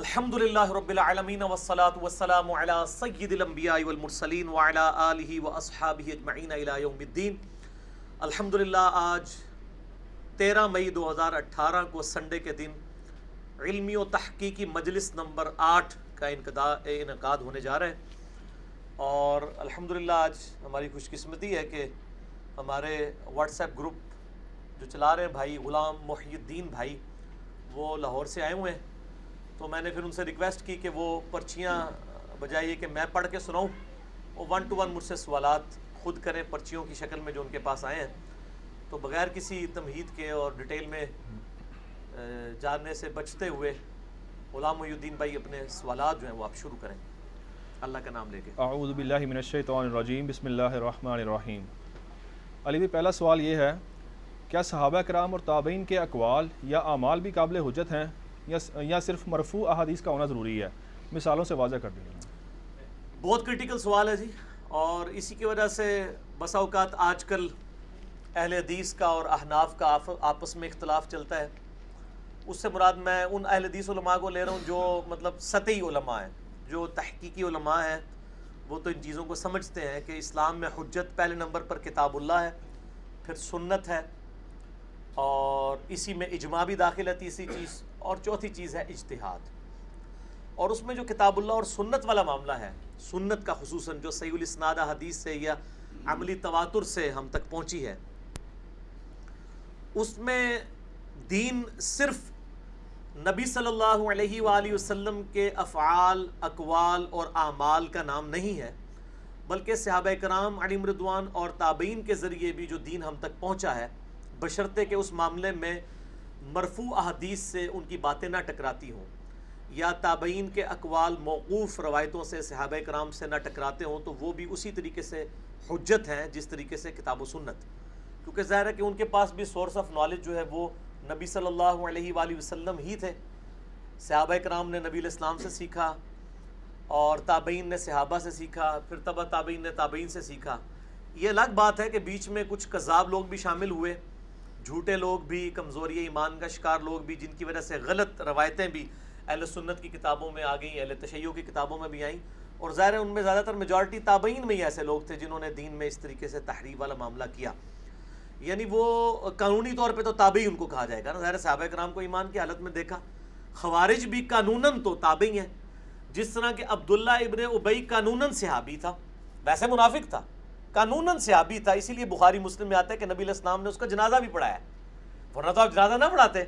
الحمد للہ رب العالمین والصلاة والسلام علی سید الانبیاء والمرسلین وعلی آلہ واصحابہ اجمعین الى یوم الدین الحمدللہ آج تیرہ مئی دو ہزار اٹھارہ کو سنڈے کے دن علمی و تحقیقی مجلس نمبر آٹھ کا انعقاد ہونے جا رہا ہے اور الحمدللہ آج ہماری خوش قسمتی ہے کہ ہمارے واٹس ایپ گروپ جو چلا رہے ہیں بھائی، غلام محی الدین بھائی، وہ لاہور سے آئے ہوئے ہیں۔ تو میں نے پھر ان سے ریکویسٹ کی کہ وہ پرچیاں بجائے یہ کہ میں پڑھ کے سناؤں، وہ ون ٹو ون مجھ سے سوالات خود کریں پرچیوں کی شکل میں جو ان کے پاس آئے ہیں۔ تو بغیر کسی تمہید کے اور ڈیٹیل میں جاننے سے بچتے ہوئے غلام محی الدین بھائی اپنے سوالات جو ہیں وہ آپ شروع کریں۔ اللہ کا نام لے کے۔ اعوذ باللہ من الشیطان الرجیم، بسم اللہ الرحمن الرحیم۔ علی بھی پہلا سوال یہ ہے، کیا صحابہ کرام اور تابعین کے اقوال یا اعمال بھی قابل حجت ہیں؟ یا صرف مرفوع احادیث کا ہونا ضروری ہے۔ مثالوں سے واضح کر دیجیے۔ بہت کرٹیکل سوال ہے جی اور اسی کی وجہ سے بسا اوقات آج کل اہل حدیث کا اور احناف کا آپس میں اختلاف چلتا ہے۔ اس سے مراد میں ان اہل حدیث علماء کو لے رہا ہوں جو مطلب سطحی علماء ہیں، جو تحقیقی علماء ہیں۔ وہ تو ان چیزوں کو سمجھتے ہیں کہ اسلام میں حجت پہلے نمبر پر کتاب اللہ ہے، پھر سنت ہے، اور اسی میں اجماع بھی داخل ہے تیسری چیز۔ اور چوتھی چیز ہے اجتہاد۔ اور اس میں جو کتاب اللہ اور سنت والا معاملہ ہے، سنت کا خصوصاً جو سعی الاسناد حدیث سے یا عملی تواتر سے ہم تک پہنچی ہے، اس میں دین صرف نبی صلی اللہ علیہ وآلہ وسلم کے افعال، اقوال اور اعمال کا نام نہیں ہے، بلکہ صحابہ کرام، علی مردوان اور تابعین کے ذریعے بھی جو دین ہم تک پہنچا ہے، بشرطے کہ اس معاملے میں مرفوع احادیث سے ان کی باتیں نہ ٹکراتی ہوں، یا تابعین کے اقوال موقوف روایتوں سے، صحابہ کرام سے نہ ٹکراتے ہوں، تو وہ بھی اسی طریقے سے حجت ہیں جس طریقے سے کتاب و سنت۔ کیونکہ ظاہر ہے کہ ان کے پاس بھی سورس آف نالج جو ہے وہ نبی صلی اللہ علیہ وآلہ وسلم ہی تھے۔ صحابہ کرام نے نبی الاسلام سے سیکھا اور تابعین نے صحابہ سے سیکھا، پھر تبا تابعین نے تابعین سے سیکھا۔ یہ الگ بات ہے کہ بیچ میں کچھ کذاب لوگ بھی شامل ہوئے۔ جھوٹے لوگ بھی کمزوری ایمان کا شکار لوگ بھی، جن کی وجہ سے غلط روایتیں بھی اہل سنت کی کتابوں میں آ گئیں، اہل تشیعوں کی کتابوں میں بھی آئیں۔ اور ظاہر ہے ان میں زیادہ تر میجورٹی تابعین میں ہی ایسے لوگ تھے جنہوں نے دین میں اس طریقے سے تحریف والا معاملہ کیا۔ یعنی وہ قانونی طور پہ تو تابعی ان کو کہا جائے گا نا۔ ظاہر صحابہ کرام کو ایمان کی حالت میں دیکھا۔ خوارج بھی قانوناً تو تابعی ہیں۔ جس طرح کہ عبداللہ ابن ابئی قانوناً صحابی تھا، ویسے منافق تھا۔ قانوناً صحابی تھا، اسی لیے بخاری مسلم میں آتا ہے کہ نبی علیہ السلام نے اس کا جنازہ بھی پڑھایا ورنہ تو آپ جنازہ نہ پڑھاتے۔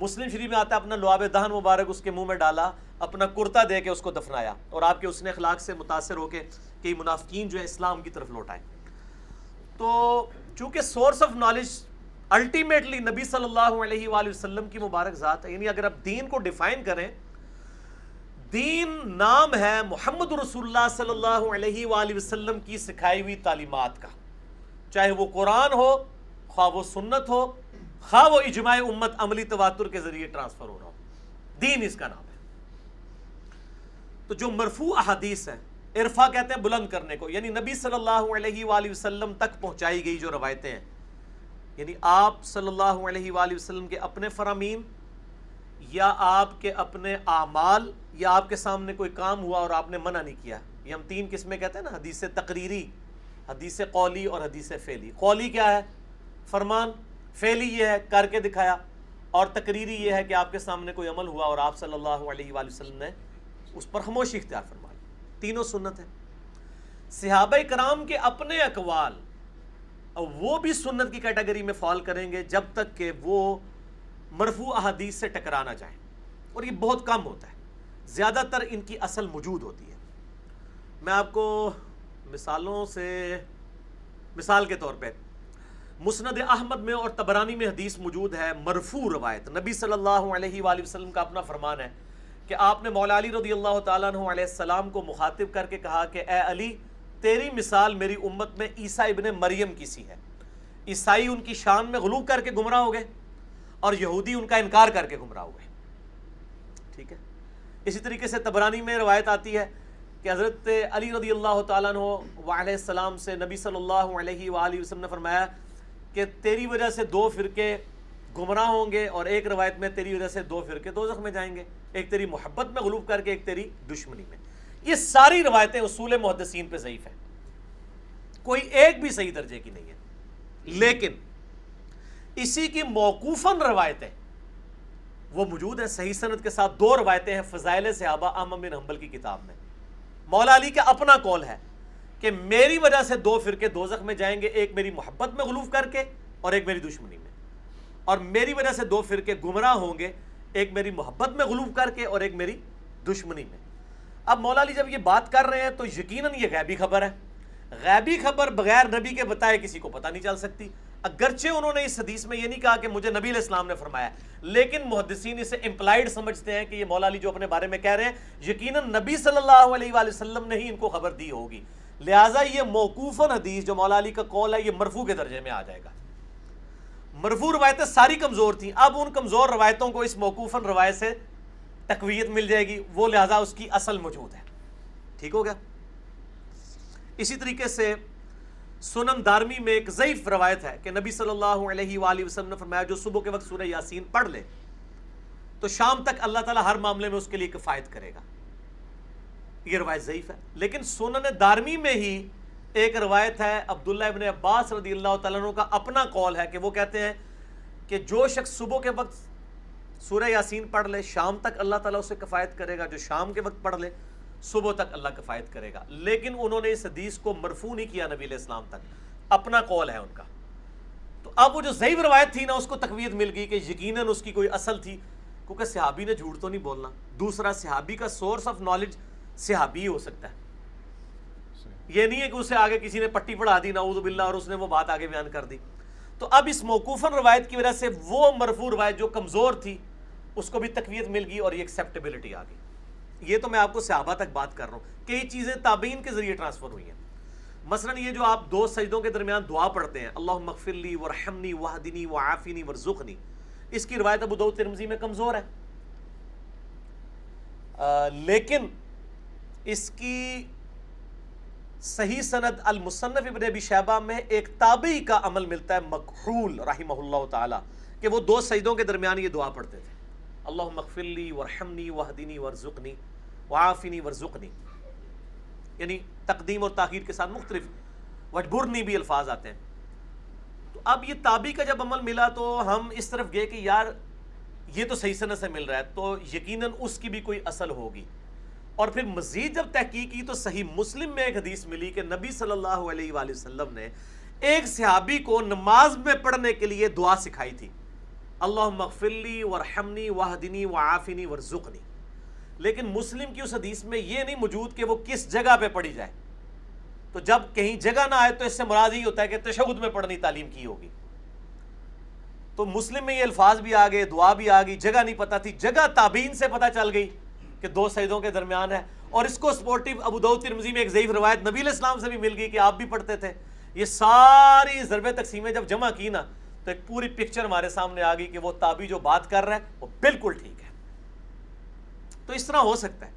مسلم شریف میں آتا ہے، اپنا لعاب دہن مبارک اس کے منہ میں ڈالا، اپنا کرتا دے کے اس کو دفنایا۔ اور آپ کے اس نے اخلاق سے متاثر ہو کے کئی منافقین جو ہے اسلام کی طرف لوٹائے تو چونکہ سورس آف نالج الٹیمیٹلی نبی صلی اللہ علیہ وآلہ وسلم کی مبارک ذات ہے یعنی اگر آپ دین کو ڈیفائن کریں دین نام ہے محمد رسول اللہ صلی اللہ علیہ وآلہ وسلم کی سکھائی ہوئی تعلیمات کا۔ چاہے وہ قرآن ہو، خواہ وہ سنت ہو، خواہ وہ اجماع امت عملی تواتر کے ذریعے ٹرانسفر ہو رہا ہو۔ دین اس کا نام ہے۔ تو جو مرفوع احادیث ہیں عرفا کہتے ہیں بلند کرنے کو یعنی نبی صلی اللہ علیہ وآلہ وسلم تک پہنچائی گئی جو روایتیں ہیں۔ یعنی آپ صلی اللہ علیہ وآلہ وسلم کے اپنے فرامین یا آپ کے اپنے اعمال یا آپ کے سامنے کوئی کام ہوا اور آپ نے منع نہیں کیا؟ یہ ہم تین قسمیں کہتے ہیں نا، حدیث تقریری، حدیث قولی اور حدیث فعلی۔ قولی کیا ہے؟ فرمان، فعلی یہ ہے، کر کے دکھایا۔ اور تقریری یہ ہے کہ آپ کے سامنے کوئی عمل ہوا اور آپ صلی اللہ علیہ وآلہ وسلم نے اس پر خاموشی اختیار فرمائی۔ تینوں سنت ہے صحابہ کرام کے اپنے اقوال وہ بھی سنت کی کیٹیگری میں فال کریں گے جب تک کہ وہ مرفوع احادیث سے ٹکرانا چاہیں اور یہ بہت کم ہوتا ہے۔ زیادہ تر ان کی اصل موجود ہوتی ہے۔ میں آپ کو مثالوں سے مثال کے طور پہ مسند احمد میں اور تبرانی میں حدیث موجود ہے۔ مرفوع روایت۔ نبی صلی اللہ علیہ وآلہ وسلم کا اپنا فرمان ہے کہ آپ نے مولا علی رضی اللہ تعالیٰ عنہ علیہ السلام کو مخاطب کر کے کہا کہ اے علی، تیری مثال میری امت میں عیسیٰ ابن مریم کی سی ہے۔ عیسائی ان کی شان میں غلوب کر کے گمراہ ہو گئے۔ اور یہودی ان کا انکار کر کے گمراہ ہو گئے ٹھیک ہے؟ اسی طریقے سے تبرانی میں روایت آتی ہے کہ حضرت علی رضی اللہ تعالیٰ عنہ علیہ السلام سے نبی صلی اللہ علیہ وآلہ وسلم نے فرمایا کہ تیری وجہ سے دو فرقے گمراہ ہوں گے اور ایک روایت میں تیری وجہ سے دو فرقے دو میں جائیں گے۔ ایک تیری محبت میں غلوب کر کے ایک تیری دشمنی میں۔ یہ ساری روایتیں اصول محدثین پہ ضعیف ہیں۔ کوئی ایک بھی صحیح درجے کی نہیں ہے۔ لیکن اسی کی موقوفاً روایتیں۔ وہ موجود ہیں، صحیح صنعت کے ساتھ دو روایتیں ہیں، فضائل صحابہ امم بن حنبل کی کتاب میں۔ مولا علی کا اپنا کول ہے کہ میری وجہ سے دو فرقے دوزخ میں جائیں گے، ایک میری محبت میں غلوف کر کے اور ایک میری دشمنی میں۔ اور میری وجہ سے دو فرقے گمراہ ہوں گے، ایک میری محبت میں غلوف کر کے اور ایک میری دشمنی میں۔ اب مولا علی جب یہ بات کر رہے ہیں تو یقیناً یہ غیبی خبر ہے۔ غیبی خبر بغیر نبی کے بتائے کسی کو پتہ نہیں چل سکتی۔ اگرچہ انہوں نے اس حدیث میں یہ نہیں کہا کہ مجھے نبی علیہ السلام نے فرمایا لیکن محدثین اسے امپلائڈ سمجھتے ہیں کہ یہ مولا علی جو اپنے بارے میں کہہ رہے ہیں، یقیناً نبی صلی اللہ علیہ وآلہ وسلم نے ہی ان کو خبر دی ہوگی۔ لہٰذا یہ موقوفاً حدیث جو مولا علی کا قول ہے، یہ مرفوع کے درجے میں آ جائے گا۔ مرفوع روایتیں ساری کمزور تھیں۔ اب ان کمزور روایتوں کو اس موقوفاً روایت سے تقویت مل جائے گی۔ وہ لہٰذا اس کی اصل موجود ہے۔ ٹھیک ہو گیا؟ اسی طریقے سے سنن دارمی میں ایک ضعیف روایت ہے کہ نبی صلی اللہ علیہ وآلہ وسلم نے فرمایا جو صبح کے وقت سورہ یاسین پڑھ لے، تو شام تک اللہ تعالیٰ ہر معاملے میں اس کے لیے کفایت کرے گا۔ یہ روایت ضعیف ہے۔ لیکن سنن دارمی میں ہی ایک روایت ہے، عبداللہ ابن عباس رضی اللہ تعالیٰ عنہ کا اپنا قول ہے کہ وہ کہتے ہیں کہ جو شخص صبح کے وقت سورہ یاسین پڑھ لے، شام تک اللہ تعالیٰ اسے کفایت کرے گا، جو شام کے وقت پڑھ لے صبح تک اللہ کفایت کرے گا۔ لیکن انہوں نے اس حدیث کو مرفوع نہیں کیا نبی علیہ السلام تک۔ اپنا قول ہے ان کا۔ تو اب وہ جو ضعیف روایت تھی نا، اس کو تقویت مل گئی کہ یقیناً اس کی کوئی اصل تھی۔ کیونکہ صحابی نے جھوٹ تو نہیں بولنا۔ دوسرا، صحابی کا سورس آف نالج صحابی ہو سکتا ہے۔ یہ نہیں ہے کہ اسے آگے کسی نے پٹی پڑھا دی، نعوذ باللہ، اور اس نے وہ بات آگے بیان کر دی۔ تو اب اس موقوفاً روایت کی وجہ سے وہ مرفوع روایت جو کمزور تھی، اس کو بھی تقویت مل گئی اور یہ ایکسیپٹیبلٹی آ گئی۔ یہ تو میں آپ کو صحابہ تک بات کر رہا ہوں کئی چیزیں تابعین کے ذریعے ٹرانسفر ہوئی ہیں۔ مثلا یہ جو آپ دو سجدوں کے درمیان دعا پڑھتے ہیں اللہ مغفرلی ورحمنی وحدنی وعافنی ورزقنی، اس کی روایت ابو دعوت ترمزی میں کمزور ہے۔ لیکن اس کی صحیح سند المصنف ابن ابی شہبہ میں ایک تابعی کا عمل ملتا ہے مکحول رحمہ اللہ تعالی، کہ وہ دو سجدوں کے درمیان یہ دعا پڑھتے تھے۔ اللہ مغفرلی ورحمنی وحدنی ورزقنی وعافنی ورزقنی یعنی تقدیم اور تاخیر کے ساتھ مختلف وجبرنی بھی الفاظ آتے ہیں۔ تو اب یہ تابی کا جب عمل ملا تو ہم اس طرف گئے کہ یار یہ تو صحیح سنت سے مل رہا ہے، تو یقیناً اس کی بھی کوئی اصل ہوگی۔ اور پھر مزید جب تحقیق کی تو صحیح مسلم میں ایک حدیث ملی کہ نبی صلی اللہ علیہ وآلہ وسلم نے ایک صحابی کو نماز میں پڑھنے کے لیے دعا سکھائی تھی۔ اللہ مغفلی ورحمنی وحدنی وعافنی ورزقنی۔ لیکن مسلم کی اس حدیث میں یہ نہیں موجود کہ وہ کس جگہ پہ پڑھی جائے۔ تو جب کہیں جگہ نہ آئے تو اس سے مراد ہی ہوتا ہے کہ تشہد میں پڑھنی تعلیم کی ہوگی۔ تو مسلم میں یہ الفاظ بھی آ گئے دعا بھی آ گئی جگہ نہیں پتا تھی۔ جگہ تابین سے پتہ چل گئی کہ دو سجدوں کے درمیان ہے۔ اور اس کو سپورٹیو ابو دعود ترمزی میں ایک ضعیف روایت نبی علیہ السلام سے بھی مل گئی کہ آپ بھی پڑھتے تھے۔ یہ ساری ضرب تقسیمیں جب جمع کی نا، تو ایک پوری پکچر ہمارے سامنے آ گئی کہ وہ تابی جو بات کر رہا ہے وہ بالکل ٹھیک ہے۔ تو اس طرح ہو سکتا ہے۔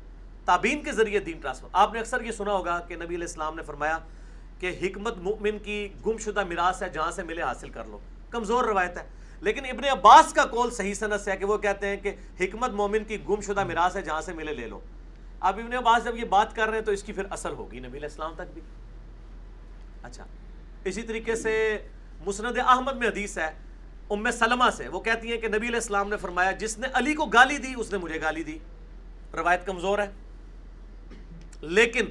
تابین کے ذریعے دین ٹرانسفر آپ نے اکثر یہ سنا ہوگا کہ نبی علیہ السلام نے فرمایا کہ حکمت مؤمن کی گم شدہ میراث ہے، جہاں سے ملے حاصل کر لو۔ کمزور روایت ہے۔ لیکن ابن عباس کا کول صحیح صنعت سے ہے کہ وہ کہتے ہیں کہ حکمت مومن کی گم شدہ میراث ہے، جہاں سے ملے، لے لو۔ اب ابن عباس جب یہ بات کر رہے ہیں تو اس کی پھر اثر ہوگی نبی علیہ السلام تک بھی۔ اچھا۔ اسی طریقے سے مسند احمد میں حدیث ہے، ام سلمہ سے۔ وہ کہتی ہیں کہ نبی علیہ السلام نے فرمایا، جس نے علی کو گالی دی، اس نے مجھے گالی دی۔ روایت کمزور ہے۔ لیکن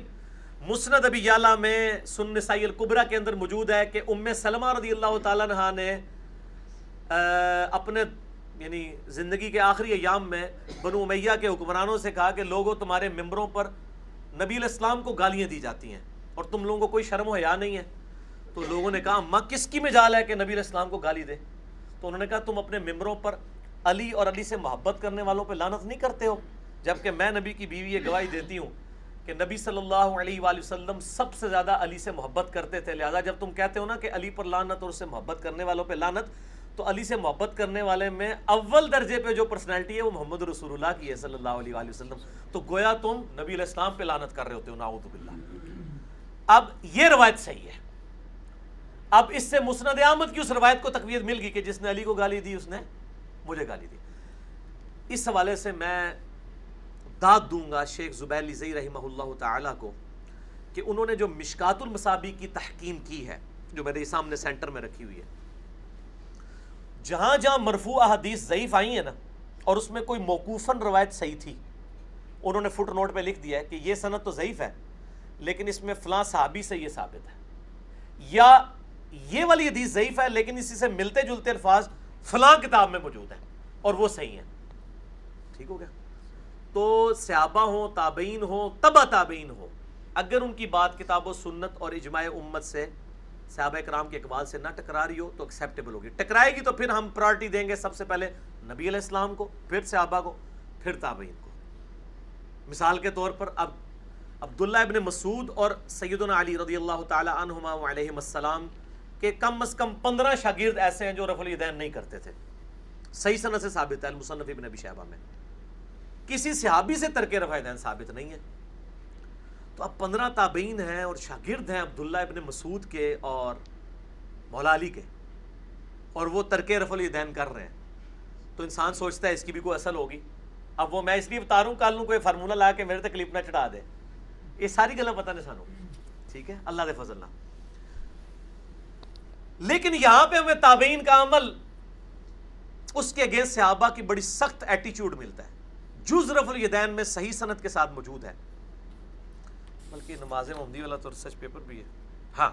مسند ابی یالا میں سن نسائی القبرہ کے اندر موجود ہے کہ ام سلمہ رضی اللہ تعالیٰ عنہ نے اپنے یعنی زندگی کے آخری ایام میں بنو امیہ کے حکمرانوں سے کہا کہ لوگوں، تمہارے ممبروں پر نبی علیہ السلام کو گالیاں دی جاتی ہیں اور تم لوگوں کو کوئی شرم و حیا نہیں ہے۔ تو لوگوں نے کہا ماں کس کی مجال ہے کہ نبی علیہ السلام کو گالی دے؟ تو انہوں نے کہا، تم اپنے ممبروں پر علی اور علی سے محبت کرنے والوں پہ لانت نہیں کرتے ہو؟ جبکہ میں نبی کی بیوی یہ گواہی دیتی ہوں کہ نبی صلی اللہ علیہ وآلہ وسلم سب سے زیادہ علی سے محبت کرتے تھے۔ لہٰذا جب تم کہتے ہو نا کہ علی پر لانت اور اس سے محبت کرنے والوں پہ لانت تو علی سے محبت کرنے والے میں اول درجے پہ جو پرسنالٹی ہے وہ محمد رسول اللہ کی ہے صلی اللہ علیہ وآلہ وسلم۔ تو گویا تم نبی علیہ السلام پہ لانت کر رہے ہوتے ہو ناؤد باللہ۔ اب یہ روایت صحیح ہے۔ اب اس سے مسند احمد کی اس روایت کو تقویت مل گئی کہ جس نے علی کو گالی دی، اس نے مجھے گالی دی۔ اس حوالے سے میں داد دوں گا شیخ زبیر زئی رحمہ اللہ تعالیٰ کو کہ انہوں نے جو مشکات المصابی کی تحقیم کی ہے، جو میرے سامنے سینٹر میں رکھی ہوئی ہے، جہاں جہاں مرفوع احادیث ضعیف آئی ہیں نا، اور اس میں کوئی موقوفاً روایت صحیح تھی، انہوں نے فٹ نوٹ پہ لکھ دیا ہے کہ یہ صنعت تو ضعیف ہے، لیکن اس میں فلاں صحابی سے یہ ثابت ہے۔ یا یہ والی حدیث ضعیف ہے، لیکن اسی سے ملتے جلتے الفاظ فلاں کتاب میں موجود ہیں، اور وہ صحیح ہیں۔ ٹھیک ہو گیا؟ تو صحابہ ہوں، تابعین ہوں تبا تابعین ہو اگر ان کی بات کتاب و سنت اور اجماع امت سے صحابہ کرام کے اقبال سے نہ ٹکرا رہی ہو تو ایکسیپٹیبل ہوگی۔ ٹکرائے گی تو پھر ہم پرائرٹی دیں گے سب سے پہلے نبی علیہ السلام کو، پھر صحابہ کو، پھر تابعین کو۔ مثال کے طور پر اب عبداللہ ابن مسعود اور سیدنا علی رضی اللہ تعالی عنہما علیہ السلام کے کم از کم پندرہ شاگرد ایسے ہیں جو رفع الیدین نہیں کرتے تھے۔ صحیح سنت سے ثابت ہے، المصنف ابن ابی شہبہ میں۔ کسی صحابی سے ترک رفع الیدین ثابت نہیں ہے۔ تو اب پندرہ تابعین ہیں اور شاگرد ہیں عبداللہ ابن مسعود کے اور مولا علی کے، اور وہ ترک رفع الیدین کر رہے ہیں۔ تو انسان سوچتا ہے اس کی بھی کوئی اصل ہوگی۔ اب وہ میں اس لیے بتا رہا ہوں کل کوئی فارمولہ لا کے میرے تک کلپ نہ چڑھا دے۔ یہ ساری گلیں پتہ نہیں سانو ٹھیک ہے؟ اللہ دے فضل اللہ۔ لیکن یہاں پہ ہمیں تابعین کا عمل، اس کے اگینسٹ صحابہ کی بڑی سخت ایٹیچیوڈ ملتا ہے۔ جز رف الیدین میں صحیح صنعت کے ساتھ موجود ہے۔ بلکہ نماز محمدی والا تو ریسرچ پیپر بھی ہے۔ ہاں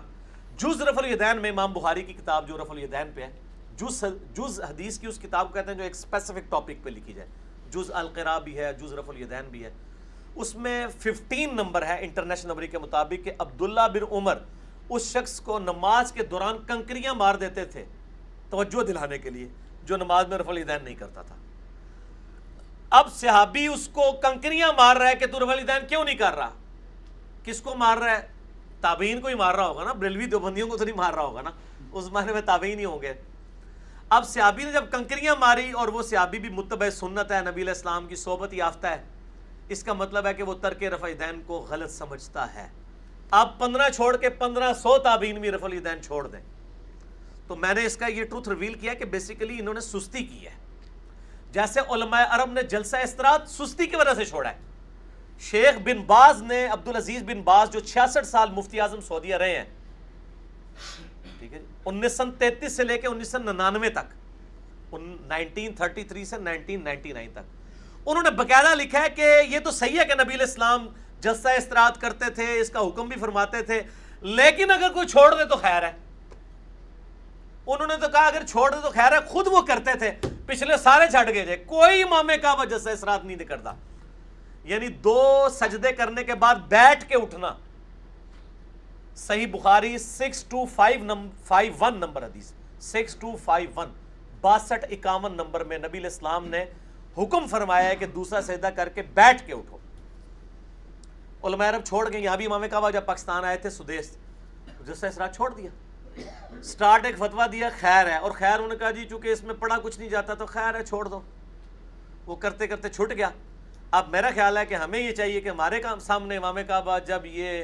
جز رف الیدین میں امام بخاری کی کتاب جو رف الیدین پہ ہے، جز جز حدیث کی اس کتاب کو کہتے ہیں جو ایک اسپیسیفک ٹاپک پہ لکھی جائے۔ جز القرا بھی ہے، جز رف الیدین بھی ہے۔ اس میں ففٹین نمبر ہے انٹرنیشنل نمبر کے مطابق کہ عبداللہ بن عمر اس شخص کو نماز کے دوران کنکریاں مار دیتے تھے، توجہ دلانے کے لیے، جو نماز میں رف الیدین نہیں کرتا تھا۔ اب صحابی اس کو کنکریاں مار رہا ہے کہ تو رف الیدین کیوں نہیں کر رہا؟ کس کو مار رہا ہے؟ تابعین کو ہی مار رہا ہوگا نا، بریلوی دیوبندیوں کو تو نہیں مار رہا ہوگا نا۔ اس معنی میں تابعین ہی ہوں گے۔ اب سیابی نے جب کنکریاں ماری اور وہ سیابی بھی متبع سنت ہے، نبی علیہ السلام کی صحبت یافتہ ہے، اس کا مطلب ہے کہ وہ ترک رفع دین کو غلط سمجھتا ہے۔ آپ پندرہ چھوڑ کے پندرہ سو تابعین بھی رفع دین چھوڑ دیں۔ تو میں نے اس کا یہ ٹروتھ ریویل کیا کہ بیسیکلی انہوں نے سستی کی ہے۔ جیسے علماء عرب نے جلسہ استراد سستی کی وجہ سے چھوڑا ہے۔ شیخ بن باز نے عبدالعزیز بن باز جو چھیاسٹھ سال مفتی اعظم سعودیہ رہے ہیں، ٹھیک ہے جی، انیس سو تینتیس سے لے کے انیس سو ننانوے تک نائنٹین تھرٹی تھری سے نائنٹین نائنٹی نائن تک۔ انہوں نے باقاعدہ لکھا ہے کہ یہ تو صحیح ہے کہ نبی علیہ السلام جلسہ استراد کرتے تھے، اس کا حکم بھی فرماتے تھے، لیکن اگر کوئی چھوڑ دے تو خیر ہے۔ انہوں نے تو کہا اگر چھوڑ دے تو خیر ہے، خود وہ کرتے تھے۔ پچھلے سارے چھٹ گئے تھے۔ کوئی امام کعبہ جلسہ استراد نہیں کرتا یعنی دو سجدے کرنے کے بعد بیٹھ کے اٹھنا۔ Sahih Bukhari six two five five one number حدیث۔ سکس ٹو فائیو ون باسٹھ اکاون نمبر میں نبی علیہ السلام نے حکم فرمایا ہے کہ دوسرا سجدہ کر کے بیٹھ کے اٹھو۔ علماء عرب چھوڑ گئے، یہاں بھی امام کعبہ جب پاکستان آئے تھے، سدیس جس سے طرح چھوڑ دیا۔ سٹارٹ ایک فتوا دیا، خیر ہے۔ اور خیر انہوں نے کہا جی چونکہ اس میں پڑھا کچھ نہیں جاتا تو خیر ہے، چھوڑ دو۔ وہ کرتے کرتے چھٹ گیا۔ اب میرا خیال ہے کہ ہمیں یہ چاہیے کہ ہمارے کام سامنے امام کعبہ جب یہ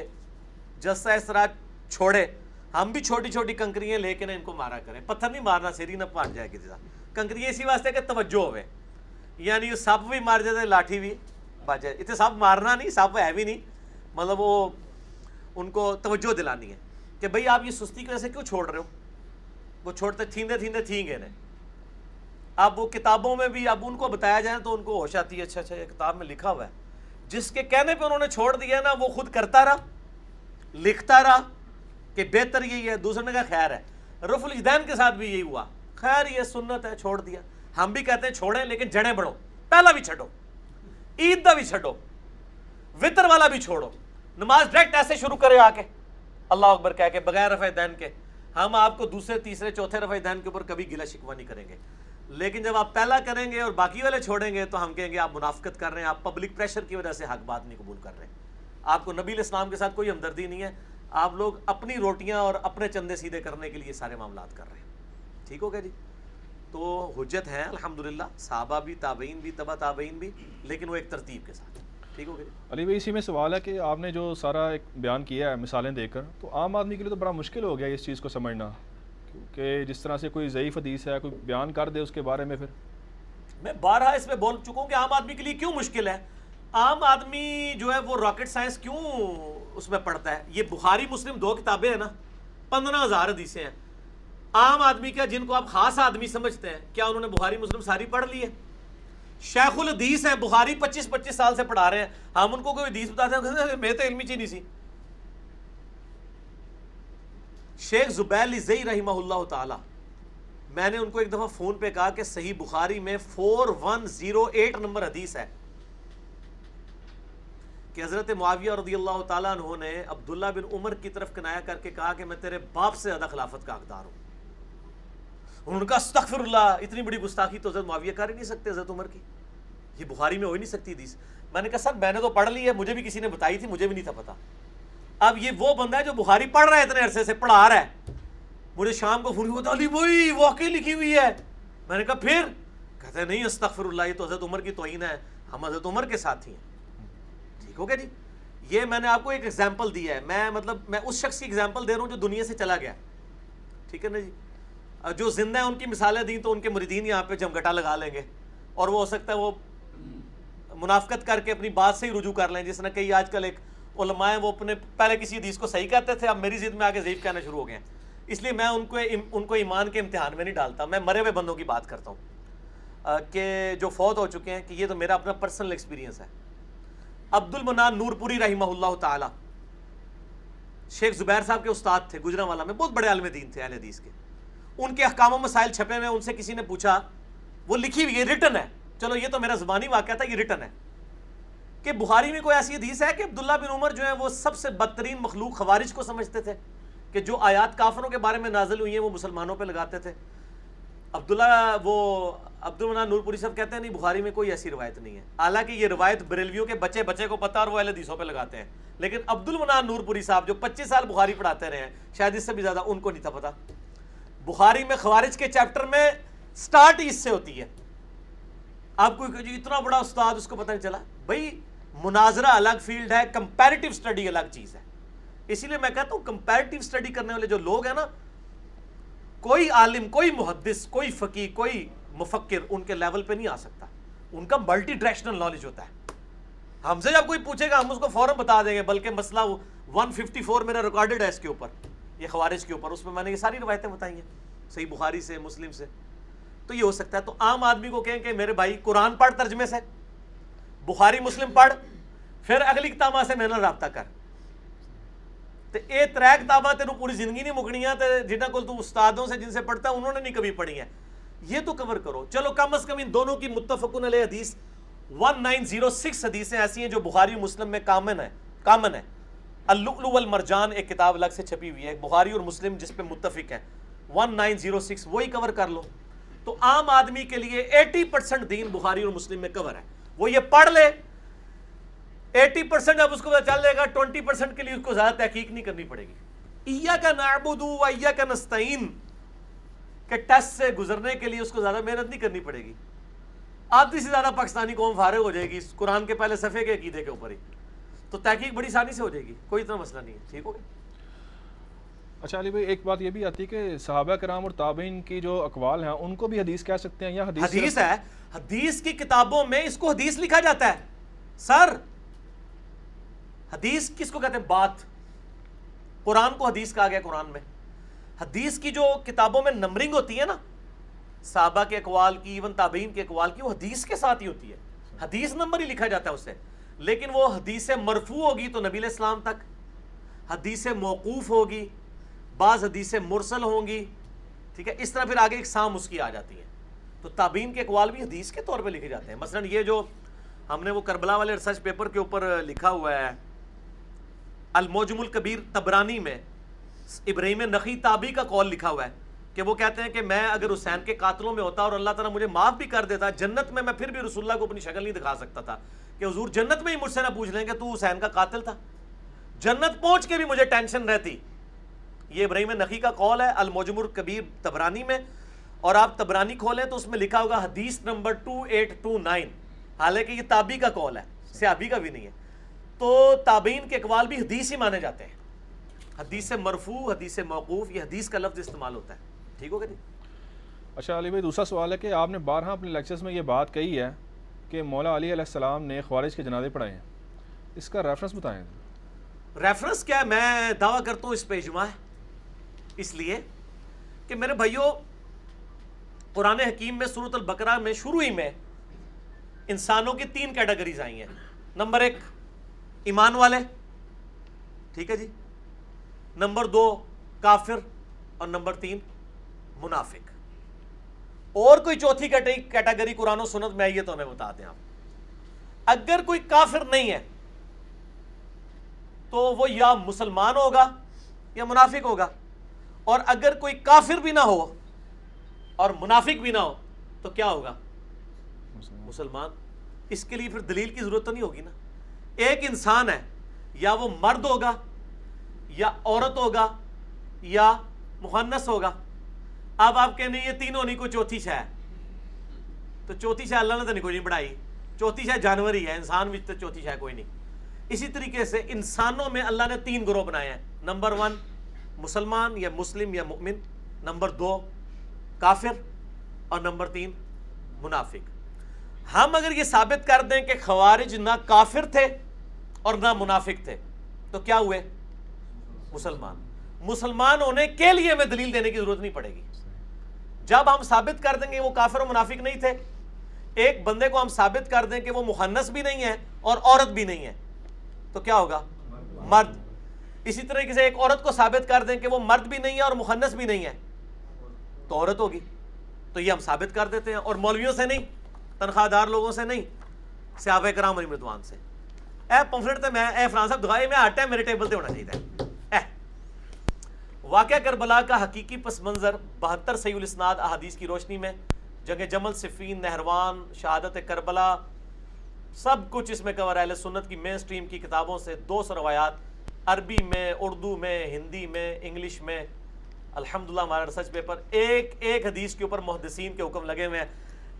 جسا اس طرح چھوڑے، ہم بھی چھوٹی چھوٹی کنکریاں لے کے نا ان کو مارا کریں۔ پتھر نہیں مارنا، سیری نہ پاٹ جائے کسی کنکریاں اسی واسطے کہ توجہ ہوئے۔ یعنی سپ بھی مار جاتے، لاٹھی بھی بچ جائے۔ اتنے سپ مارنا نہیں سپ ہے بھی نہیں۔ مطلب وہ ان کو توجہ دلانی ہے۔ کہ بھئی آپ یہ سستی کی وجہ سے کیوں چھوڑ رہے ہو؟ وہ چھوڑتے تھیندے تھیندے تھیں گے نا اب وہ کتابوں میں بھی اب ان کو بتایا جائے تو ان کو ہوش آتی ہے اچھا اچھا یہ کتاب میں لکھا ہوا ہے۔ جس کے کہنے پہ انہوں نے چھوڑ دیا نا، وہ خود کرتا رہا، لکھتا رہا کہ بہتر یہی ہے، دوسرے نے کہا خیر ہے۔ رف الجدین کے ساتھ بھی یہی ہوا۔ خیر، یہ سنت ہے، چھوڑ دیا۔ ہم بھی کہتے ہیں چھوڑیں، لیکن جڑیں بڑھو۔ پہلا بھی چھٹو عید کا بھی چھٹو وطر والا بھی چھوڑو۔ نماز ڈائریکٹ ایسے شروع کرے آ کے اللہ اکبر کہہ کے بغیر رفع دین کے، ہم آپ کو دوسرے، تیسرے، چوتھے رفع دین کے اوپر کبھی گلا شکوا نہیں کریں گے۔ لیکن جب آپ پہلا کریں گے اور باقی والے چھوڑیں گے تو ہم کہیں گے آپ منافقت کر رہے ہیں، آپ پبلک پریشر کی وجہ سے حق بات نہیں قبول کر رہے۔ ہیں آپ کو نبی الاسلام کے ساتھ کوئی ہمدردی نہیں ہے۔ آپ لوگ اپنی روٹیاں اور اپنے چندے سیدھے کرنے کے لیے سارے معاملات کر رہے ہیں۔ ٹھیک ہو گیا جی؟ تو حجت ہے الحمدللہ، صحابہ بھی، تابعین بھی، تبا تابعین بھی، لیکن وہ ایک ترتیب کے ساتھ۔ ٹھیک ہو علی بھائی اسی میں سوال ہے کہ آپ نے جو سارا ایک بیان کیا ہے مثالیں دے کر تو عام آدمی کے لیے تو بڑا مشکل ہو گیا اس چیز کو سمجھنا۔ کیونکہ جس طرح سے کوئی ضعیف حدیث ہے کوئی بیان کر دے اس کے بارے میں پھر۔ میں بارہا اس میں بول چکا ہوں کہ عام آدمی کے لیے کیوں مشکل ہے؟ عام آدمی جو ہے وہ راکٹ سائنس کیوں اس میں پڑھتا ہے؟ یہ بخاری مسلم دو کتابیں ہیں نا پندرہ ہزار حدیثیں ہیں۔ عام آدمی کیا جن کو آپ خاص آدمی سمجھتے ہیں کیا انہوں نے بخاری مسلم ساری پڑھ لی ہے؟ شیخ الحدیث ہیں، بخاری پچیس پچیس سال سے پڑھا رہے ہیں۔ ہم ان کو کوئی حدیث بتاتے ہیں میں تو علمی چیز نہیں سی۔ شیخ زبیل زئی رحمہ اللہ تعالی، میں نے ان کو ایک دفعہ فون پہ کہا کہ صحیح بخاری میں four one zero eight number حدیث ہے۔ کہ حضرت معاویہ رضی اللہ تعالیٰ عنہ نے عبداللہ بن عمر کی طرف کنایا کر کے کہا کہ میں تیرے باپ سے زیادہ خلافت کا حقدار ہوں۔ انہوں نے کہا استغفر اللہ، اتنی بڑی گستاخی تو حضرت معاویہ کر ہی نہیں سکتے، حضرت عمر کی۔ یہ بخاری میں ہو ہی نہیں سکتی حدیث۔ میں نے کہا، سر، میں نے تو پڑھ لی ہے، مجھے بھی کسی نے بتائی تھی، مجھے بھی نہیں تھا پتا۔ اب یہ وہ بندہ ہے جو بخاری پڑھ رہا ہے، اتنے عرصے سے پڑھا رہا ہے۔ مجھے شام کو فون ہوتا علی وہی واقعی لکھی ہوئی ہے۔ میں نے کہا، پھر؟ کہتے ہیں نہیں، استغفر اللہ، یہ تو حضرت عمر کی توہین ہے، ہم حضرت عمر کے ساتھ ہی ہیں۔ ٹھیک ہو گیا جی؟ یہ میں نے آپ کو ایک ایگزامپل دیا ہے۔ میں مطلب میں اس شخص کی ایگزامپل دے رہا ہوں جو دنیا سے چلا گیا ٹھیک ہے نا جی؟ جو زندہ ہیں، ان کی مثالیں دیں تو ان کے مریدین یہاں پہ جمگٹا لگا لیں گے۔ اور وہ ہو سکتا ہے وہ منافقت کر کے اپنی بات سے ہی رجوع کر لیں، جس نے کئی آج کل ایک علماء ہیں، وہ اپنے پہلے کسی حدیث کو صحیح کہتے تھے، اب میری ضد میں آگے ضعیف کہنا شروع ہو گئے ہیں۔ اس لیے میں ان کو ان کو ایمان کے امتحان میں نہیں ڈالتا، میں مرے ہوئے بندوں کی بات کرتا ہوں۔ کہ جو فوت ہو چکے ہیں، کہ یہ تو میرا اپنا پرسنل ایکسپیرینس ہے۔ عبد المنان نور پوری رحمہ اللہ تعالی، شیخ زبیر صاحب کے استاد تھے گجرا والا میں، بہت بڑے عالم دین تھے، اہل حدیث کے۔ ان کے احکام و مسائل چھپے ہوئے ان سے کسی نے پوچھا، وہ لکھی ہوئی، یہ ریٹن ہے۔ چلو، یہ تو میرا زبانی واقعہ تھا، یہ ریٹن ہے۔ کہ بخاری میں کوئی ایسی حدیث ہے کہ عبداللہ بن عمر جو ہے وہ سب سے بدترین مخلوق خوارج کو سمجھتے تھے، کہ جو آیات کافروں کے بارے میں نازل ہوئی ہیں، وہ مسلمانوں پہ لگاتے تھے۔ عبداللہ، وہ عبد المنان نور پوری صاحب کہتے ہیں، نہیں، بخاری میں کوئی ایسی روایت نہیں ہے۔ حالانکہ یہ روایت بریلویوں کے بچے بچے کو پتہ اور وہ اہل حدیثوں پہ لگاتے ہیں۔ لیکن عبد المنان نور پوری صاحب جو پچیس سال بخاری پڑھاتے رہے ہیں، شاید اس سے بھی زیادہ ان کو نہیں تھا پتا بخاری میں خوارج کے چیپٹر میں سٹارٹ اس سے ہوتی ہے۔ آپ کو جی اتنا بڑا استاد اس کو پتہ نہیں چلا۔ بھائی، مناظرہ الگ فیلڈ ہے، کمپیریٹیو سٹڈی الگ چیز ہے۔ اسی لیے میں کہتا ہوں کمپیریٹیو سٹڈی کرنے والے جو لوگ ہیں نا، کوئی عالم، کوئی محدث، کوئی فقی کوئی مفکر ان کے لیول پہ نہیں آ سکتا۔ ان کا ملٹی ڈائریکشنل نالج ہوتا ہے۔ ہم سے جب کوئی پوچھے گا، ہم اس کو فوراً بتا دیں گے، بلکہ مسئلہ ون ففٹی فور میرا ریکارڈڈ ہے اس کے اوپر۔ یہ خوارج کے اوپر، اس میں میں نے یہ ساری روایتیں بتائی ہیں، صحیح بخاری سے، مسلم سے۔ تو یہ ہو سکتا ہے، تو عام آدمی کو کہیں کہ میرے بھائی قرآن پڑھ، ترجمے سے۔ بخاری، مسلم پڑھ، پھر اگلی کتاباں سے میں نے رابطہ کر۔ تو یہ تر کتاباں تینوں پوری زندگی نہیں مکنیاں جنہوں کو تو استادوں سے، جن سے پڑھتا ہے انہوں نے نہیں کبھی پڑھی ہیں۔ یہ تو کور کرو۔ چلو، کم از کم ان دونوں کی متفقن علیہ حدیث ون نائن زیرو سکس حدیثیں ایسی ہیں جو بخاری مسلم میں کامن ہے کامن ہے اللؤلؤ والمرجان ایک کتاب الگ سے چھپی ہوئی ہے، بخاری اور مسلم جس پہ متفق ہے ون نائن زیرو سکس وہی کور کر لو۔ تو عام آدمی کے لیے ایٹی پرسنٹ دین بخاری اور مسلم میں کور ہے۔ وہ یہ پڑھ لے۔ ایٹی پرسنٹ اب اس کو چل جائے گا ٹوینٹی پرسنٹ کے لیے اس کو زیادہ تحقیق نہیں کرنی پڑے گی۔ ایا کا نعبدو و ایا کا نستعین۔ کہ ٹیسٹ سے گزرنے کے لیے اس کو زیادہ محنت نہیں کرنی پڑے گی۔ آدھی سے زیادہ پاکستانی قوم فارغ ہو جائے گی۔ قرآن کے پہلے صفحے کے عقیدے کے اوپر ہی۔ تو تحقیق بڑی آسانی سے ہو جائے گی کوئی اتنا مسئلہ نہیں ہے۔ ٹھیک ہو گیا؟ اچھا علی بھائی ایک بات یہ بھی آتی ہے کہ صحابہ کرام اور تابعین کی جو اقوال ہیں ان کو بھی حدیث کہہ سکتے ہیں یا حدیث حدیث ہے حدیث کی کتابوں میں اس کو حدیث لکھا جاتا ہے۔ سر حدیث کس کو کہتے ہیں؟ بات۔ قرآن کو حدیث کہا گیا قرآن میں۔ حدیث کی جو کتابوں میں نمبرنگ ہوتی ہے نا صحابہ کے اقوال کی ایون تابعین کے اقوال کی وہ حدیث کے ساتھ ہی ہوتی ہے۔ حدیث نمبر ہی لکھا جاتا ہے اسے لیکن وہ حدیث مرفوع ہوگی تو نبی اسلام تک حدیث موقوف ہوگی، بعض حدیث مرسل ہوں گی، ٹھیک ہے؟ اس طرح پھر آگے ایک سام اس کی آ جاتی ہے تو تابعین کے اقوال بھی حدیث کے طور پہ لکھے جاتے ہیں۔ مثلا یہ جو ہم نے وہ کربلا والے ریسرچ پیپر کے اوپر لکھا ہوا ہے، الموجم الکبیر تبرانی میں ابراہیم نقی تابی کا کال لکھا ہوا ہے کہ وہ کہتے ہیں کہ میں اگر حسین کے قاتلوں میں ہوتا اور اللہ تعالیٰ مجھے معاف بھی کر دیتا، جنت میں میں پھر بھی رسول اللہ کو اپنی شکل نہیں دکھا سکتا تھا۔ کہ حضور جنت میں ہی مجھ سے نہ پوچھ لیں کہ تو حسین کا قاتل تھا؟ جنت پہنچ کے بھی مجھے ٹینشن رہتی۔ یہ ابراہیم نقی کا کال ہے الموجم الکبیر تبرانی میں۔ اور آپ تبرانی کھولیں تو اس میں لکھا ہوگا حدیث number two eight two nine حالانکہ یہ تابی کا کال ہے صحابی کا بھی نہیں ہے۔ تو تابعین کے اقوال بھی حدیث ہی مانے جاتے ہیں۔ حدیث مرفوع، حدیث موقوف، یہ حدیث کا لفظ استعمال ہوتا ہے۔ ٹھیک ہوگا جی؟ اچھا علی بھائی، دوسرا سوال ہے کہ آپ نے بارہا اپنے لیکچرز میں یہ بات کہی ہے کہ مولا علی علیہ السلام نے خوارج کے جنازے پڑھائے ہیں۔ اس کا ریفرنس بتائیں۔ ریفرنس کیا ہے؟ میں دعویٰ کرتا ہوں اس پہ اجماع۔ ہے اس لیے کہ میرے بھائیوں قرآن حکیم میں صورت البقرہ میں شروع ہی میں انسانوں کی تین کیٹیگریز آئی ہیں۔ نمبر ایک، ایمان والے۔ ٹھیک ہے جی؟ نمبر دو، کافر۔ اور نمبر تین، منافق۔ اور کوئی چوتھی کیٹیگری قرآن و سنت میں آئیے تو ہمیں بتا دیں آپ۔ اگر کوئی کافر نہیں ہے تو وہ یا مسلمان ہوگا یا منافق ہوگا۔ اور اگر کوئی کافر بھی نہ ہو اور منافق بھی نہ ہو تو کیا ہوگا؟ مسلمان۔ اس کے لیے پھر دلیل کی ضرورت تو نہیں ہوگی نا۔ ایک انسان ہے یا وہ مرد ہوگا یا عورت ہوگا یا مخنس ہوگا۔ اب آپ کہنے یہ تینوں نہیں، کوئی چوتھی شہ تو چوتھی شہ اللہ نے تو نہیں، کوئی نہیں بڑھائی۔ چوتھی شہ جانور ہی ہے، انسان بھی تو چوتھی شہ کوئی نہیں۔ اسی طریقے سے انسانوں میں اللہ نے تین گروہ بنائے ہیں۔ نمبر ون، مسلمان یا مسلم یا مؤمن۔ نمبر دو، کافر۔ اور نمبر تین، منافق۔ ہم اگر یہ ثابت کر دیں کہ خوارج نہ کافر تھے اور نہ منافق تھے، تو کیا ہوئے؟ مسلمان۔ مسلمان ہونے کے لیے ہمیں دلیل دینے کی ضرورت نہیں پڑے گی۔ جب ہم ثابت کر دیں گے وہ کافر و منافق نہیں تھے، ایک بندے کو ہم ثابت کر دیں کہ وہ محنس بھی نہیں ہے اور عورت بھی نہیں ہے تو کیا ہوگا؟ مرد۔ اسی طریقے سے ایک عورت کو ثابت کر دیں کہ وہ مرد بھی نہیں ہے اور محنس بھی نہیں ہے، تو عورت ہوگی۔ تو یہ ہم ثابت کر دیتے ہیں، اور مولویوں سے نہیں تنخواہ دار لوگوں سے نہیں صحابہ کرام علی مردوان سے۔ اے پمفلٹ تے میں، اے فران صاحب دعائے میں آٹا ہے میرے ٹیبل تے ہونا چاہیے۔ واقعہ کربلا کا حقیقی پس منظر بہتر صحیح الاسناد احادیث کی روشنی میں، جنگ جمل، صفین، نہروان، شہادت کربلا، سب کچھ اس میں کور اہل سنت کی مین سٹریم کی کتابوں سے دو سو روایات، عربی میں، اردو میں، ہندی میں، انگلش میں۔ الحمدللہ ہمارا ریسرچ پیپر ایک ایک حدیث کے اوپر محدثین کے حکم لگے ہوئے ہیں۔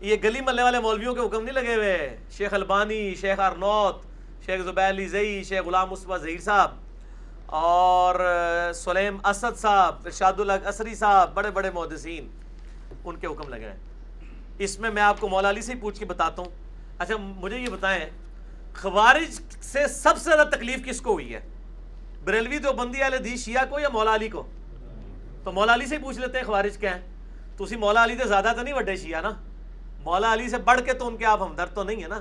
یہ گلی ملنے والے مولویوں کے حکم نہیں لگے ہوئے۔ شیخ البانی، شیخ ارنوت، شیخ زبیر علی زئی شیخ غلام مصبح ظہیر صاحب۔ اور سلیم اسد صاحب، ارشاد الگ اسری صاحب، بڑے بڑے محدثین، ان کے حکم لگے ہیں۔ اس میں میں آپ کو مولا علی سے ہی پوچھ کے بتاتا ہوں۔ اچھا مجھے یہ بتائیں، خوارج سے سب سے زیادہ تکلیف کس کو ہوئی ہے؟ بریلوی تو بندی والے دی شیعہ کو یا مولا علی کو؟ تو مولا علی سے ہی پوچھ لیتے ہیں خوارج کیا ہے تو اسی مولا علی سے زیادہ تو نہیں وڈے شیعہ نا؟ مولا علی سے بڑھ کے تو ان کے آپ ہمدرد تو نہیں ہے نا؟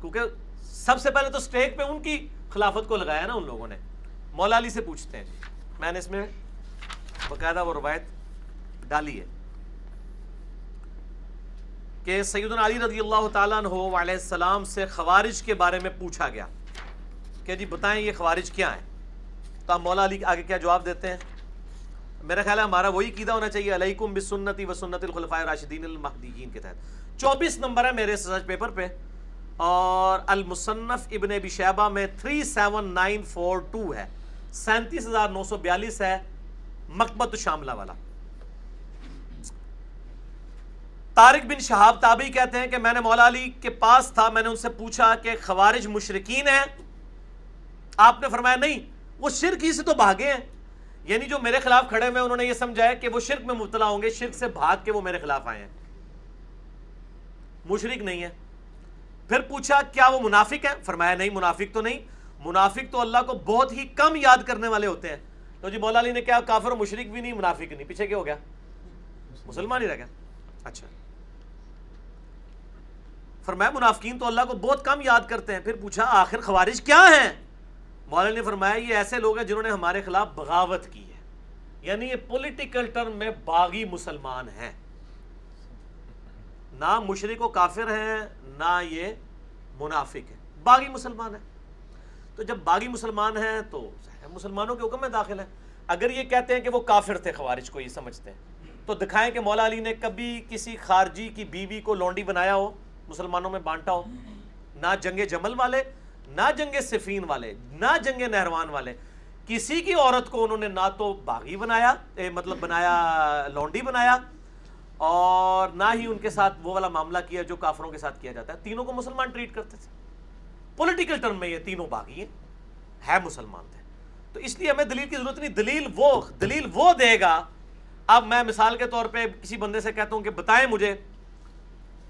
کیونکہ سب سے پہلے تو سٹیک پہ ان کی خلافت کو لگایا نا ان لوگوں نے۔ مولا علی سے پوچھتے ہیں۔ میں نے اس میں باقاعدہ وہ روایت ڈالی ہے کہ سیدنا علی رضی اللہ تعالیٰ عنہ علیہ السلام سے خوارج کے بارے میں پوچھا گیا کہ جی بتائیں یہ خوارج کیا ہیں؟ تو آپ مولا علی آگے کیا جواب دیتے ہیں؟ میرا خیال ہے ہمارا وہی قیدہ ہونا چاہیے، علیکم بسنتی و سنت الخلفاء راشدین المہدیین کے تحت۔ چوبیس نمبر ہے میرے سرچ پیپر پہ اور المصنف ابن ابی شیبہ میں 37942 ہے۔ سینتیس ہزار نو سو بیالیس ہے مکبت شاملہ والا۔ طارق بن شہاب تابعی کہتے ہیں کہ میں نے مولا علی کے پاس تھا، میں نے ان سے پوچھا کہ خوارج مشرقین ہیں۔ آپ نے فرمایا نہیں، وہ شرک ہی سے تو بھاگے ہیں۔ یعنی جو میرے خلاف کھڑے ہوئے انہوں نے یہ سمجھا ہے کہ وہ شرک میں مبتلا ہوں گے، شرک سے بھاگ کے وہ میرے خلاف آئے ہیں۔ مشرق نہیں ہے۔ پھر پوچھا، کیا وہ منافق ہیں؟ فرمایا نہیں، منافق تو نہیں۔ منافق تو اللہ کو بہت ہی کم یاد کرنے والے ہوتے ہیں۔ تو جی مولا علی نے کیا کافر و مشرق بھی نہیں، منافق نہیں۔ پیچھے کیا ہو گیا؟ مسلمان ہی رہ گیا۔ اچھا۔ فرمایا منافقین تو اللہ کو بہت کم یاد کرتے ہیں۔ پھر پوچھا آخر خوارج کیا ہیں؟ مولانا نے فرمایا یہ ایسے لوگ ہیں جنہوں نے ہمارے خلاف بغاوت کی ہے۔ یعنی یہ پولیٹیکل ٹرم میں باغی مسلمان ہیں۔ نہ مشرق و کافر ہیں، نہ یہ منافق ہیں۔ باغی مسلمان ہیں۔ تو جب باغی مسلمان ہیں تو مسلمانوں کے حکم میں داخل ہیں۔ اگر یہ کہتے ہیں کہ وہ کافر تھے خوارج کو، یہ سمجھتے ہیں۔ تو دکھائیں کہ مولا علی نے کبھی کسی خارجی کی بیوی کو لونڈی بنایا ہو، مسلمانوں میں بانٹا ہو۔ نہ جنگ جمل والے، نہ جنگ صفین والے، نہ جنگ نہروان والے۔ کسی کی عورت کو انہوں نے نہ تو باغی بنایا مطلب بنایا، لونڈی بنایا، اور نہ ہی ان کے ساتھ وہ والا معاملہ کیا جو کافروں کے ساتھ کیا جاتا ہے۔ تینوں کو مسلمان ٹریٹ کرتے تھے۔ پولیٹیکل ٹرم میں یہ تینوں باغی ہیں ہے مسلمان تھے۔ تو اس لیے ہمیں دلیل کی ضرورت نہیں، دلیل وہ دلیل وہ دے گا۔ اب میں مثال کے طور پہ کسی بندے سے کہتا ہوں کہ بتائیں مجھے،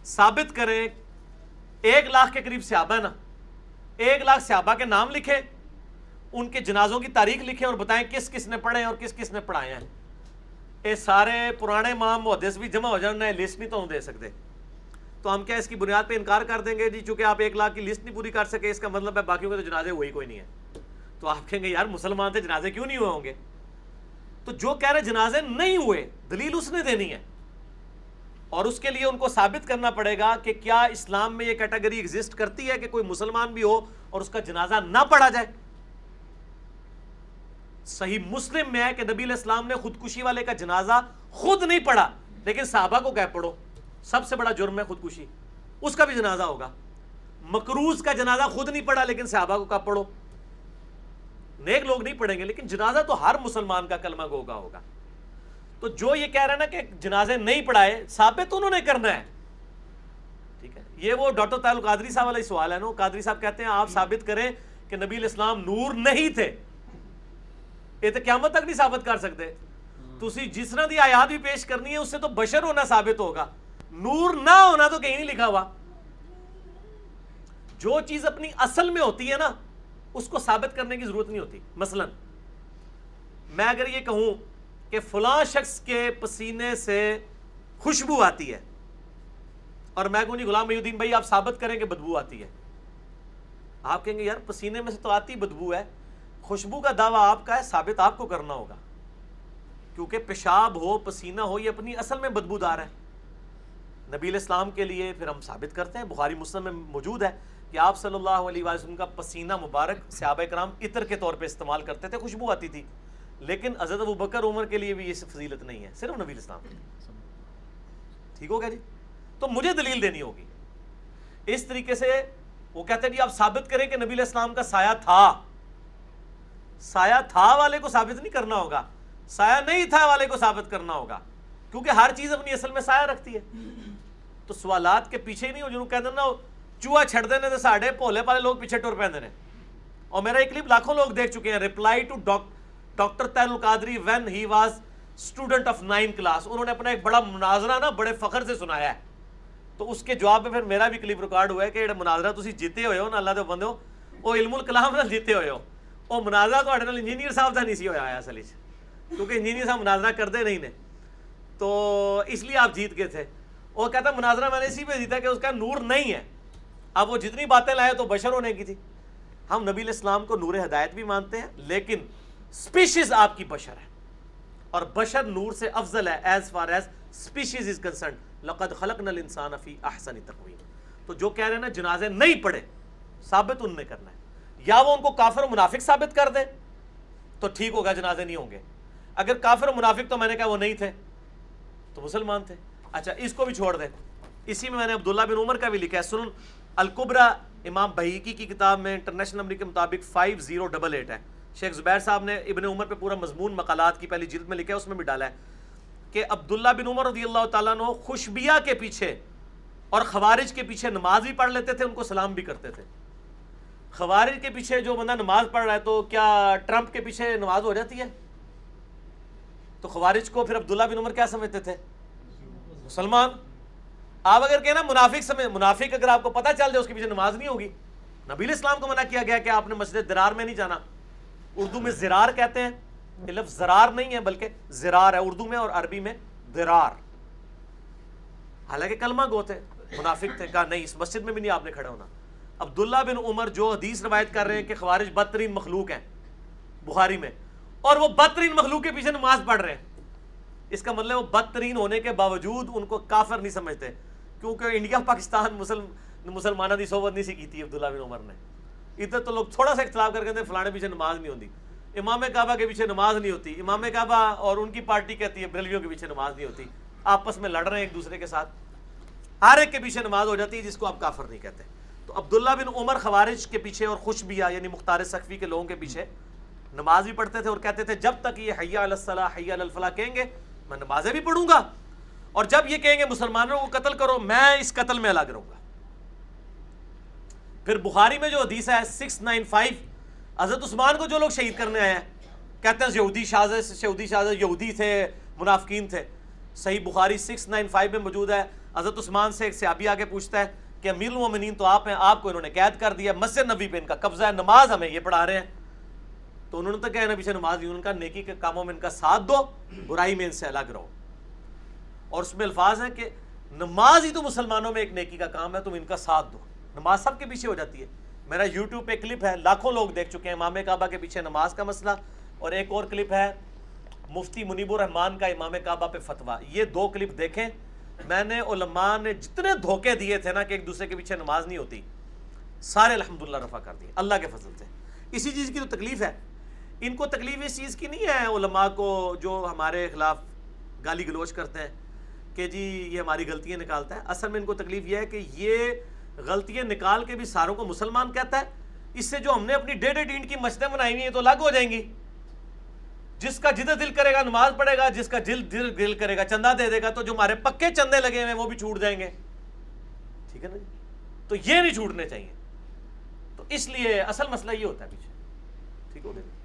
ثابت کریں، ایک لاکھ کے قریب صحابہ ہے نا۔ ایک لاکھ صحابہ کے نام لکھے ان کے جنازوں کی تاریخ لکھیں اور بتائیں کس کس نے پڑھے اور کس کس نے پڑھائے ہیں۔ یہ سارے پرانے مام محدث بھی جمع ہو جانا لسٹ نہیں تو ہم دے سکتے۔ تو ہم کیا اس کی بنیاد پہ انکار کر دیں گے؟ جی چونکہ آپ ایک لاکھ کی لسٹ نہیں پوری کر سکے، اس کا مطلب ہے باقیوں کے تو جنازے وہی کوئی نہیں ہے۔ تو آپ کہیں گے، یار، مسلمان تھے، جنازے کیوں نہیں ہوئے ہوں گے؟ تو جو کہہ رہے جنازے نہیں ہوئے، دلیل اس نے دینی ہے۔ اور اس کے لیے ان کو ثابت کرنا پڑے گا کہ کیا اسلام میں یہ کیٹیگری ایگزسٹ کرتی ہے کہ کوئی مسلمان بھی ہو اور اس کا جنازہ نہ پڑھا جائے۔ صحیح مسلم میں ہے کہ نبی علیہ السلام نے خودکشی والے کا جنازہ خود نہیں پڑھا لیکن صحابہ کو کہہ پڑھو۔ سب سے بڑا جرم ہے خودکشی۔ اس کا بھی جنازہ ہوگا۔ مکروز کا جنازہ خود نہیں پڑھا لیکن صحابہ کو کہا پڑھو؟ نیک لوگ نہیں پڑھیں گے لیکن جنازہ تو ہر مسلمان کا کلمہ گوگا ہوگا۔ تو جو یہ کہہ رہا ہے نا کہ جنازے نہیں پڑھائے ثابت انہوں نے کرنا ہے۔ ٹھیک ہے یہ وہ ڈاکٹر تعلق قادری صاحب والا سوال ہے نا۔ قادری صاحب کہتے ہیں آپ ثابت کریں کہ نبی الاسلام نور نہیں تھے۔ یہ تو قیامت تک نہیں ثابت کر سکتے۔ تو اسی جس طرح دی آیات بھی پیش کرنی ہے اس سے تو بشر ہونا ثابت ہوگا۔ نور نہ ہونا تو کہیں نہیں لکھا ہوا۔ جو چیز اپنی اصل میں ہوتی ہے نا، اس کو ثابت کرنے کی ضرورت نہیں ہوتی۔ مثلا، میں اگر یہ کہوں کہ فلاں شخص کے پسینے سے خوشبو آتی ہے، اور میں کہوں جی، غلام الدین بھائی، آپ ثابت کریں کہ بدبو آتی ہے۔ آپ کہیں گے، یار، پسینے میں سے تو آتی بدبو ہے۔ خوشبو کا دعویٰ آپ کا ہے، ثابت آپ کو کرنا ہوگا۔ کیونکہ پیشاب ہو، پسینہ ہو، یہ اپنی اصل میں بدبو دار ہے۔ نبی الاسلام کے لیے پھر ہم ثابت کرتے ہیں، بخاری مسلم میں موجود ہے کہ آپ صلی اللہ علیہ وسلم کا پسینہ مبارک صحابہ کرام عطر کے طور پہ استعمال کرتے تھے، خوشبو آتی تھی۔ لیکن حضرت ابو بکر عمر کے لیے بھی یہ فضیلت نہیں ہے، صرف نبی الاسلام کے لیے ٹھیک ہو گیا جی؟ تو مجھے دلیل دینی ہوگی۔ اس طریقے سے وہ کہتے ہیں جی آپ ثابت کریں کہ نبی علیہ السلام کا سایہ تھا۔ سایہ تھا والے کو ثابت نہیں کرنا ہوگا۔ سایہ نہیں تھا والے کو ثابت کرنا ہوگا۔ کیونکہ ہر چیز اپنی اصل میں سایہ رکھتی ہے۔ تو سوالات کے پیچھے ہی نہیں ہو، جنہوں کہتے نا، چوہا چھڑ دینے تو ساڑھے پولے پالے لوگ پیچھے ٹور پہ دینے اور میرا ایک کلپ لاکھوں لوگ دیکھ چکے ہیں۔ ریپلائی ٹو ڈاکٹر تیل al-Qadri when he was student of nine class انہوں نے اپنا ایک بڑا مناظرہ نا بڑے فخر سے سنایا ہے۔ تو اس کے جواب میں پھر میرا بھی کلپ ریکارڈ ہوا ہے کہ مناظرہ تھی جیتے ہوئے ہو، نا اللہ دے بندے ہو، وہ علم الکلام نہ جیتے ہوئے ہو۔ وہ مناظرہ تو نال انجینئر صاحب کا نہیں سی ہوا ہے اصل کیونکہ انجینئر صاحب مناظرہ کرتے نہیں نے۔ تو اس لیے آپ جیت گئے تھے۔ وہ کہتا مناظرہ میں نے اسی پہ جیتا کہ اس کا نور نہیں ہے۔ اب وہ جتنی باتیں لائے تو بشر ہونے کی تھی۔ ہم نبی الاسلام کو نور ہدایت بھی مانتے ہیں، لیکن سپیشیز آپ کی بشر ہے۔ اور بشر نور سے افضل ہے as far as species is concern لقد خلقنا الانسان فی احسن تقویم۔ تو جو کہہ رہے ہیں نا، جنازے نہیں پڑے، ثابت ان نے کرنا ہے۔ یا وہ ان کو کافر و منافق ثابت کر دیں، تو ٹھیک ہوگا، جنازے نہیں ہوں گے۔ اگر کافر و منافق تو میں نے کہا وہ نہیں تھے، تو مسلمان تھے۔ اچھا اس کو بھی چھوڑ دیں۔ اسی میں میں نے عبداللہ بن عمر کا بھی لکھا ہے۔ سنن القبرہ امام بحیقی کی کتاب میں انٹرنیشنل نمبر کے مطابق فائیو زیرو ڈبل ایٹ ہے۔ شیخ زبیر صاحب نے ابن عمر پہ پورا مضمون مقالات کی پہلی جلد میں لکھا ہے، اس میں بھی ڈالا ہے کہ عبداللہ بن عمر رضی اللہ تعالیٰ نے خوشبیہ کے پیچھے اور خوارج کے پیچھے نماز بھی پڑھ لیتے تھے، ان کو سلام بھی کرتے تھے۔ خوارج کے پیچھے جو بندہ نماز پڑھ رہا ہے تو کیا ٹرمپ کے پیچھے نماز ہو جاتی ہے؟ تو خوارج کو پھر عبداللہ بن عمر کیا سمجھتے تھے؟ مسلمان، آپ اگر کہنا منافق سمجھ، منافق اگر آپ کو پتہ چل جائے اس کے پیچھے نماز نہیں ہوگی، نبی اسلام کو منع کیا گیا کہ آپ نے مسجد درار میں نہیں جانا۔ اردو میں زرار کہتے ہیں، یہ لفظ زرار نہیں ہے بلکہ زرار ہے اردو میں اور عربی میں درار۔ حالانکہ کلمہ گو تھے، منافق تھے، کہا نہیں، اس مسجد میں بھی نہیں آپ نے کھڑے ہونا۔ عبداللہ بن عمر جو حدیث روایت کر رہے ہیں کہ خوارج بدترین مخلوق ہیں، بخاری میں، اور وہ بدترین مخلوق کے پیچھے نماز پڑھ رہے ہیں۔ اس کا مطلب وہ بدترین ہونے کے باوجود ان کو کافر نہیں سمجھتے۔ کیونکہ انڈیا، پاکستان، مسلم مسلمانہ دی صحبت نہیں سی کی تھی عبداللہ بن عمر نے۔ ادھر تو لوگ تھوڑا سا اختلاف کر کہتے ہیں فلانے پیچھے نماز نہیں ہوتی امام کعبہ کے پیچھے نماز نہیں ہوتی۔ امام کعبہ اور ان کی پارٹی کہتی ہے بریلویوں کے پیچھے نماز نہیں ہوتی۔ آپس میں لڑ رہے ہیں ایک دوسرے کے ساتھ۔ ہر ایک کے پیچھے نماز ہو جاتی ہے جس کو آپ کافر نہیں کہتے۔ تو عبداللہ بن عمر خوارج کے پیچھے اور خوش بیا یعنی مختار سخفی کے لوگوں کے پیچھے نماز بھی پڑھتے تھے اور کہتے تھے جب تک یہ حیا الصلاح حیا الفلاح کہیں گے میں نمازیں بھی پڑھوں گا اور جب یہ کہیں گے مسلمانوں کو قتل کرو، میں اس قتل میں الگ رہوں گا۔ پھر بخاری میں جو حدیث ہے سکس نائن فائیو حضرت عثمان کو جو لوگ شہید کرنے آئے ہیں، کہتے ہیں یہودی شاز یہودی شاز یہودی تھے، منافقین تھے۔ صحیح بخاری سکس نائن فائیو میں موجود ہے۔ حضرت عثمان سے ایک سیابی آگے پوچھتا ہے کہ امیر المومنین تو آپ ہیں، آپ کو انہوں نے قید کر دیا، مسجد نبی پہ ان کا قبضہ ہے، نماز ہمیں یہ پڑھا رہے ہیں۔ تو انہوں نے تو کہا نبی سے نماز دی ان کا نیکی کے کاموں میں ان کا ساتھ دو، برائی میں ان سے الگ رہو۔ اور اس میں الفاظ ہیں کہ نماز ہی تو مسلمانوں میں ایک نیکی کا کام ہے، تم ان کا ساتھ دو۔ نماز سب کے پیچھے ہو جاتی ہے۔ میرا یوٹیوب پہ کلپ ہے، لاکھوں لوگ دیکھ چکے ہیں امام کعبہ کے پیچھے نماز کا مسئلہ۔ اور ایک اور کلپ ہے، مفتی منیب الرحمان کا امام کعبہ پہ فتویٰ۔ یہ دو کلپ دیکھیں۔ میں نے علماء نے جتنے دھوکے دیے تھے نا کہ ایک دوسرے کے پیچھے نماز نہیں ہوتی، سارے الحمدللہ رفع کر دیے۔ اللہ کے فضل سے۔ اسی چیز کی تو تکلیف ہے۔ ان کو تکلیف اس چیز کی نہیں ہے علماء کو جو ہمارے خلاف گالی گلوچ کرتے ہیں کہ جی یہ ہماری غلطیاں نکالتا ہے۔ اصل میں ان کو تکلیف یہ ہے کہ یہ غلطیاں نکال کے بھی ساروں کو مسلمان کہتا ہے۔ اس سے جو ہم نے اپنی ڈیڑھ ڈینٹ کی مسجدیں بنائی ہوئی ہیں تو الگ ہو جائیں گی۔ جس کا جدھر دل کرے گا، نماز پڑھے گا، جس کا دل دل دل کرے گا، چندہ دے دے گا، تو جو ہمارے پکے چندے لگے ہوئے ہیں وہ بھی چھوٹ جائیں گے۔ ٹھیک ہے نا جی؟ تو یہ نہیں چھوٹنے چاہیے۔ تو اس لیے اصل مسئلہ یہ ہوتا ہے پیچھے۔ ٹھیک ہو گیا۔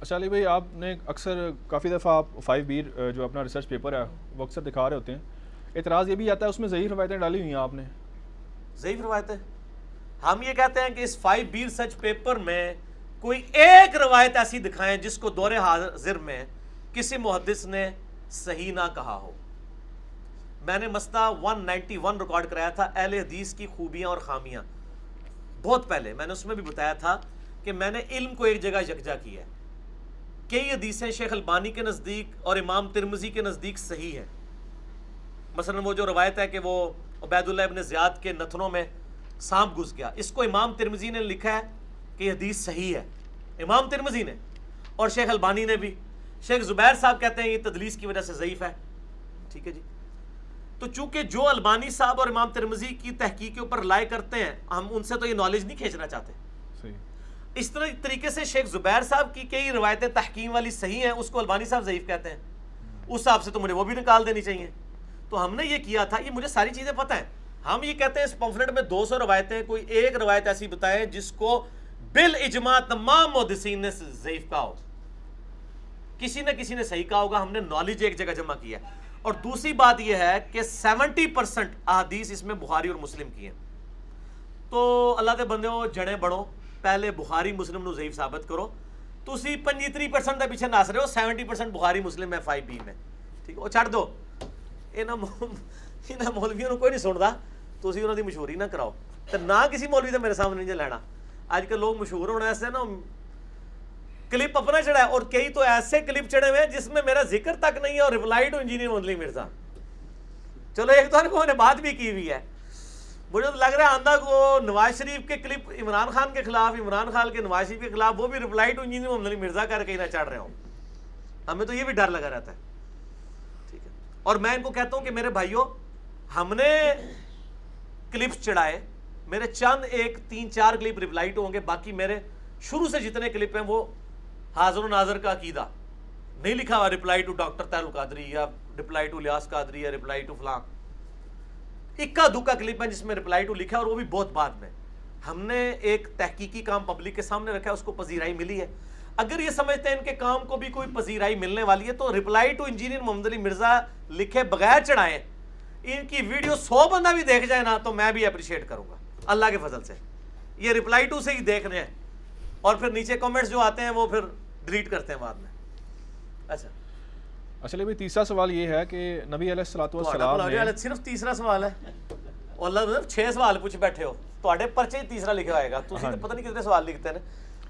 اچھا علی بھائی، آپ نے اکثر کافی دفعہ آپ فائیو بیر جو اپنا ریسرچ پیپر ہے، وہ اکثر دکھا رہے ہوتے ہیں۔ اعتراض یہ بھی آتا ہے، اس میں ضعیف روایتیں ڈالی ہوئی ہیں آپ نے۔ ضعیف روایت ہے ہم یہ کہتے ہیں کہ اس فائیو بیر سچ پیپر میں کوئی ایک روایت ایسی دکھائیں جس کو دور حاضر میں کسی محدث نے صحیح نہ کہا ہو۔ میں نے مسئلہ 191 ریکارڈ کرایا تھا، اہل حدیث کی خوبیاں اور خامیاں۔ بہت پہلے میں نے اس میں بھی بتایا تھا کہ میں نے علم کو ایک جگہ یکجا کیا ہے۔ کئی حدیثیں شیخ البانی کے نزدیک اور امام ترمزی کے نزدیک صحیح ہیں۔ مثلا وہ جو روایت ہے کہ وہ عبید اللہ ابن زیاد کے نتنوں میں سانپ گھس گیا۔ اس کو امام ترمزی نے لکھا ہے کہ یہ حدیث صحیح ہے۔ امام ترمزی نے اور شیخ البانی نے بھی۔ شیخ زبیر صاحب کہتے ہیں یہ تدلیس کی وجہ سے ضعیف ہے۔ ٹھیک ہے جی۔ تو چونکہ جو البانی صاحب اور امام ترمزی کی تحقیق کے اوپر لائے کرتے ہیں، ہم ان سے تو یہ نالج نہیں کھینچنا چاہتے۔ اس طرح طریقے سے شیخ زبیر صاحب کی کئی روایتیں تحقیم والی صحیح ہیں، اس کو البانی صاحب ضعیف کہتے ہیں۔ اس حساب سے تو مجھے وہ بھی نکال دینی چاہیے۔ تو ہم نے یہ کیا تھا، یہ مجھے ساری چیزیں پتہ ہیں۔ ہم یہ کہتے ہیں اس پمفلٹ میں دو سو روایتیں، کوئی ایک روایت ایسی بتائیں جس کو بال اجماع تمام محدثین نے ضعیف کہا ہو۔ کسی نہ کسی نے صحیح کہا ہوگا، ہم نے نالج ایک جگہ جمع کیا اور دوسری بات یہ ہے کہ سیونٹی پرسنٹ احادیث اس میں بخاری اور مسلم کی ہیں۔ تو اللہ دے بندے ہو جڑے بڑھو۔ پہلے بخاری مسلم نو ضعیف ثابت کرو۔ تسی پنجی پرسنٹ دے پیچھے ناس رہے ہو، سیونٹی پرسنٹ بخاری مسلم ہے، فائیو بی میں۔ ٹھیک ہے وہ چھڑ دو۔ یہاں یہاں مولویوں کوئی نہیں سنتا تسی انہوں دی مشہوری نہ کراؤ۔ تو نہ کسی مولوی تے میرے سامنے نہیں لینا۔ آج کل لوگ مشہور ہونا ایسے نا کلپ اپنا چڑھا ہے، اور کئی تو ایسے کلپ چڑھے ہوئے ہیں جس میں میرا ذکر تک نہیں ہے اور ریپلائی ٹو انجینئر مندلی مرزا۔ چلو، ایک تو نے بات بھی کی ہوئی ہے۔ مجھے تو لگ رہا ہے آندہ کو نواز شریف کے کلپ عمران خان کے خلاف، عمران خان کے نواز شریف کے خلاف وہ بھی ریپلائی ٹو انجینئر مندلی مرزا کر کے نہ چڑھ رہے ہوں۔ ہمیں تو یہ بھی ڈر لگا رہتا ہے۔ ٹھیک ہے۔ اور میں ان کو کہتا ہوں کہ میرے بھائیوں ہم نے کلپس چڑھائے۔ میرے چند ایک تین چار کلپ ریپلائی ٹو ہوں گے، باقی میرے شروع سے جتنے کلپ ہیں وہ حاضر و ناظر کا عقیدہ۔ نہیں لکھا ہوا ریپلائی ٹو ڈاکٹر تعلق قادری یا ریپلائی ٹو لیاس قادری یا ریپلائی ٹو فلاں اکا دکا کلپ ہے جس میں ریپلائی ٹو لکھا ہے اور وہ بھی بہت بعد میں۔ ہم نے ایک تحقیقی کام پبلک کے سامنے رکھا ہے، اس کو پذیرائی ملی ہے۔ اگر یہ سمجھتے ہیں ان کے کام کو بھی کوئی پذیرائی ملنے والی ہے، تو reply to engineer Muhammad Ali Mirza لکھے بغیر چڑھائے ان کی ویڈیو سو بندہ بھی دیکھ جائے نا، تو میں بھی اپریشیٹ کروں گا۔ اللہ کے فضل سے۔ یہ ریپلائی ٹو سے ہی دیکھ رہے ہیں۔ اور پھر نیچے کامنٹس جو آتے ہیں، وہ پھر ڈیلیٹ کرتے ہیں بعد میں۔ اچھا۔ اصل میں تیسرا سوال یہ ہے کہ نبی علیہ السلاۃ والسلام نے صرف تیسرا سوال ہے۔ اور اللہ مطلب چھ سوال پوچھ بیٹھے ہو۔ تو پرچے تیسرا لکھا ہوئے گا۔ تسی تو پتہ نہیں کتنے سوال لکھتے ہیں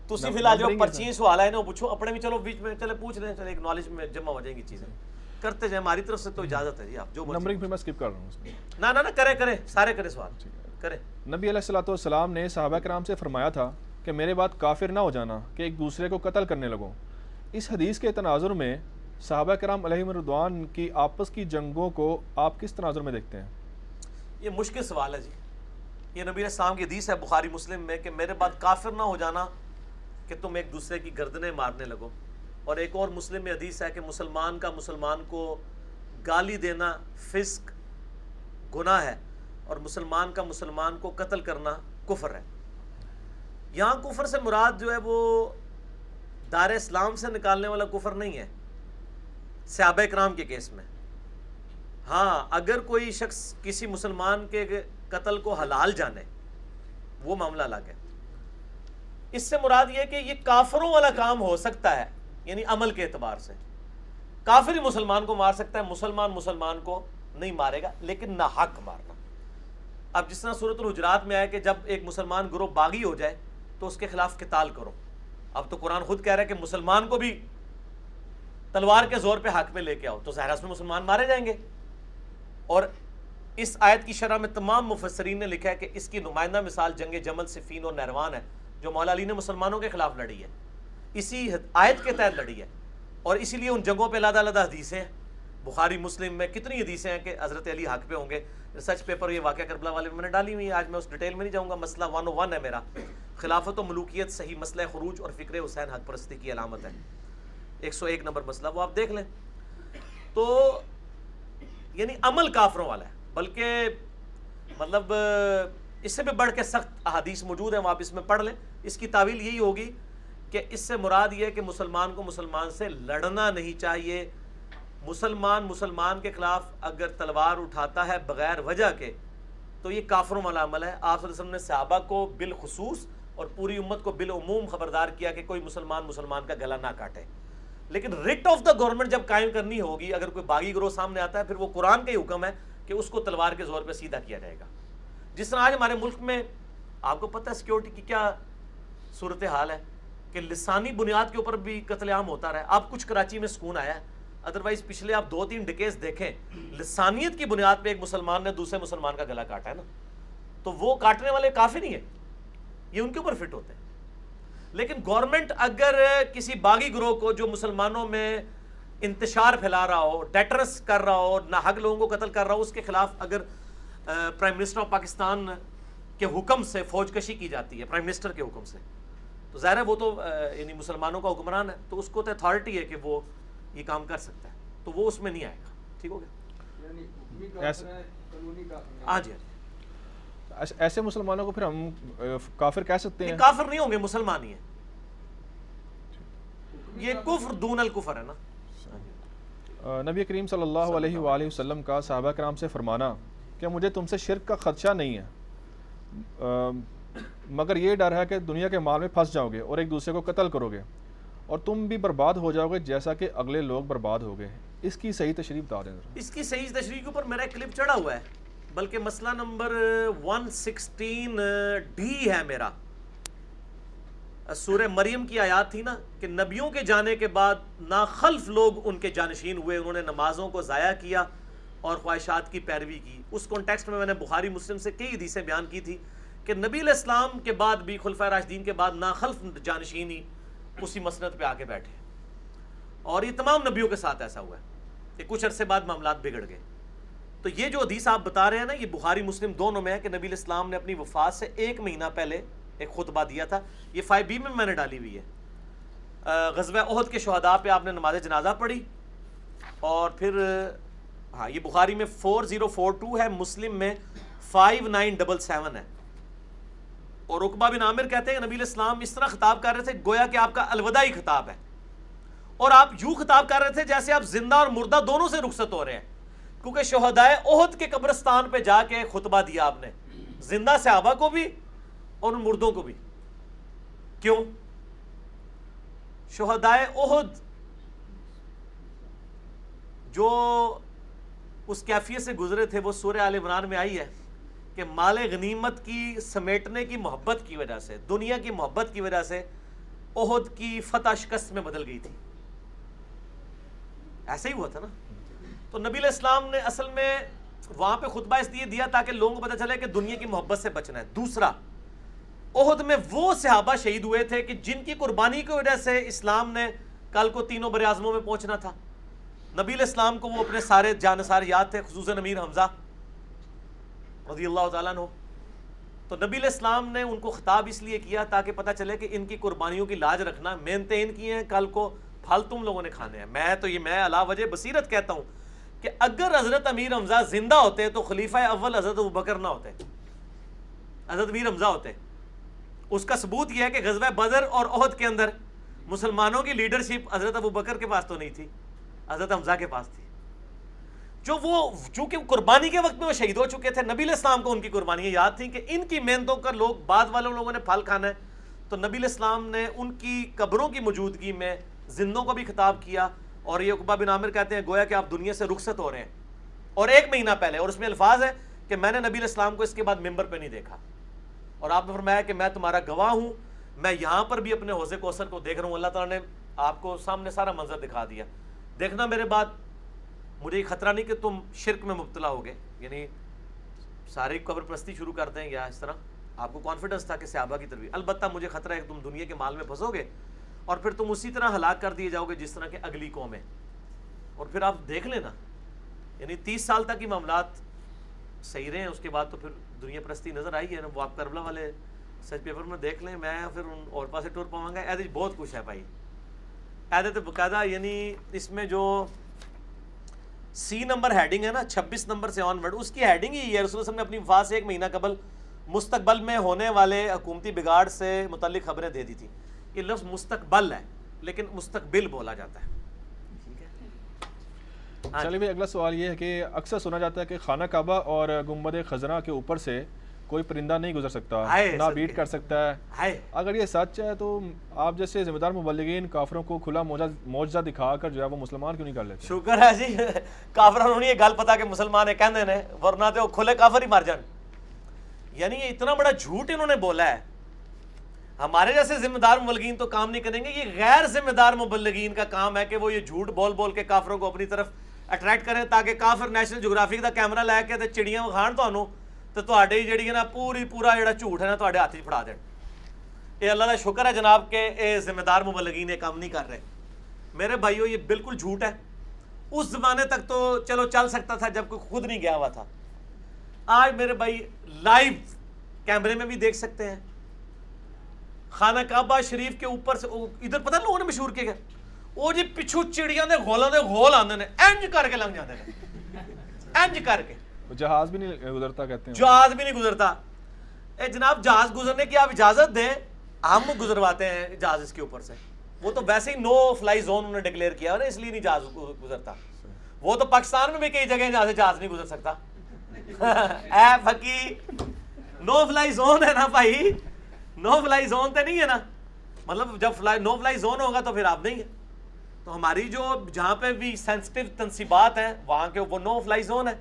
تسی فی الحال جو پرچی سوال ہے نا وہ پوچھو۔ اپنے بھی چلو بیچ میں چلے پوچھ لیں چلے ایک نالج میں جمع ہو جائیں گی چیزیں۔ کرتے جائیں ہماری طرف سے تو اجازت ہے جی آپ جو نمبرنگ پھر میں سکپ کر رہا ہوں اس میں۔ نہ نہ کرے کرے سارے کرے سوال۔ کرے نبی علیہ والسلام نے صحابہ کرام سے فرمایا تھا کہ میرے بعد کافر نہ ہو جانا کہ ایک دوسرے کو قتل کرنے لگوں۔ اس حدیث کے تناظر میں صحابہ کرام علیہ مردوان کی آپس کی جنگوں کو آپ کس تناظر میں دیکھتے ہیں؟ یہ مشکل سوال ہے جی۔ یہ نبی السلام کی حدیث ہے بخاری مسلم میں کہ میرے بعد کافر نہ ہو جانا کہ تم ایک دوسرے کی گردنیں مارنے لگو۔ اور ایک اور مسلم میں حدیث ہے کہ مسلمان کا مسلمان کو گالی دینا فسق گناہ ہے اور مسلمان کا مسلمان کو قتل کرنا کفر ہے۔ یہاں کفر سے مراد جو ہے وہ دار اسلام سے نکالنے والا کفر نہیں ہے۔ صحابہ کرام کے کیس میں۔ ہاں اگر کوئی شخص کسی مسلمان کے قتل کو حلال جانے، وہ معاملہ الگ ہے۔ اس سے مراد یہ کہ یہ کافروں والا کام ہو سکتا ہے یعنی عمل کے اعتبار سے۔ کافر ہی مسلمان کو مار سکتا ہے، مسلمان مسلمان کو نہیں مارے گا، لیکن نہ حق مارنا۔ اب جس طرح صورت الحجرات میں آئے کہ جب ایک مسلمان گروہ باغی ہو جائے، تو اس کے خلاف قتال کرو۔ اب تو قرآن خود کہہ رہا ہے کہ مسلمان کو بھی تلوار کے زور پہ حق میں لے کے آؤ تو ظاہر اس میں مسلمان مارے جائیں گے۔ اور اس آیت کی شرح میں تمام مفسرین نے لکھا ہے کہ اس کی نمائندہ مثال جنگ جمل، صفین اور نہروان ہے، جو مولا علی نے مسلمانوں کے خلاف لڑی ہے۔ اسی آیت کے تحت لڑی ہے۔ اور اسی لیے ان جنگوں پہ علیحدہ علیحدہ حدیثیں ہیں۔ بخاری، مسلم میں کتنی حدیثیں ہیں کہ حضرت علی حق پہ ہوں گے۔ ریسرچ پیپر یہ واقعہ کربلا والے میں نے ڈالی ہوئی ہے آج میں اس ڈیٹیل میں نہیں جاؤں گا۔ مسئلہ ون او ون ہے میرا۔ خلافت و ملوکیت، صحیح مسئلہ خروج اور فکر حسین حق پرستی کی علامت ہے۔ ایک سو ایک نمبر مسئلہ، وہ آپ دیکھ لیں۔ تو یعنی عمل کافروں والا ہے، بلکہ مطلب اس سے بھی بڑھ کے سخت احادیث موجود ہیں، وہ آپ اس میں پڑھ لیں۔ اس کی تعویل یہی ہوگی کہ اس سے مراد یہ ہے کہ مسلمان کو مسلمان سے لڑنا نہیں چاہیے۔ مسلمان مسلمان کے خلاف اگر تلوار اٹھاتا ہے بغیر وجہ کے، تو یہ کافروں والا عمل ہے۔ آپ صلی اللہ علیہ وسلم نے صحابہ کو بالخصوص اور پوری امت کو بالعموم خبردار کیا کہ کوئی مسلمان مسلمان کا گلا نہ کاٹے۔ لیکن ریٹ آف دا گورنمنٹ جب قائم کرنی ہوگی، اگر کوئی باغی گروہ سامنے آتا ہے، پھر وہ قرآن کا ہی حکم ہے کہ اس کو تلوار کے زور پہ سیدھا کیا جائے گا۔ جس طرح آج ہمارے ملک میں آپ کو پتہ ہے سیکیورٹی کی کیا صورت حال ہے کہ لسانی بنیاد کے اوپر بھی قتل عام ہوتا رہا ہے۔ اب کچھ کراچی میں سکون آیا ہے۔ ادروائز پچھلے آپ دو تین ڈکیز دیکھیں، لسانیت کی بنیاد پہ ایک مسلمان نے دوسرے مسلمان کا گلا کاٹا ہے نا۔ تو وہ کاٹنے والے کافی نہیں ہیں۔ یہ ان کے اوپر فٹ ہوتے ہیں۔ لیکن گورنمنٹ اگر کسی باغی گروہ کو جو مسلمانوں میں انتشار پھیلا رہا ہو ڈیٹرس کر رہا ہو نہ حق لوگوں کو قتل کر رہا ہو اس کے خلاف اگر پرائم منسٹر آف پاکستان کے حکم سے فوج کشی کی جاتی ہے پرائم منسٹر کے حکم سے تو ظاہر ہے وہ تو یعنی مسلمانوں کا حکمران ہے تو اس کو تو اتھارٹی ہے کہ وہ یہ کام کر سکتا ہے تو وہ اس میں نہیں آئے گا ٹھیک ہو گیا؟ یعنی ہاں جی۔ ایسے مسلمانوں کو پھر ہم کافر کہہ سکتے ہیں۔ کافر نہیں ہوں گے مسلمان ہی ہیں۔ یہ کفر دون الکفر ہے نا۔ نبی کریم صلی اللہ علیہ وآلہ وسلم۔ کا صحابہ کرام سے فرمانا کہ مجھے تم سے شرک کا خدشہ نہیں ہے۔ مگر یہ ڈر ہے کہ دنیا کے مال میں پھنس جاؤ گے اور ایک دوسرے کو قتل کرو گے اور تم بھی برباد ہو جاؤ گے جیسا کہ اگلے لوگ برباد ہو گئے اس کی صحیح تشریف بتا دیں۔ اس کی صحیح تشریح کے اوپر میرا کلپ چڑھا ہوا ہے۔ بلکہ مسئلہ نمبر ون سکسٹین ڈی ہے میرا۔ سورہ مریم کی آیات تھی نا کہ نبیوں کے جانے کے بعد ناخلف لوگ ان کے جانشین ہوئے، انہوں نے نمازوں کو ضائع کیا اور خواہشات کی پیروی کی۔ اس کانٹیکسٹ میں میں نے بخاری، مسلم سے کئی حدیثیں بیان کی تھی کہ نبی علیہ السلام کے بعد بھی، خلفۂ راشدین کے بعد ناخلف جانشینی اسی مسنت پہ آ کے بیٹھے۔ اور یہ تمام نبیوں کے ساتھ ایسا ہوا ہے کہ کچھ عرصے بعد معاملات بگڑ گئے۔ تو یہ جو حدیث آپ بتا رہے ہیں نا، یہ بخاری، مسلم دونوں میں ہے کہ نبی علیہ السلام نے اپنی وفات سے ایک مہینہ پہلے ایک خطبہ دیا تھا۔ یہ فائیو بی میں میں نے ڈالی ہوئی ہے۔ غزوہ عہد کے شہداء پہ آپ نے نماز جنازہ پڑھی۔ اور پھر ہاں یہ بخاری میں فور زیرو فور ٹو ہے، مسلم میں فائیو نائن ڈبل سیون ہے۔ اور رقبہ بن عامر کہتے ہیں کہ نبی علیہ السلام اس طرح خطاب کر رہے تھے گویا کہ آپ کا الوداعی خطاب ہے۔ اور آپ یوں خطاب کر رہے تھے جیسے آپ زندہ اور مردہ دونوں سے رخصت ہو رہے ہیں۔ کیونکہ شہدائے عہد کے قبرستان پہ جا کے خطبہ دیا آپ نے۔ زندہ صحابہ کو بھی اور ان مردوں کو بھی۔ کیوں؟ شہدائے عہد جو اس کیفیت سے گزرے تھے، وہ سورہ عال عمران میں آئی ہے کہ مال غنیمت کی سمیٹنے کی محبت کی وجہ سے، دنیا کی محبت کی وجہ سے عہد کی فتح شکست میں بدل گئی تھی۔ ایسا ہی ہوا تھا نا؟ تو نبی علیہ السلام نے اصل میں وہاں پہ خطبہ اس لیے دیا تاکہ لوگوں کو پتہ چلے کہ دنیا کی محبت سے بچنا ہے۔ دوسرا، عہد میں وہ صحابہ شہید ہوئے تھے کہ جن کی قربانی کی وجہ سے اسلام نے کل کو تینوں بر اعظموں میں پہنچنا تھا۔ نبی علیہ السلام کو وہ اپنے سارے جانسار یاد تھے، خصوصاً امیر حمزہ رضی اللہ تعالیٰ عنہ۔ تو نبی علیہ السلام نے ان کو خطاب اس لیے کیا تاکہ پتہ چلے کہ ان کی قربانیوں کی لاج رکھنا محنتیں ان کی ہیں، کل کو پھل تم لوگوں نے کھانے ہیں۔ میں تو یہ، میں علا وجہ بصیرت کہتا ہوں کہ اگر حضرت امیر حمزہ زندہ ہوتے تو خلیفہ اول حضرت بکر نہ ہوتے۔ حضرت امیر حمزہ ہوتے۔ اس کا ثبوت یہ ہے کہ غزوہ بدر اور عہد کے اندر مسلمانوں کی لیڈرشپ حضرت ابو بکر کے پاس تو نہیں تھی، حضرت حمزہ کے پاس تھی۔ جو وہ چونکہ قربانی کے وقت میں وہ شہید ہو چکے تھے، نبی الاسلام کو ان کی قربانیاں یاد تھیں کہ ان کی محنتوں کا لوگ بعد والوں لوگوں نے پھل کھانا ہے۔ تو نبی الاسلام نے ان کی قبروں کی موجودگی میں زندوں کو بھی خطاب کیا۔ اور یہ اقبا بن عامر کہتے ہیں، گویا کہ آپ دنیا سے رخصت ہو رہے ہیں۔ اور ایک مہینہ پہلے، اور اس میں الفاظ ہے کہ میں نے نبی الاسلام کو اس کے بعد ممبر پہ نہیں دیکھا۔ اور آپ نے فرمایا کہ میں تمہارا گواہ ہوں، میں یہاں پر بھی اپنے حوضے کوثر کو دیکھ رہا ہوں۔ اللہ تعالیٰ نے آپ کو سامنے سارا منظر دکھا دیا۔ دیکھنا میرے بعد مجھے یہ خطرہ نہیں کہ تم شرک میں مبتلا ہو گئے۔ یعنی سارے قبر پرستی شروع کر دیں یا اس طرح۔ آپ کو کانفیڈنس تھا کہ صحابہ کی طرف البتہ مجھے خطرہ ہے کہ تم دنیا کے مال میں پھنسو گے۔ اور پھر تم اسی طرح ہلاک کر دیے جاؤ گے جس طرح کہ اگلی قوم ہے۔ اور پھر آپ دیکھ لینا یعنی تیس سال تک ہی معاملات صحیح رہے ہیں اس کے بعد تو پھر دنیا پرستی نظر آئی ہے نا وہ آپ کربلا والے سچ پیپر میں دیکھ لیں، میں پھر ان اور پاسے ٹور پاؤں گا۔ ایسے بہت کچھ ہے بھائی۔ ایسے تو باقاعدہ یعنی اس میں جو سی نمبر ہیڈنگ ہے نا، چھبیس نمبر سے آن ورڈ اس کی ہیڈنگ ہی ہے۔ رسول نے اپنی وفات سے ایک مہینہ قبل مستقبل میں ہونے والے حکومتی بگاڑ سے متعلق خبریں دے دی تھی یہ لفظ مستقبل ہے لیکن مستقبل بولا جاتا ہے۔ چلیے بھائی اگلا سوال یہ ہے کہ اکثر سنا جاتا ہے کہ خانہ کعبہ اور گنبد خزرہ کے اوپر سے کوئی پرندہ نہیں گزر سکتا نہ بیٹ کر سکتا ہے۔ اگر یہ سچ ہے تو آپ جیسے ذمہ دار مبلغین کافروں کو کھلا موجزہ دکھا کر جو ہے وہ مسلمان کیوں نہیں کر لیتے؟ شکر ہے جی کافروں نے یہ گل پتا کہ مسلمان ہے کہندے نے ورنہ تو کھلے کافر ہی مر جان۔ یعنی یہ اتنا بڑا جھوٹ انہوں نے بولا ہے۔ ہمارے جیسے ذمہ دار مبلغین تو کام نہیں کریں گے، یہ غیر ذمہ دار مبلغین کا کام ہے کہ وہ یہ جھوٹ بول بول کے کافروں کو اپنی طرف اٹریکٹ کریں تاکہ کافر نیشنل جغرافی کا کیمرہ لے کے چڑیاں وکھان تو تو تھی جی ہے نا پوری پورا جڑا جھوٹ ہے نا تے ہاتھ پڑا دین۔ یہ اللہ کا شکر ہے جناب کہ یہ ذمہ دار مبلغین یہ کام نہیں کر رہے۔ میرے بھائیو، یہ بالکل جھوٹ ہے۔ اس زمانے تک تو چلو چل سکتا تھا جب کوئی خود نہیں گیا ہوا تھا۔ آج میرے بھائی لائیو کیمرے میں بھی دیکھ سکتے ہیں۔ خانہ کعبہ شریف کے اوپر سے ادھر پتہ لوگوں نے مشہور کیا گیا وہ جی پچھو چڑیاں دے غولاں دے غول آندے نے۔ انج کر کے لنگ جاندے نے۔ انج کر کے جہاز بھی نہیں گزرتا کہتے ہیں۔ جہاز بھی نہیں گزرتا۔ اے جناب جہاز گزرنے کی آپ اجازت دیں۔ ہم گزرواتے ہیں جہاز اس کے اوپر سے۔ وہ تو ویسے ہی نو فلائی زون انہوں نے ڈکلیئر کیا نا اس لیے نہیں جہاز گزرتا۔ وہ تو پاکستان میں بھی کئی جگہ جہاں سے جہاز نہیں گزر سکتا۔ اے پھکی نو فلائی زون ہے نا بھائی۔ نو فلائی زون تو نہیں ہے نا؟ مطلب جب فلائی نو فلائی زون ہوگا تو پھر آپ نہیں ہے تو ہماری جو جہاں پہ بھی سینسٹیو تنصیبات ہیں، وہاں کے وہ نو فلائی زون ہے۔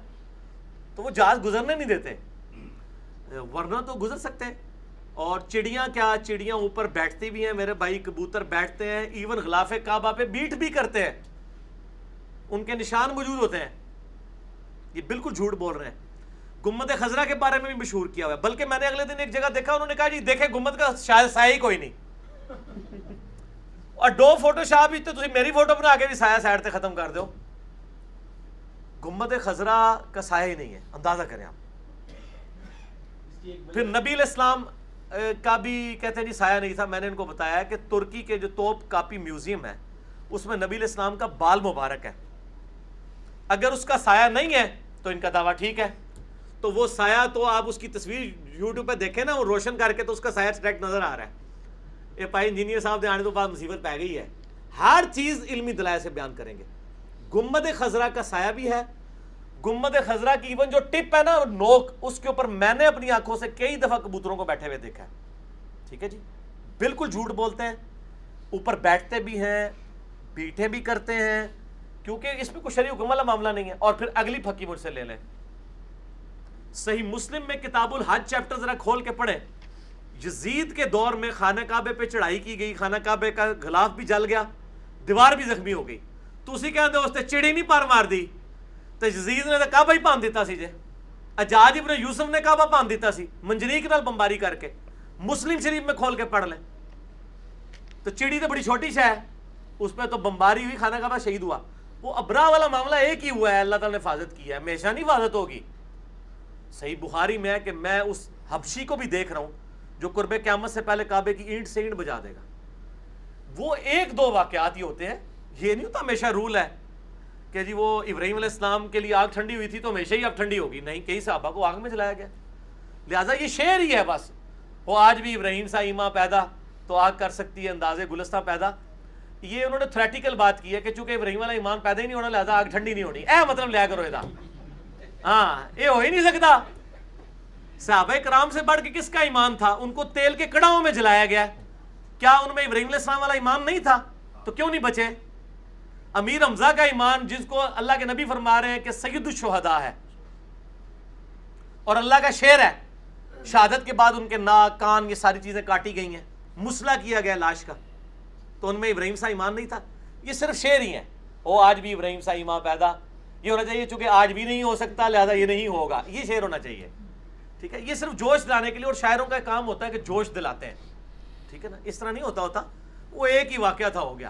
تو وہ جہاز گزرنے نہیں دیتے۔ ورنہ تو گزر سکتے۔ ہیں اور چڑیاں کیا؟ چڑیاں اوپر بیٹھتی بھی ہیں۔ میرے بھائی کبوتر بیٹھتے ہیں۔ ایون غلاف کعبہ پہ بیٹ بھی کرتے ہیں۔ ان کے نشان موجود ہوتے ہیں۔ یہ بالکل جھوٹ بول رہے ہیں۔ گمت خزرہ کے بارے میں بھی مشہور کیا ہوا ہے۔ بلکہ میں نے اگلے دن ایک جگہ دیکھا، انہوں نے کہا جی دیکھیں، گمت کا شاید سایہ ہی کوئی نہیں۔ اور دو فوٹو شاپ بھی تو میری فوٹو بنا کے بھی سایہ سائڈ سے ختم کر دو گمت خزرہ کا سایہ ہی نہیں ہے، اندازہ کریں آپ۔ پھر نبی الاسلام کا بھی کہتے ہیں جی سایہ نہیں تھا۔ میں نے ان کو بتایا کہ ترکی کے جو توپ کاپی میوزیم ہے، اس میں نبی الاسلام کا بال مبارک ہے۔ اگر اس کا سایہ نہیں ہے تو ان کا دعویٰ ٹھیک ہے۔ تو وہ سایہ تو آپ اس کی تصویر یوٹیوب پہ دیکھیں نا، وہ روشن کر کے تو اس کا سایہ اسٹریکٹ نظر آ رہا ہے۔ یہ پائی انجینئر صاحب دے آنے تو بعد مصیبت پہ گئی ہے۔ ہر چیز علمی دلائل سے بیان کریں گے۔ گمبد خزرہ کا سایہ بھی ہے۔ گمبد خزرہ کی ایون جو ٹپ ہے نا، نوک، اس کے اوپر میں نے اپنی آنکھوں سے کئی دفعہ کبوتروں کو بیٹھے ہوئے دیکھا ہے۔ ٹھیک ہے جی؟ بالکل جھوٹ بولتے ہیں۔ اوپر بیٹھتے بھی ہیں، بیٹھے بھی کرتے ہیں۔ کیونکہ اس میں کوئی شریع حکم والا معاملہ نہیں ہے۔ اور پھر اگلی پھکی مجھ سے لے لیں۔ صحیح مسلم میں کتاب الحج چیپٹر ذرا کھول کے پڑھے یزید کے دور میں خانہ کعبے پہ چڑھائی کی گئی، خانہ کعبے کا غلاف بھی جل گیا، دیوار بھی زخمی ہو گئی۔ تو اسی کہتے اس نے چڑی نہیں پار مار دی۔ تو یزید نے تو کعبہ ہی پان دیتا سی جے۔ اجاج ابن یوسف نے کعبہ پان دیتا سی منجریک نال بمباری کر کے۔ مسلم شریف میں کھول کے پڑھ لیں۔ تو چڑی تو بڑی چھوٹی شہ ہے، اس پہ تو بمباری ہوئی، خانہ کعبہ شہید ہوا۔ وہ ابرا والا معاملہ ایک ہی ہوا ہے، اللہ تعالیٰ نے حفاظت کی ہے۔ ہمیشہ نہیں حفاظت ہوگی۔ صحیح بخاری میں ہے کہ میں اس حبشی کو بھی دیکھ رہا ہوں جو قرب قیامت سے پہلے کعبے کی اینٹ سے اینٹ بجا دے گا۔ وہ ایک دو واقعات ہی ہوتے ہیں، یہ نہیں ہوتا ہمیشہ رول ہے کہ جی وہ ابراہیم علیہ السلام کے لیے آگ ٹھنڈی ہوئی تھی تو ہمیشہ ہی اب ٹھنڈی ہوگی۔ نہیں، کئی صحابہ کو آگ میں جلایا گیا۔ لہٰذا یہ شعر ہی ہے بس۔ وہ آج بھی ابراہیم سا ایماں پیدا تو آگ کر سکتی ہے انداز گلستہ پیدا۔ یہ انہوں نے تھریٹیکل بات کی ہے کہ چونکہ ابراہیم والا ایمان پیدا ہی نہیں ہونا، لہذا آگ ٹھنڈی نہیں ہونی۔ اے مطلب لیا کرو یہ ہاں یہ ہو ہی نہیں سکتا۔ صحابہ کرام سے بڑھ کے کس کا ایمان تھا؟ ان کو تیل کے کڑاؤں میں جلایا گیا۔ کیا ان میں ابراہیم علیہ السلام والا ایمان نہیں تھا؟ تو کیوں نہیں بچے؟ امیر حمزہ کا ایمان جس کو اللہ کے نبی فرما رہے ہیں کہ سید الشہداء ہے۔ اور اللہ کا شعر ہے، شہادت کے بعد ان کے ناک، کان، یہ ساری چیزیں کاٹی گئی ہیں۔ مسئلہ کیا گیا لاش کا۔ تو ان میں ابراہیم سا ایمان نہیں تھا؟ یہ صرف شعر ہی ہیں۔ وہ آج بھی ابراہیم سا ایمان پیدا یہ ہونا چاہیے، چونکہ آج بھی نہیں ہو سکتا، لہذا یہ نہیں ہوگا۔ یہ شعر ہونا چاہیے۔ ٹھیک ہے؟ یہ صرف جوش دلانے کے لیے اور شاعروں کا کام ہوتا ہے کہ جوش دلاتے ہیں۔ ٹھیک ہے نا؟ اس طرح نہیں ہوتا ہوتا۔ وہ ایک ہی واقعہ تھا، ہو گیا۔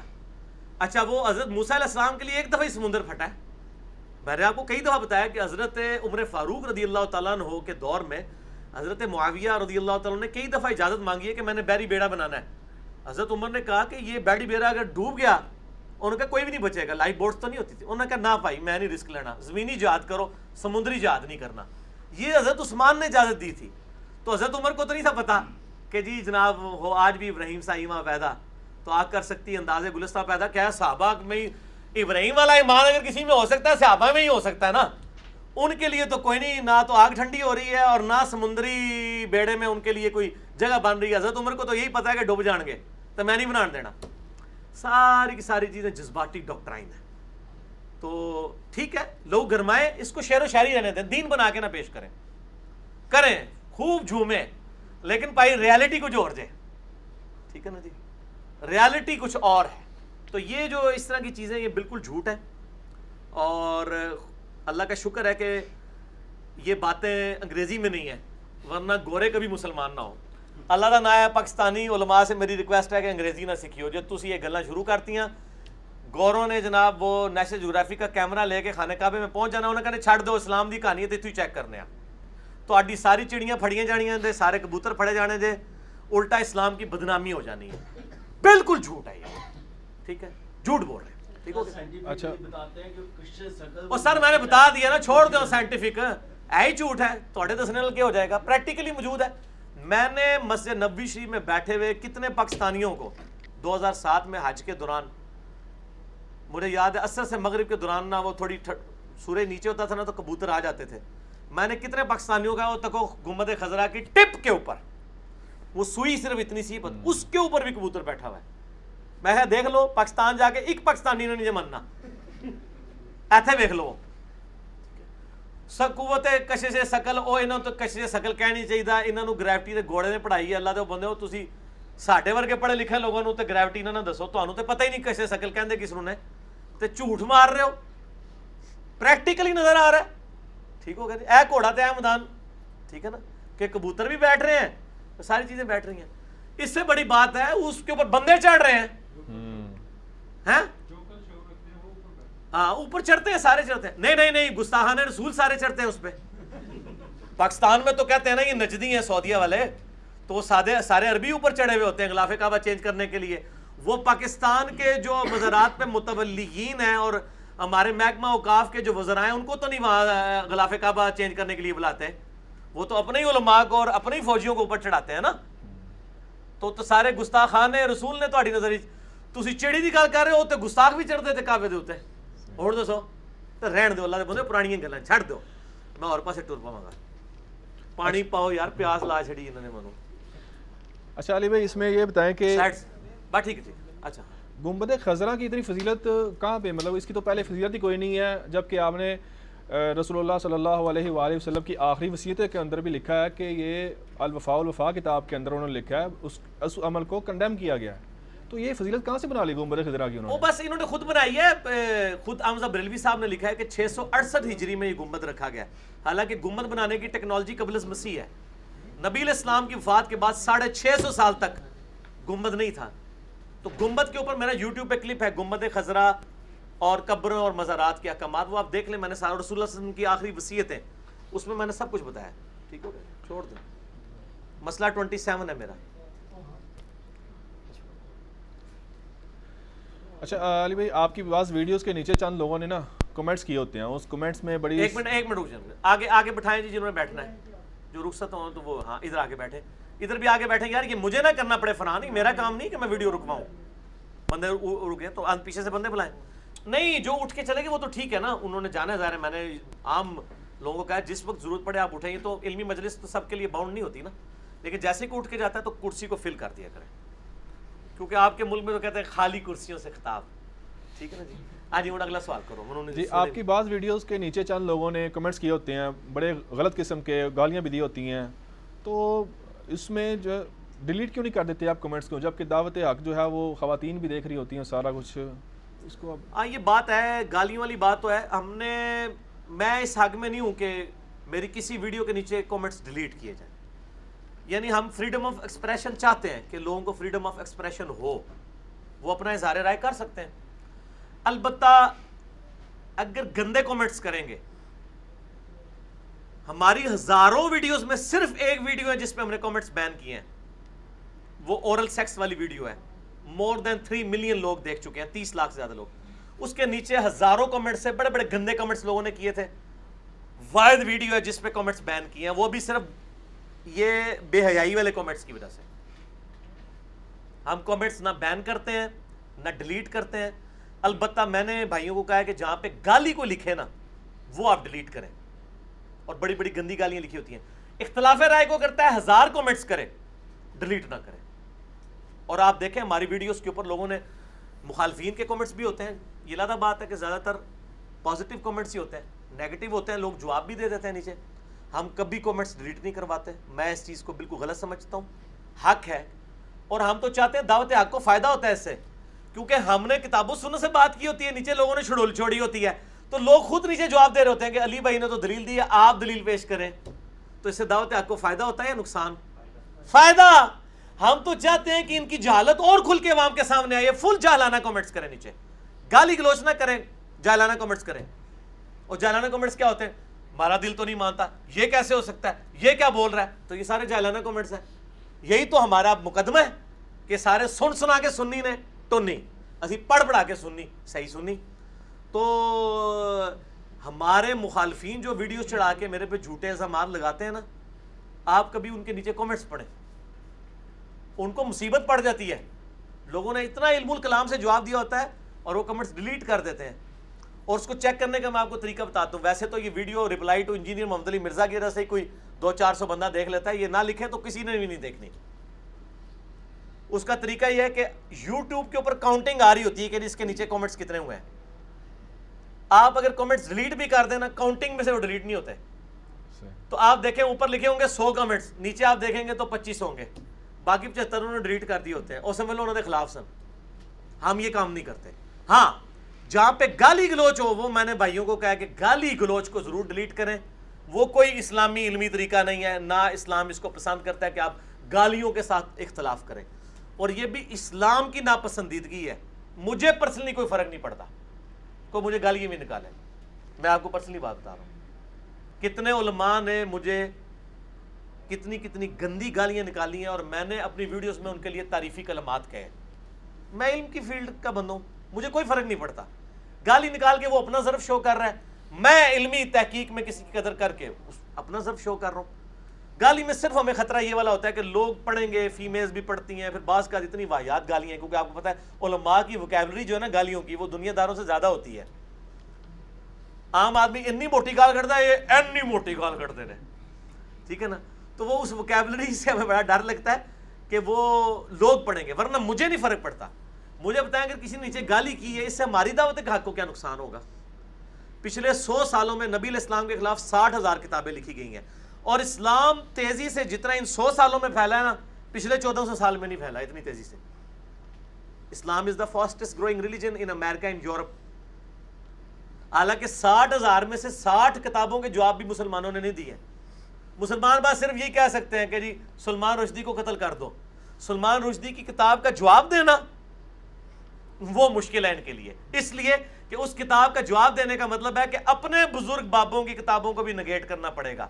اچھا وہ حضرت موسیٰ علیہ السلام کے لیے ایک دفعہ ہی سمندر پھٹا ہے۔ میں نے آپ کو کئی دفعہ بتایا کہ حضرت عمر فاروق رضی اللہ تعالیٰ عنہ کے دور میں حضرت معاویہ رضی اللہ تعالیٰ نے کئی دفعہ اجازت مانگی ہے کہ میں نے بیری بیڑا بنانا ہے۔ حضرت عمر نے کہا کہ یہ بیڑی بیڑا اگر ڈوب گیا انہوں نے کہا کوئی بھی نہیں بچے گا. لائف بوٹس تو نہیں ہوتی تھی. انہوں نے کہا، نہ پائی میں نہیں رسک لینا. زمینی جہاد کرو. سمندری جہاد نہیں کرنا. یہ حضرت عثمان نے اجازت دی تھی. تو حضرت عمر کو تو نہیں تھا پتا کہ جی جناب ہو آج بھی ابراہیم سا پیدا. تو آگ کر سکتی، انداز گلستہ پیدا. کیا صحابہ میں ابراہیم والا ایمان اگر کسی میں ہو سکتا ہے، صحابہ میں ہی ہو سکتا ہے نا؟ ان کے لیے تو کوئی نہیں، نہ تو آگ ٹھنڈی ہو رہی ہے اور نہ سمندری بیڑے میں ان کے لیے کوئی جگہ بن رہی ہے. حضرت عمر کو تو یہی پتا ہے کہ ڈوب جان گے. تو میں نہیں بنا دینا. ساری کی ساری چیزیں جذباتی ڈاکٹرائن ہیں۔ تو ٹھیک ہے، لوگ گرمائے اس کو شعر و شاعری رہنے دیں، دین بنا کے نہ پیش کریں۔ کریں، خوب جھومیں، لیکن پائی ریالٹی کو جوڑ دیں۔ ٹھیک ہے نا جی؟ ریالٹی کچھ اور ہے۔ تو یہ جو اس طرح کی چیزیں یہ بالکل جھوٹ ہے اور اللہ کا شکر ہے کہ یہ باتیں انگریزی میں نہیں ہیں، ورنہ گورے کبھی مسلمان نہ ہو اللہ نا ہے پاکستانی علماء سے میری ریکویسٹ ہے کہ انگریزی نہ سیکھی ہو جو تھی یہ گلیں شروع کرتی ہیں گوروں نے جناب وہ نیشنل جغرافی کا کیمرہ لے کے خانے کعبے میں پہنچ جانا انہوں نے کہا چھڑ دو اسلام دی کہانی ہے تو چیک کرنے تو آڈی ساری چڑیاں پھڑیاں جانیاں دے سارے کبوتر پھڑے جانے دے الٹا اسلام کی بدنامی ہو جانی ہے۔ بالکل جھوٹ ہے یہ۔ ٹھیک ہے؟ جھوٹ بول رہے ہیں۔ ٹھیک ہو گیا؟ اچھا۔ اور سر میں نے بتا دیا نا چھوڑ دو سائنٹیفک۔ ہے ہی جھوٹ ہے۔ تھوڑے دسنے کیا ہو جائے گا؟ پریکٹیکلی موجود ہے۔ میں نے مسجد نبی شریف میں بیٹھے ہوئے کتنے پاکستانیوں کو دو ہزار سات میں حج کے دوران، مجھے یاد ہے اثر سے مغرب کے دوران نا وہ تھوڑی سورج نیچے ہوتا تھا نا تو کبوتر آ جاتے تھے۔ میں نے کتنے پاکستانیوں کا وہ تکو گمبد خزرہ کی ٹپ کے اوپر، وہ سوئی صرف اتنی سی پت اس کے اوپر بھی کبوتر بیٹھا ہوا ہے۔ میں دیکھ لو، پاکستان جا کے ایک پاکستانی نے نہیں مننا۔ ایتھے دیکھ لو۔ قوت کشش سکل او انہوں تو کشش سکل کہنی چاہیے انہوں نے گریوٹی کے گھوڑے نے پڑھائی ہے اللہ دے بندے ہو ساڈے ورگے پڑھے لکھے لوگوں نے تو گریوٹی نہ دسو تمہیں تو پتہ ہی نہیں کشش سکل کہندے کس نے تو جھوٹ مار پریکٹیکلی نظر آ رہا ٹھیک ہو گیا اے گھوڑا تو اے میدان ٹھیک ہے نا کہ کبوتر بھی بیٹھ رہے ہیں ساری چیزیں بیٹھ رہی ہیں اس سے بڑی بات ہے اس کے اوپر بندے چڑھ رہے ہیں اوپر چڑھتے ہیں، سارے چڑھتے ہیں۔ نہیں نہیں نہیں گستاحان رسول سارے چڑھتے ہیں اس پہ۔ پاکستان میں تو کہتے ہیں نا، یہ نجدی ہیں سعودیہ والے۔ تو وہ سادے، سارے عربی اوپر چڑھے ہوئے ہوتے ہیں غلاف کعبہ چینج کرنے کے لیے۔ وہ پاکستان کے جو مزارات پہ متولیین ہیں اور ہمارے محکمہ اوقاف کے جو وزراء ہیں، ان کو تو نہیں وہاں غلاف کعبہ چینج کرنے کے لیے بلاتے وہ تو اپنے ہی علماء کو اور اپنے ہی فوجیوں کو اوپر چڑھاتے ہیں نا۔ تو تو سارے گستاخان رسول نے تاری نظر تھی چڑی کی گل کر رہے ہو تو گستاخ بھی چڑھتے تھے کعبے دے اتنے ہوں دسو رہن دو اللہ دے بندے پرانی گلیں چھڑ دو میں اور پاسے ٹر پاواں گا پانی پاؤ یار پیاس لا چھڑی انہوں نے منو اچھا علی بھائی اس میں یہ بتائیں کہ بات ٹھیک ہے اچھا گنبد خزرہ کی اتنی فضیلت کہاں پہ مطلب اس کی تو پہلے فضیلت ہی کوئی نہیں ہے جبکہ آپ نے رسول اللہ صلی اللہ علیہ وآلہ وسلم کی آخری وصیت کے اندر بھی لکھا ہے کہ یہ الوفاء الوفا کتاب کے اندر انہوں نے لکھا ہے اس اس عمل کو کنڈیم کیا گیا ہے تو یہ فضیلت کہاں سے بنا لی گنبد خضرا کی انہوں نے؟ بس انہوں نے خود بنائی ہے خود آمزہ بریلوی صاحب نے لکھا ہے کہ چھ سو اڑسٹھ ہجری میں یہ گنبد رکھا گیا حالانکہ گنبد بنانے کی ٹیکنالوجی قبل از مسیح ہے۔ نبی الاسلام کی وفات کے بعد ساڑھے چھ سو سال تک گنبد نہیں تھا۔ تو گنبد کے اوپر میرا یوٹیوب پہ کلپ ہے گنبد خزرہ اور قبروں اور مزارات کے احکامات۔ وہ آپ دیکھ لیں میں نے سارا رسول اللہ علیہ وسلم کی آخری وصیت ہے اس میں میں نے سب کچھ بتایا ٹھیک ہو گیا چھوڑ دیں۔ مسئلہ ٹوئنٹی سیون ہے میرا۔ اچھا علی بھائی، آپ کی بعض ویڈیوز کے نیچے چند لوگوں نے نا کمنٹس کیے ہوتے ہیں۔ اس کمنٹس میں بڑی ایک منٹ ایک منٹ رک جائیں آگے آگے بٹھائیں جی جنہوں نے بیٹھنا ہے۔ جو رخصت ہوں تو وہ ہاں ادھر آگے بیٹھے۔ ادھر بھی آگے بیٹھے یار، یہ مجھے نہ کرنا پڑے فراہ نہیں، میرا کام نہیں کہ میں ویڈیو رکواؤں بندے رکے تو پیچھے سے بندے بلائیں۔ نہیں، جو اٹھ کے چلے گئے، وہ تو ٹھیک ہے نا۔ انہوں نے جانا ظاہر ہے، میں نے عام لوگوں کو کہا جس وقت ضرورت پڑے آپ اٹھیں تو علمی مجلس تو سب کے لیے باؤنڈ نہیں ہوتی نا۔ لیکن جیسے کہ اٹھ کے جاتا ہے تو کرسی کو فل کر دیا کریں۔ کیونکہ آپ کے ملک میں تو کہتے ہیں خالی کرسیوں سے خطاب۔ ٹھیک ہے نا جی؟ آج ہی اگلا سوال کرو۔ انہوں نے جی آپ کی بعض ویڈیوز کے نیچے چند لوگوں نے کمنٹس کیے ہوتے ہیں بڑے غلط قسم کے گالیاں بھی دی ہوتی ہیں۔ تو اس میں جو ڈیلیٹ کیوں نہیں کر دیتے آپ کمنٹس کو؟ جبکہ دعوت حق جو ہے وہ خواتین بھی دیکھ رہی ہوتی ہیں سارا کچھ اس کو ہاں یہ بات ہے گالیوں والی بات تو ہے۔ ہم نے میں اس حق میں نہیں ہوں کہ میری کسی ویڈیو کے نیچے کومنٹس ڈیلیٹ کیے جائیں۔ یعنی ہم فریڈم آف ایکسپریشن چاہتے ہیں کہ لوگوں کو فریڈم آف ایکسپریشن ہو، وہ اپنا اظہار رائے کر سکتے ہیں۔ البتہ اگر گندے کومنٹس کریں گے، ہماری ہزاروں ویڈیوز میں صرف ایک ویڈیو ہے جس پہ ہم نے کومنٹس بین کیے ہیں۔ وہ اورل سیکس والی ویڈیو ہے۔ مور دین تھری ملین لوگ دیکھ چکے ہیں، تیس لاکھ سے زیادہ لوگ۔ اس کے نیچے ہزاروں کمنٹس سے بڑے بڑے گندے کمنٹس لوگوں نے کیے تھے۔ واحد ویڈیو ہے جس پہ کمنٹس بین کیے ہیں۔ وہ بھی صرف یہ بے حیائی والے کمنٹس کی وجہ سے۔ ہم کمنٹس نہ بین کرتے ہیں، نہ ڈیلیٹ کرتے ہیں۔ البتہ میں نے بھائیوں کو کہا ہے کہ جہاں پہ گالی کو لکھے نا، وہ آپ ڈیلیٹ کریں۔ اور بڑی بڑی گندی گالیاں لکھی ہوتی ہیں۔ اختلاف رائے کو کرتا ہے ہزار کومنٹس کرے ڈیلیٹ نہ کریں۔ اور آپ دیکھیں ہماری ویڈیوز کے اوپر لوگوں نے مخالفین کے کومنٹس بھی ہوتے ہیں۔ یہ لادہ بات ہے کہ زیادہ تر پازیٹیو کومنٹس ہی ہوتے ہیں نیگیٹو ہوتے ہیں، لوگ جواب بھی دے دیتے ہیں نیچے۔ ہم کبھی کومنٹس ڈیلیٹ نہیں کرواتے، میں اس چیز کو بالکل غلط سمجھتا ہوں۔ حق ہے۔ اور ہم تو چاہتے ہیں دعوت حق کو فائدہ ہوتا ہے اس سے۔ کیونکہ ہم نے کتابوں سننے سے بات کی ہوتی ہے، نیچے لوگوں نے چھڑول چھوڑی ہوتی ہے۔ تو لوگ خود نیچے جواب دے رہے ہوتے ہیں کہ علی بھائی نے تو دلیل دی ہے، آپ دلیل پیش کریں۔ تو اس سے دعوت حق کو فائدہ ہوتا ہے یا نقصان؟ فائدہ۔ ہم تو چاہتے ہیں کہ ان کی جہالت اور کھل کے عوام کے سامنے آئے، فل جہلانہ کومنٹس کریں نیچے۔ گالی گلوچ نہ کریں جہلانہ کومنٹس کریں۔ اور جہلانہ کومنٹس کیا ہوتے ہیں؟ ہمارا دل تو نہیں مانتا، یہ کیسے ہو سکتا ہے؟ یہ کیا بول رہا ہے؟ تو یہ سارے جہلانہ کومنٹس ہیں۔ یہی تو ہمارا مقدمہ ہے کہ سارے سن سنا کے سننی نے تو نہیں اسی پڑھ پڑھا کے سننی صحیح سننی تو ہمارے مخالفین جو ویڈیو چڑھا کے میرے پہ جھوٹے الزامات لگاتے ہیں نا، آپ کبھی ان کے نیچے کومنٹس پڑھیں۔ ان کو مصیبت پڑ جاتی ہے۔ لوگوں نے اتنا علم الکلام سے جواب دیا ہوتا ہے اور وہ کمنٹس ڈیلیٹ کر دیتے ہیں۔ اور اس کو چیک کرنے کا میں آپ کو طریقہ بتاتا ہوں۔ ویسے تو یہ video reply to engineer Muhammad Ali Mirza کی وجہ سے کوئی دو چار سو بندہ دیکھ لیتا ہے یہ نہ لکھے تو کسی نے بھی نہیں دیکھنی۔ اس کا طریقہ یہ ہے کہ یوٹیوب کے اوپر کاؤنٹنگ آ رہی ہوتی ہے کہ اس کے نیچے کومنٹس کتنے ہوئے ہیں۔ آپ اگر کومنٹس ڈیلیٹ بھی کر دینا کاؤنٹنگ میں سے وہ ڈیلیٹ نہیں ہوتے۔ تو آپ دیکھیں اوپر لکھے ہوں گے سو کمنٹس نیچے آپ دیکھیں گے تو پچیس ہوں گے۔ باقی پچہتر انہوں نے ڈیلیٹ کر دیے ہوتے ہیں۔ اور سمجھ لو انہوں نے خلاف سن۔ ہم یہ کام نہیں کرتے۔ ہاں جہاں پہ گالی گلوچ ہو، وہ میں نے بھائیوں کو کہا کہ گالی گلوچ کو ضرور ڈیلیٹ کریں۔ وہ کوئی اسلامی علمی طریقہ نہیں ہے، نہ اسلام اس کو پسند کرتا ہے کہ آپ گالیوں کے ساتھ اختلاف کریں۔ اور یہ بھی اسلام کی ناپسندیدگی ہے۔ مجھے پرسنلی کوئی فرق نہیں پڑتا۔ کو مجھے گالی بھی نکالیں میں آپ کو پرسنلی بات بتا رہا ہوں۔ کتنے علماء نے مجھے کتنی کتنی گندی گالیاں نکالی ہیں اور میں نے اپنی ویڈیوز میں ان کے لیے تعریفی کلمات کہے۔ میں علم کی فیلڈ کا بند ہوں، مجھے کوئی فرق نہیں پڑتا۔ گالی نکال کے وہ اپنا ضرف شو کر رہا ہے۔ میں علمی تحقیق میں کسی کی قدر کر کے اپنا ضرف شو کر رہا ہوں۔ گالی میں صرف ہمیں خطرہ یہ والا ہوتا ہے کہ لوگ پڑھیں گے فیمیلز بھی پڑھتی ہیں، پھر بعض کا اتنی واحد گالیاں ہیں، کیونکہ آپ کو پتا ہے علماء کی وکیبلری جو ہے نا گالیوں کی، وہ دنیا داروں سے زیادہ ہوتی ہے۔ عام آدمی اتنی موٹی گال کرتا ہے، یہ اینی موٹی گال کرتے رہے ٹھیک ہے نا؟ تو وہ اس وکیبلری سے ہمیں بڑا ڈر لگتا ہے کہ وہ لوگ پڑھیں گے، ورنہ مجھے نہیں فرق پڑتا۔ مجھے بتائیں اگر کسی نے نیچے گالی کی ہے، اس سے ہماری دعوت کے حق کو کیا نقصان ہوگا۔ پچھلے سو سالوں میں نبی الاسلام کے خلاف ساٹھ ہزار کتابیں لکھی گئی ہیں۔ اور اسلام تیزی سے جتنا ان سو سالوں میں پھیلا ہے نا، پچھلے چودہ سو سال میں نہیں پھیلا، اتنی تیزی سے۔ Islam is the fastest growing religion in America in Europe حالانکہ ساٹھ ہزار میں سے ساٹھ کتابوں کے جواب بھی مسلمانوں نے نہیں دیے۔ مسلمان بات صرف یہ کہہ سکتے ہیں کہ جی سلمان رشدی کو قتل کر دو۔ سلمان رشدی کی کتاب کا جواب دینا۔ وہ مشکل ہے ان کے لیے۔ اس لیے کہ اس کتاب کا جواب دینے کا مطلب ہے کہ اپنے بزرگ بابوں کی کتابوں کو بھی نگیٹ کرنا پڑے گا۔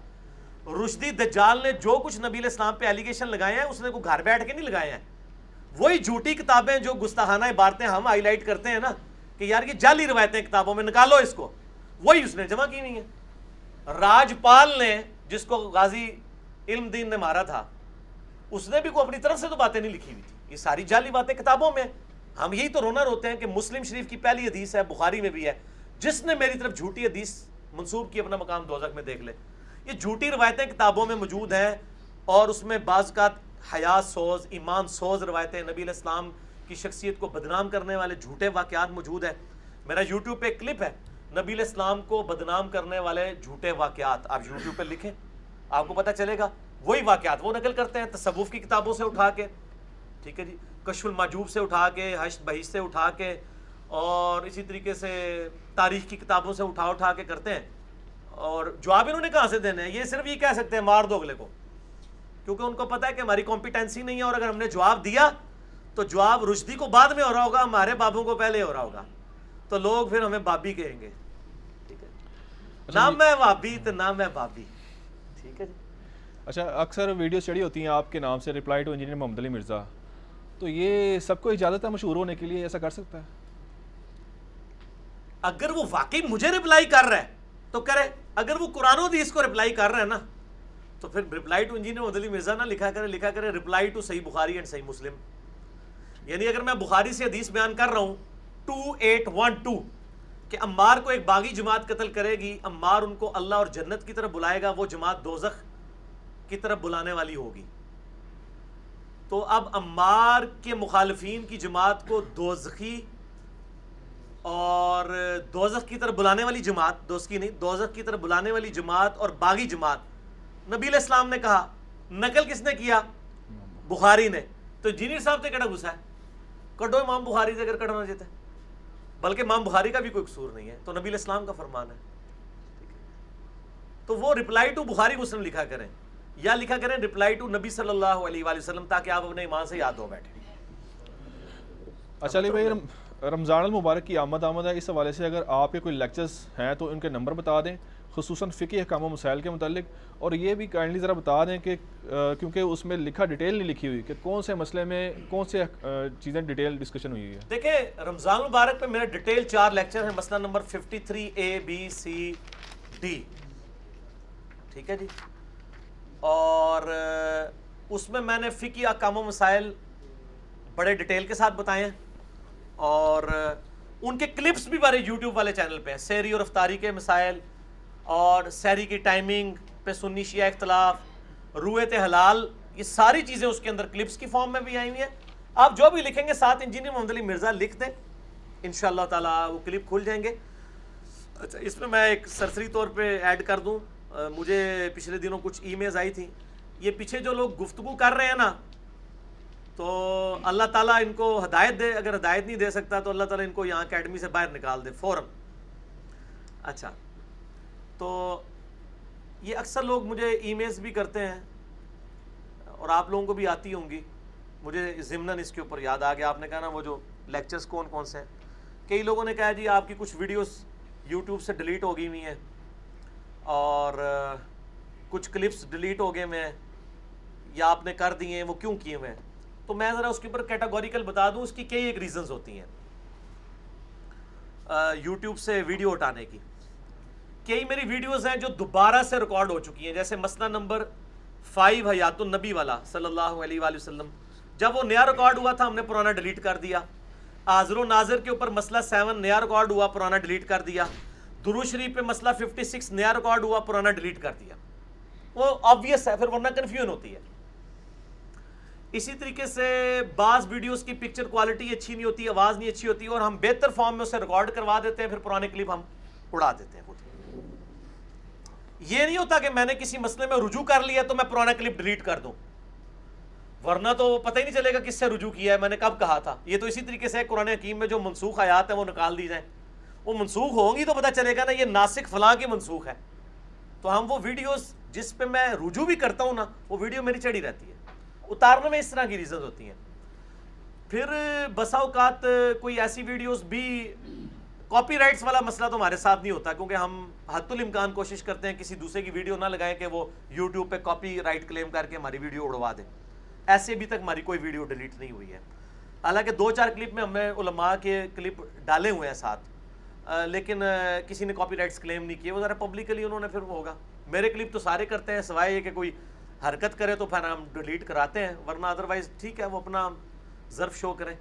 رشدی دجال نے جو کچھ نبی اسلام پہ ایلیگیشن لگائے ہیں، اس نے کوئی گھر بیٹھ کے نہیں لگائے ہیں۔ وہی جھوٹی کتابیں جو گستاخانہ عبارتیں ہم ہائی لائٹ کرتے ہیں نا، کہ یار یہ جعلی روایتیں کتابوں میں نکالو اس کو۔ وہی اس نے جمع کی نہیں ہے راج پال نے جس کو غازی علم دین نے مارا تھا، اس نے بھی کوئی اپنی طرف سے تو باتیں نہیں لکھی ہوئی تھی۔ یہ ساری جعلی باتیں کتابوں میں ہم یہی تو رونا روتے ہیں کہ مسلم شریف کی پہلی حدیث ہے، بخاری میں بھی ہے۔ جس نے میری طرف جھوٹی حدیث منسوب کی، اپنا مقام دوزخ میں دیکھ لے۔ یہ جھوٹی روایتیں کتابوں میں موجود ہیں اور اس میں بعض کا حیات سوز، ایمان سوز روایتیں نبی علیہ السلام کی شخصیت کو بدنام کرنے والے جھوٹے واقعات موجود ہیں۔ میرا یوٹیوب پہ ایک کلپ ہے، نبی علیہ السلام کو بدنام کرنے والے جھوٹے واقعات۔ آپ یوٹیوب پہ لکھیں، آپ کو پتہ چلے گا، وہی واقعات۔ وہ نقل کرتے ہیں تصوف کی کتابوں سے اٹھا کے۔ ٹھیک ہے جی؟ کشف الماجوب سے اٹھا کے حشت بحیث سے اٹھا کے اور اسی طریقے سے تاریخ کی کتابوں سے اٹھا اٹھا کے کرتے ہیں۔ اور جواب انہوں نے کہاں سے دینے ہیں؟ یہ صرف یہ کہہ سکتے ہیں مار دو اگلے کو۔ کیونکہ ان کو پتا ہے کہ ہماری کمپیٹنسی نہیں ہے اور اگر ہم نے جواب دیا تو جواب رشدی کو بعد میں ہو رہا ہوگا ہمارے بابوں کو پہلے ہو رہا ہوگا۔ تو لوگ پھر ہمیں بابی کہیں گے۔ ٹھیک ہے۔ اچھا جی۔ میں بابی تو نہ میں بابی ٹھیک ہے جی۔ اچھا اکثر ویڈیوز چڑھی ہوتی ہیں آپ کے نام سے reply to engineer Muhammad Ali Mirza. تو یہ سب کو اجازت ہے مشہور ہونے کے لیے ایسا کر سکتا ہے؟ اگر وہ واقعی مجھے رپلائی کر رہا ہے، تو کرے اگر وہ قرآن و حدیث کو رپلائی کر رہا ہے نا، تو پھر reply to engineer Muhammad Ali Mirza نہ لکھا کرے لکھا کرے رپلائی ٹو صحیح بخاری اینڈ صحیح مسلم۔ یعنی اگر میں بخاری سے حدیث بیان کر رہا ہوں ٹو ایٹ ون ٹو کہ عمار کو ایک باغی جماعت قتل کرے گی عمار ان کو اللہ اور جنت کی طرف بلائے گا، وہ جماعت دوزخ کی طرف بلانے والی ہوگی۔ تو اب عمار کے مخالفین کی جماعت کو دوزخی اور دوزخ کی طرف بلانے والی جماعت دوست کی نہیں، دوزخ کی طرف بلانے والی جماعت اور باغی جماعت۔ نبی علیہ السلام نے کہا، نقل کس نے کیا؟ بخاری نے۔ تو انجینئر صاحب سے کہنا گھسا ہے۔ کٹو امام بخاری سے اگر کٹنا چاہتے۔ ہیں بلکہ امام بخاری کا بھی کوئی قصور نہیں ہے۔ تو نبی علیہ السلام کا فرمان ہے۔ تو وہ رپلائی ٹو بخاری مسلم لکھا کریں۔ یا لکھا کریں رپلائی ٹو نبی صلی اللہ علیہ وآلہ وسلم تاکہ آپ اپنے ایمان سے یاد ہو بیٹھے۔ اچھا علی بھائی رم- رمضان المبارک کی آمد آمد ہے اس حوالے سے اگر آپ کے کوئی لیکچرز ہیں تو ان کے نمبر بتا دیں خصوصاً فقی احکام و مسائل کے متعلق۔ اور یہ بھی کائنڈلی ذرا بتا دیں کہ کیونکہ اس میں لکھا ڈیٹیل نہیں لکھی ہوئی کہ کون سے مسئلے میں کون سے چیزیں ڈیٹیل ڈسکشن ہوئی ہے دیکھیں رمضان المبارک پہ میرا ڈیٹیل چار لیکچر ہیں مسئلہ number 53 A B C D ٹھیک ہے جی؟ اور اس میں میں نے فقی احکام و مسائل بڑے ڈیٹیل کے ساتھ بتائے ہیں اور ان کے کلپس بھی ہمارے یوٹیوب والے چینل پہ ہیں، سیری اور افطاری کے مسائل اور سیری کی ٹائمنگ پہ سنی شیعہ اختلاف، رویت حلال، یہ ساری چیزیں اس کے اندر کلپس کی فارم میں بھی آئی ہوئی ہیں۔ آپ جو بھی لکھیں گے، ساتھ انجینئر محمد علی مرزا لکھ دیں۔ انشاءاللہ تعالیٰ وہ کلپ کھل جائیں گے۔ اچھا اس میں میں ایک سرسری طور پہ ایڈ کر دوں۔ مجھے پچھلے دنوں کچھ ای میلز آئی تھیں۔ یہ پیچھے جو لوگ گفتگو کر رہے ہیں نا، تو اللہ تعالیٰ ان کو ہدایت دے۔ اگر ہدایت نہیں دے سکتا تو اللہ تعالیٰ ان کو یہاں اکیڈمی سے باہر نکال دے، فوراً۔ اچھا۔ تو یہ اکثر لوگ مجھے ای میلز بھی کرتے ہیں اور آپ لوگوں کو بھی آتی ہوں گی۔ مجھے ضمن اس کے اوپر یاد آ گیا۔ آپ نے کہا نا، وہ جو لیکچرز کون کون سے ہیں؟ کئی لوگوں نے کہا جی آپ کی کچھ ویڈیوز یوٹیوب سے ڈیلیٹ ہو گئی ہوئی ہیں۔ اور کچھ کلپس ڈیلیٹ ہو گئے ہوئے ہیں یا آپ نے کر دیے ہیں وہ کیوں کیے ہوئے تو میں ذرا اس کے اوپر کیٹاگوریکل بتا دوں، اس کی کئی ایک ریزنز ہوتی ہیں۔ یوٹیوب سے ویڈیو ہٹانے کی۔ کئی میری ویڈیوز ہیں جو دوبارہ سے ریکارڈ ہو چکی ہیں، جیسے مسئلہ نمبر فائیو حیات النبی والا، صلی اللہ علیہ وآلہ وسلم۔ جب وہ نیا ریکارڈ ہوا تھا، ہم نے پرانا ڈیلیٹ کر دیا۔ آزر و ناظر کے اوپر مسئلہ سیون نیا ریکارڈ ہوا، پرانا ڈیلیٹ کر دیا۔ درو شریف پہ مسئلہ ففٹی سکس نیا ریکارڈ ہوا، پرانا ڈیلیٹ کر دیا۔ وہ آبویس ہے، پھر ورنہ کنفیوژن ہوتی ہے۔ اسی طریقے سے بعض ویڈیوز کی پکچر کوالٹی اچھی نہیں ہوتی، آواز نہیں اچھی ہوتی، اور ہم بہتر فارم میں اسے ریکارڈ کروا دیتے ہیں، پھر پرانے کلپ ہم اڑا دیتے ہیں خود۔ یہ نہیں ہوتا کہ میں نے کسی مسئلے میں رجوع کر لیا تو میں پرانا کلپ ڈیلیٹ کر دوں۔ ورنہ تو پتہ ہی نہیں چلے گا کس سے رجوع کیا ہے، میں نے کب کہا تھا۔ یہ تو اسی طریقے سے قرآن حکیم میں جو منسوخ آیات ہیں، وہ نکال دی جائیں۔ وہ منسوخ ہوں گی تو پتہ چلے گا نا یہ ناسک فلاں کی منسوخ ہے۔ تو ہم وہ ویڈیوز جس پہ میں رجوع بھی کرتا ہوں نا، وہ ویڈیو میری چڑھی رہتی ہے۔ اتارنے میں اس طرح کی ریزنز ہوتی ہیں۔ پھر بسا اوقات کوئی ایسی ویڈیوز بھی کاپی رائٹس والا مسئلہ تو ہمارے ساتھ نہیں ہوتا، کیونکہ ہم حت الامکان کوشش کرتے ہیں کسی دوسرے کی ویڈیو نہ لگائیں کہ وہ یوٹیوب پہ کاپی رائٹ کلیم کر کے ہماری ویڈیو اڑوا دیں ایسے ابھی تک ہماری کوئی ویڈیو ڈیلیٹ نہیں ہوئی ہے۔ حالانکہ دو چار کلپ میں ہم نے علماء کے کلپ ڈالے ہوئے ہیں ساتھ۔ لیکن کسی نے کاپی رائٹس کلیم نہیں کیے، وہ ذرا پبلکلی انہوں نے پھر وہ ہوگا۔ میرے کلپ تو سارے کرتے ہیں، سوائے یہ کہ کوئی حرکت کرے تو پھر ہم ڈیلیٹ کراتے ہیں، ورنہ ادروائز ٹھیک ہے، وہ اپنا ظرف شو کریں۔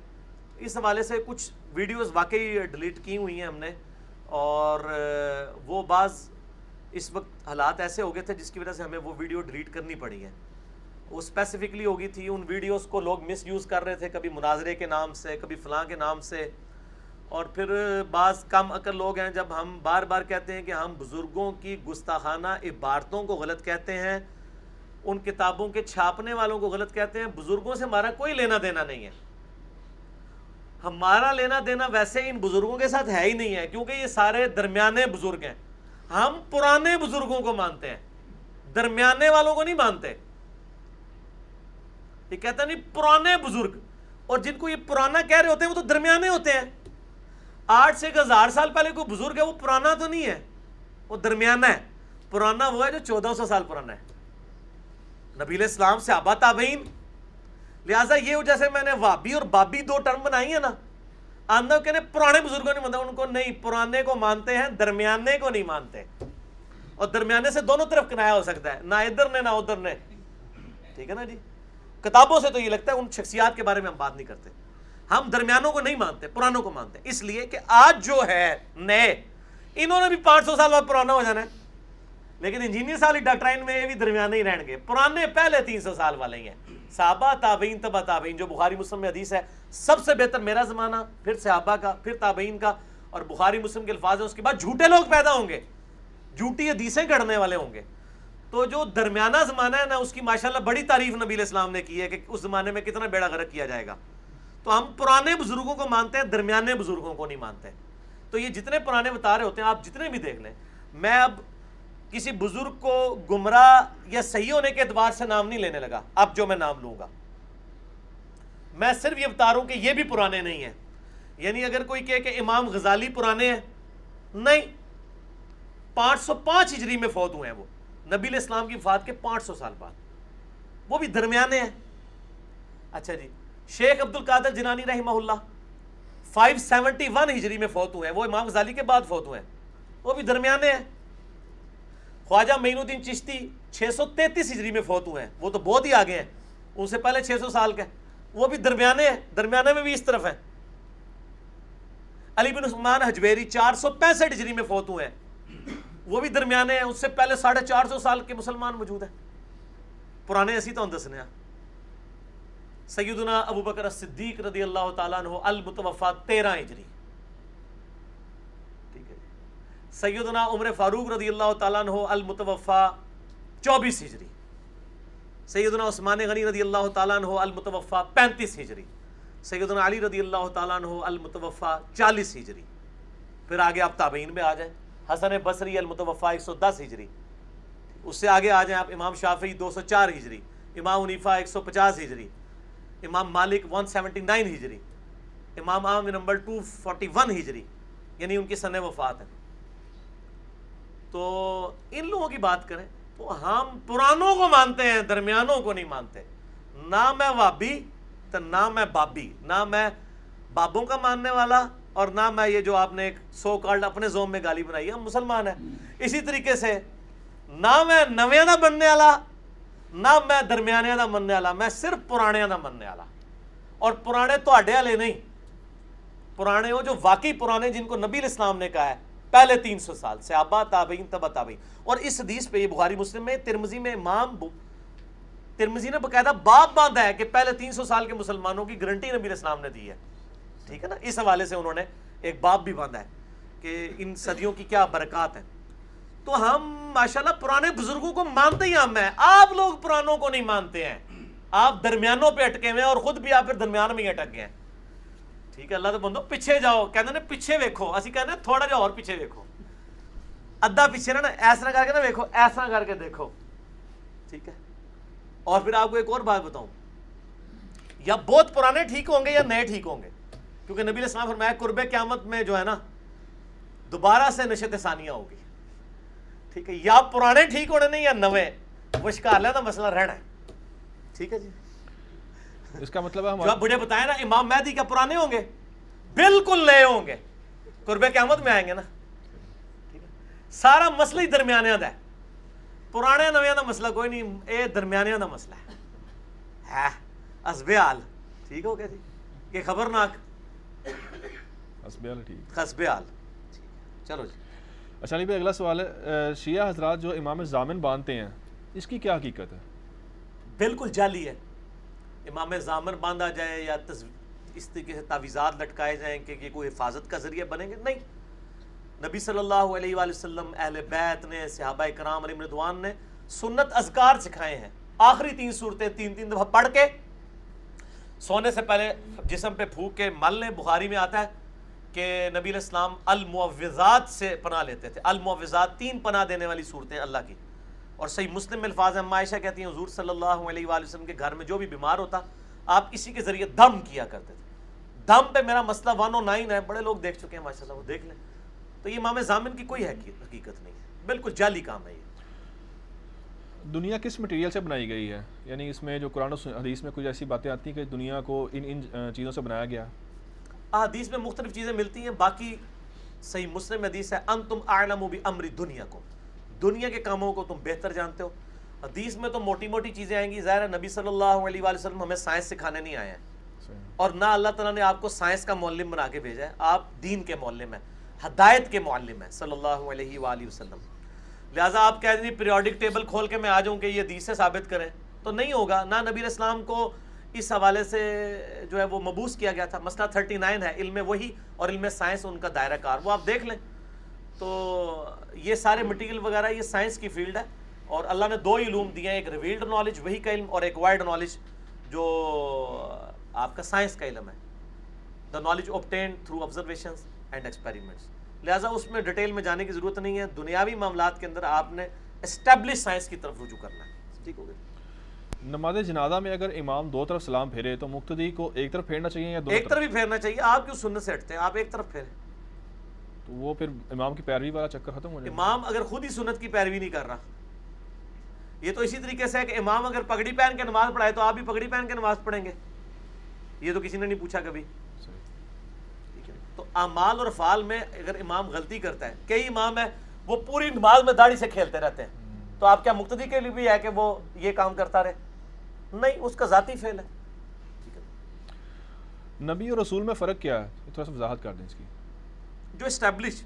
اس حوالے سے کچھ ویڈیوز واقعی ڈیلیٹ کی ہوئی ہیں ہم نے، اور وہ بعض اس وقت حالات ایسے ہو گئے تھے جس کی وجہ سے ہمیں وہ ویڈیو ڈیلیٹ کرنی پڑی ہے۔ وہ اسپیسیفکلی ہوگی تھی، ان ویڈیوز کو لوگ مس یوز کر رہے تھے کبھی مناظرے کے نام سے، کبھی فلاں کے نام سے۔ اور پھر بعض کم عقل لوگ ہیں جب ہم بار بار کہتے ہیں کہ ہم بزرگوں کی گستاخانہ عبارتوں کو غلط کہتے ہیں، ان کتابوں کے چھاپنے والوں کو غلط کہتے ہیں، بزرگوں سے ہمارا کوئی لینا دینا نہیں ہے۔ ہمارا لینا دینا ویسے ان بزرگوں کے ساتھ ہے ہی نہیں ہے، کیونکہ یہ سارے درمیانے بزرگ ہیں۔ ہم پرانے بزرگوں کو مانتے ہیں، درمیانے والوں کو نہیں مانتے۔ یہ کہتا نہیں پرانے بزرگ، اور جن کو یہ پرانا کہہ رہے ہوتے ہیں وہ تو درمیانے ہوتے ہیں۔ آٹھ سے ایک ہزار سال پہلے کوئی بزرگ ہے، وہ پرانا تو نہیں ہے، وہ درمیانہ ہے۔ پرانا وہ ہے جو چودہ سو سال پرانا ہے۔ نبی اسلام سے آبا تابعین، لہٰذا یہ جیسے میں نے وابی اور بابی دو ٹرم بنائی ہیں نا۔ آندہ کہنے پرانے بزرگوں نہیں مانتا، ان کو نہیں، پرانے کو مانتے ہیں، درمیانے کو نہیں مانتے۔ اور درمیانے سے دونوں طرف کنایا ہو سکتا ہے، نہ ادھر نے، نہ ادھر نے۔ ٹھیک ہے نا جی؟ کتابوں سے تو یہ لگتا ہے، ان شخصیات کے بارے میں ہم بات نہیں کرتے۔ ہم درمیانوں کو نہیں مانتے، پرانوں کو مانتے۔ اس لیے کہ آج جو ہے، نئے۔ انہوں نے بھی پانچ سو سال بعد پرانا ہو جانا ہے۔ لیکن انجینئر سال ڈاکٹرائن میں یہ بھی درمیانے ہی رہیں گے۔ پرانے پہلے تین سو سال والے ہی ہیں۔ صحابہ، تابعین، تبا تابعین، جو بخاری، مسلم میں حدیث ہے، سب سے بہتر میرا زمانہ، پھر صحابہ کا، پھر تابعین کا، اور بخاری، مسلم کے الفاظ ہیں، اس کے بعد جھوٹے لوگ پیدا ہوں گے۔ جھوٹی حدیثیں گڑھنے والے ہوں گے۔ تو جو درمیانہ زمانہ ہے نا، اس کی ماشاءاللہ بڑی تعریف نبی علیہ السلام نے کی ہے کہ اس زمانے میں کتنا بیڑا غرق کیا جائے گا۔ تو ہم پرانے بزرگوں کو مانتے ہیں، درمیانے بزرگوں کو نہیں مانتے۔ تو یہ جتنے پرانے بتا رہے ہوتے ہیں، آپ جتنے بھی دیکھ لیں، میں اب کسی بزرگ کو گمراہ یا صحیح ہونے کے اعتبار سے نام نہیں لینے لگا۔ اب جو میں نام لوں گا۔ میں صرف یہ بتا رہا ہوں کہ یہ بھی پرانے نہیں ہیں۔ یعنی اگر کوئی کہے کہ امام غزالی پرانے ہیں، نہیں، پانچ سو پانچ ہجری میں فوت ہوئے ہیں وہ۔ نبی الاسلام کی فات کے پانچ سو سال بعد۔ وہ بھی درمیانے ہیں۔ اچھا جی شیخ عبد القادر جنانی رحمہ اللہ فائیو سیونٹی ون ہجری میں فوت ہوئے ہیں۔ وہ امام غزالی کے بعد فوت ہوئے ہیں۔ وہ بھی درمیانے ہیں۔ خواجہ مین الدین چشتی چھ سو تینتیس ہجری میں فوت ہوئے ہیں۔ وہ تو بہت ہی آگے ہیں۔ ان سے پہلے چھ سو سال کے وہ بھی درمیانے ہیں۔ درمیانے میں بھی اس طرف ہیں۔ علی بن عثمان حجویری چار سو پینسٹھ ہجری میں فوت ہوئے ہیں۔ وہ بھی درمیانے ہیں۔ اس سے پہلے ساڑھے چار سو سال کے مسلمان موجود ہیں۔ پرانے ایسی تو ہم دسنے سیدنا ابو بکر صدیق رضی اللہ تعالیٰ عنہ المتوفا تیرہ ہجری۔ جی۔ سیدنا عمر فاروق رضی اللہ تعالیٰ عنہ المتوفا چوبیس ہجری۔ سیدنا عثمان غنی رضی اللہ تعالیٰ عنہ المتوفا پینتیس ہجری۔ سیدنا علی رضی اللہ تعالیٰ عنہ المتوفا چالیس ہجری۔ پھر آگے آپ تابعین میں آ جائیں۔ حسن بصری المتوفا ایک سو دس ہجری۔ اس سے آگے آ جائیں آپ امام شافعی دو سو چار ہجری۔ امام عنیفہ ایک سو پچاس ہجری۔ امام مالک ون سیونٹی نائن ہجری، امام عام نمبر ٹو فورٹی ون ہجری یعنی ان کی سن وفات ہیں تو ان لوگوں کی بات کریں تو ہم پرانوں کو مانتے ہیں، درمیانوں کو نہیں مانتے۔ نہ میں وابی تو نہ میں بابی، نہ میں بابوں کا ماننے والا اور نہ میں یہ جو آپ نے ایک سو کارڈ اپنے زوم میں گالی بنائی ہے، ہم مسلمان ہیں۔ اسی طریقے سے نہ میں نویا بننے والا نہ میں درمیانے دا مننے والا میں صرف پرانے دا مننے والا اور پرانے تو والے نہیں پرانے ہو جو واقعی پرانے جن کو نبی الاسلام نے کہا ہے پہلے تین سو سال سے آبا تابعین تبا تابعین اور اس حدیث پہ یہ بخاری مسلم میں ترمزی میں امام ترمزی نے باقاعدہ باب باندھا ہے کہ پہلے تین سو سال کے مسلمانوں کی گرنٹی نبی اسلام نے دی ہے ٹھیک ہے نا اس حوالے سے انہوں نے ایک باب بھی باندھا ہے کہ ان صدیوں کی کیا برکات ہیں تو ہم ماشاءاللہ پرانے بزرگوں کو مانتے ہی ہم ہیں۔ آپ لوگ پرانوں کو نہیں مانتے ہیں۔ آپ درمیانوں پہ اٹکے ہوئے ہیں اور خود بھی آپ پھر درمیان میں ہی اٹک گئے ہیں۔ ٹھیک ہے، اللہ تو بندو، پیچھے جاؤ۔ کہتے ہیں پیچھے ویکھو۔ اسی کہتے تھوڑا جا اور پیچھے ویکھو۔ ادھا پیچھے نا ایسا کر کے نا ویکھو، ایسا کر کے دیکھو۔ ٹھیک ہے؟ اور پھر آپ کو ایک اور بات بتاؤں۔ یا بہت پرانے ٹھیک ہوں گے یا نئے ٹھیک ہوں گے۔ کیونکہ نبی السلام فرمایا قرب قیامت میں جو ہے نا، دوبارہ سے نشت ثانیہ ہوگی۔ ٹھیک ہے یا پرانے ٹھیک ہونے نہیں یا نوے وہ شکار لینا مسئلہ رہنا ہے ٹھیک ہے جی اس کا مطلب ہے جو آپ بڑے بتائیں نا امام مہدی کیا پرانے ہوں گے بالکل نئے ہوں گے قرب قیامت میں آئیں گے نا سارا مسئلہ ہی درمیان ہے اچھا علی اگلا سوال ہے شیعہ حضرات جو امام زامن باندھتے ہیں، اس کی کیا حقیقت ہے؟ بالکل جعلی ہے۔ امام زامن باندھا جائے یا اس طریقے سے تعویزات لٹکائے جائیں کہ یہ کوئی حفاظت کا ذریعہ بنیں گے؟ نہیں۔ نبی صلی اللہ علیہ وآلہ وسلم، اہل بیت نے، صحابہ کرام علیہ مردوان نے سنت اذکار سکھائے ہیں۔ آخری تین صورتیں تین تین دفعہ پڑھ کے، سونے سے پہلے جسم پہ پھوک کے، مل لیں، بخاری میں آتا ہے کہ نبی الاسلام المعوضات سے پناہ لیتے تھے۔ المعوضات تین پناہ دینے والی صورتیں اللہ کی۔ اور صحیح مسلم الفاظ ہم عائشہ کہتی ہیں، حضور صلی اللہ علیہ وآلہ وسلم کے گھر میں جو بھی بیمار ہوتا، آپ اسی کے ذریعے دم کیا کرتے تھے۔ دم پہ میرا مسئلہ ون او نائن ہے، بڑے لوگ دیکھ چکے ہیں ماشاء اللہ وہ دیکھ لیں۔ تو یہ امام زامن کی کوئی حقیقت نہیں ہے۔ بالکل جعلی کام ہے یہ۔ دنیا کس مٹیریل سے بنائی گئی ہے؟ یعنی اس میں جو قرآن و حدیث میں کچھ ایسی باتیں آتی ہیں کہ دنیا کو ان ان چیزوں سے بنایا گیا۔ احادیث میں مختلف چیزیں ملتی ہیں باقی صحیح مسلم حدیث ہے ان تم اعلم بھی امری دنیا کو دنیا کے کاموں کو تم بہتر جانتے ہو۔ حدیث میں تو موٹی موٹی چیزیں آئیں گی ظاہر ہے نبی صلی اللہ علیہ وآلہ وسلم ہمیں سائنس سکھانے نہیں آئے ہیں۔ اور نہ اللہ تعالیٰ نے آپ کو سائنس کا معلم بنا کے بھیجا ہے آپ دین کے معلم ہیں ہدایت کے معلم ہیں صلی اللہ علیہ وآلہ وسلم۔ لہٰذا آپ کہہ دیں پیریوڈک ٹیبل کھول کے میں آ جاؤں کہ یہ حدیث سے ثابت کریں۔ تو نہیں ہوگا نہ نبی السلام کو اس حوالے سے جو ہے وہ مبوس کیا گیا تھا۔ مسئلہ 39 ہے، علم وہی اور علم سائنس ان کا دائرہ کار۔ وہ آپ دیکھ لیں۔ تو یہ سارے مٹیریل وغیرہ، یہ سائنس کی فیلڈ ہے۔ اور اللہ نے دو علوم دیے ہیں، ایک ریویلڈ نالج وہی کا علم، اور ایک وائڈ نالج جو آپ کا سائنس کا علم ہے۔ The knowledge obtained through observation and experiments لہٰذا اس میں ڈیٹیل میں جانے کی ضرورت نہیں ہے۔ دنیاوی معاملات کے اندر آپ نے اسٹیبلش سائنس کی طرف رجوع کرنا ہے۔ ٹھیک ہو گیا۔ نماز جنازہ میں اگر امام دو طرف سلام پھیرے تو مقتدی کو ایک طرف پھیرنا چاہیے یا دو ایک طرف ہی پھیرنا چاہیے آپ کیوں سنت سے ہٹتے ہیں؟ آپ ایک طرف پھیریں۔ تو وہ پھر امام کی پیروی والا چکر ختم ہو جائے۔ امام اگر خود ہی سنت کی پیروی نہیں کر رہا۔ یہ تو اسی طریقے سے ہے کہ امام اگر پگڑی پہن کے نماز پڑھائے تو آپ بھی پگڑی پہن کے نماز پڑھیں گے۔ یہ تو کسی نے نہیں پوچھا کبھی۔ تو امال اور فال میں اگر امام غلطی کرتا ہے کئی امام ہے وہ پوری نماز میں داڑھی سے کھیلتے رہتے ہیں۔ تو آپ کیا مقتدی کے لیے بھی ہے کہ وہ یہ کام کرتا رہے؟ نہیں اس کا ذاتی فعل ہے۔ نبی اور رسول میں فرق کیا ہے؟ تھوڑا سا وضاحت کر دیں اس کی۔ جو اسٹیبلش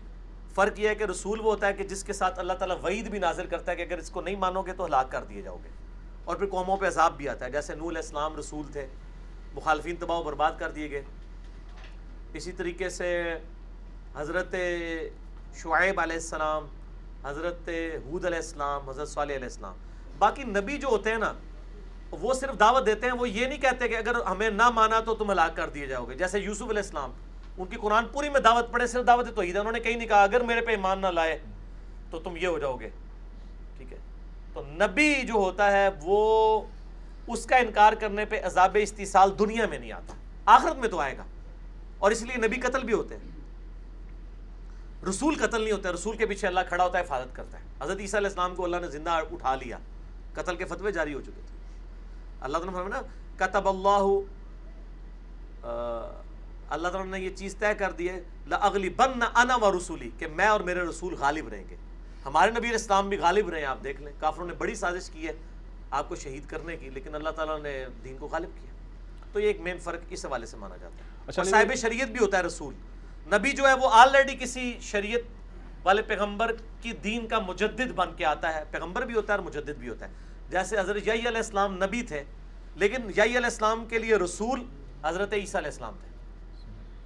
فرق یہ ہے کہ رسول وہ ہوتا ہے کہ جس کے ساتھ اللہ تعالیٰ وعید بھی نازل کرتا ہے کہ اگر اس کو نہیں مانو گے تو ہلاک کر دیے جاؤ گے اور پھر قوموں پہ عذاب بھی آتا ہے جیسے نول اسلام رسول تھے مخالفین تباہ و برباد کر دیے گئے۔ اسی طریقے سے حضرت شعیب علیہ السلام حضرت حود علیہ السلام حضرت صالح علیہ السلام۔ باقی نبی جو ہوتے ہیں نا وہ صرف دعوت دیتے ہیں، وہ یہ نہیں کہتے کہ اگر ہمیں نہ مانا تو تم ہلاک کر دیے جاؤ گے۔ جیسے یوسف علیہ السلام، ان کی قرآن پوری میں دعوت پڑے صرف دعوت توحید ہے انہوں نے کہیں نہیں کہا، اگر میرے پہ ایمان نہ لائے تو تم یہ ہو جاؤ گے۔ ٹھیک ہے؟ تو نبی جو ہوتا ہے، وہ اس کا انکار کرنے پہ عذاب استحصال دنیا میں نہیں آتا۔ آخرت میں تو آئے گا۔ اور اس لیے نبی قتل بھی ہوتے ہیں۔ رسول قتل نہیں ہوتا رسول کے پیچھے اللہ کھڑا ہوتا ہے، حفاظت کرتا ہے۔ حضرت عیسیٰ علیہ السلام کو اللہ نے زندہ اٹھا لیا۔ قتل کے فتوے جاری ہو چکے تھے۔ اللہ تعالیٰ فرمایا نا کتب اللہ اللہ تعالیٰ نے یہ چیز طے کر دی ہے اگلی بن نہ انا و رسولی کہ میں اور میرے رسول غالب رہیں گے۔ ہمارے نبی اسلام بھی غالب رہے ہیں آپ دیکھ لیں۔ کافروں نے بڑی سازش کی ہے آپ کو شہید کرنے کی لیکن اللہ تعالیٰ نے دین کو غالب کیا۔ تو یہ ایک مین فرق اس حوالے سے مانا جاتا ہے۔ اچھا صاحب شریعت بھی ہوتا ہے رسول۔ نبی جو ہے وہ آلریڈی کسی شریعت والے پیغمبر کی دین کا مجدد بن کے آتا ہے۔ پیغمبر بھی ہوتا ہے اور مجدد بھی ہوتا ہے۔ جیسے حضرت یعی علیہ السلام نبی تھے لیکن یعی علیہ السلام کے لیے رسول حضرت عیسیٰ علیہ السلام تھے۔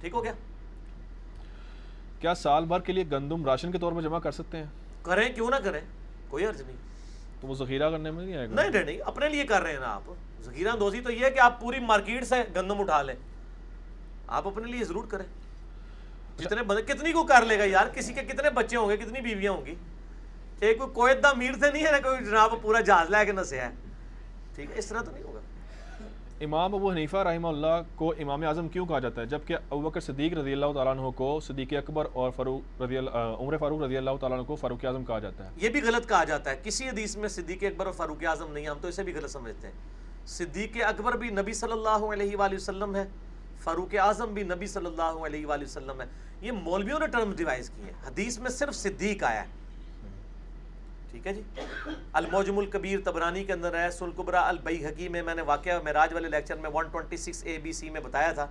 ٹھیک ہو گیا؟ کیا سال بھر کے لیے گندم راشن کے طور میں جمع کر سکتے ہیں؟ کریں کیوں نہ کریں؟ کوئی عرض نہیں۔ تو وہ ذخیرہ کرنے میں نہیں آئے گا؟ نہیں نہیں نہیں اپنے لیے کر رہے ہیں نا آپ۔ ذخیرہ دوزی تو یہ ہے کہ آپ پوری مارکیٹ سے گندم اٹھا لیں۔ آپ اپنے لیے ضرور کریں۔ جتنے بندے کتنی کو کر لے گا یار؟ کسی کے کتنے بچے ہوں گے کتنی بیویاں ہوں گی؟ ایک کوئی کوئت دا میر سے نہیں ہے کوئی جناب پورا جہاز لے کے نسے ہے ٹھیک ہے اس طرح تو نہیں ہوگا۔ امام ابو حنیفہ رحمہ اللہ کو امام اعظم کیوں کہا جاتا ہے؟ جبکہ ابو بکر صدیق رضی اللہ تعالیٰ عنہ کو صدیق اکبر اور فاروق رضی اللہ عمر فاروق رضی اللہ تعالیٰ عنہ کو فاروق اعظم کہا جاتا ہے۔ یہ بھی غلط کہا جاتا ہے۔ کسی حدیث میں صدیق اکبر اور فاروق اعظم نہیں ہم تو اسے بھی غلط سمجھتے ہیں۔ صدیق اکبر بھی نبی صلی اللہ علیہ وآلہ وسلم ہے فاروق اعظم بھی نبی صلی اللہ علیہ وآلہ وسلم ہے۔ یہ مولویوں نے ٹرم ڈیوائز کی ہے حدیث میں صرف صدیق آیا ہے۔ ٹھیک ہے جی؟ الموجم الکبیر تبرانی کے اندر ہے سلقبرا البئی حکی میں میں نے واقعہ معراج والے لیکچر میں 126 اے بی سی میں بتایا تھا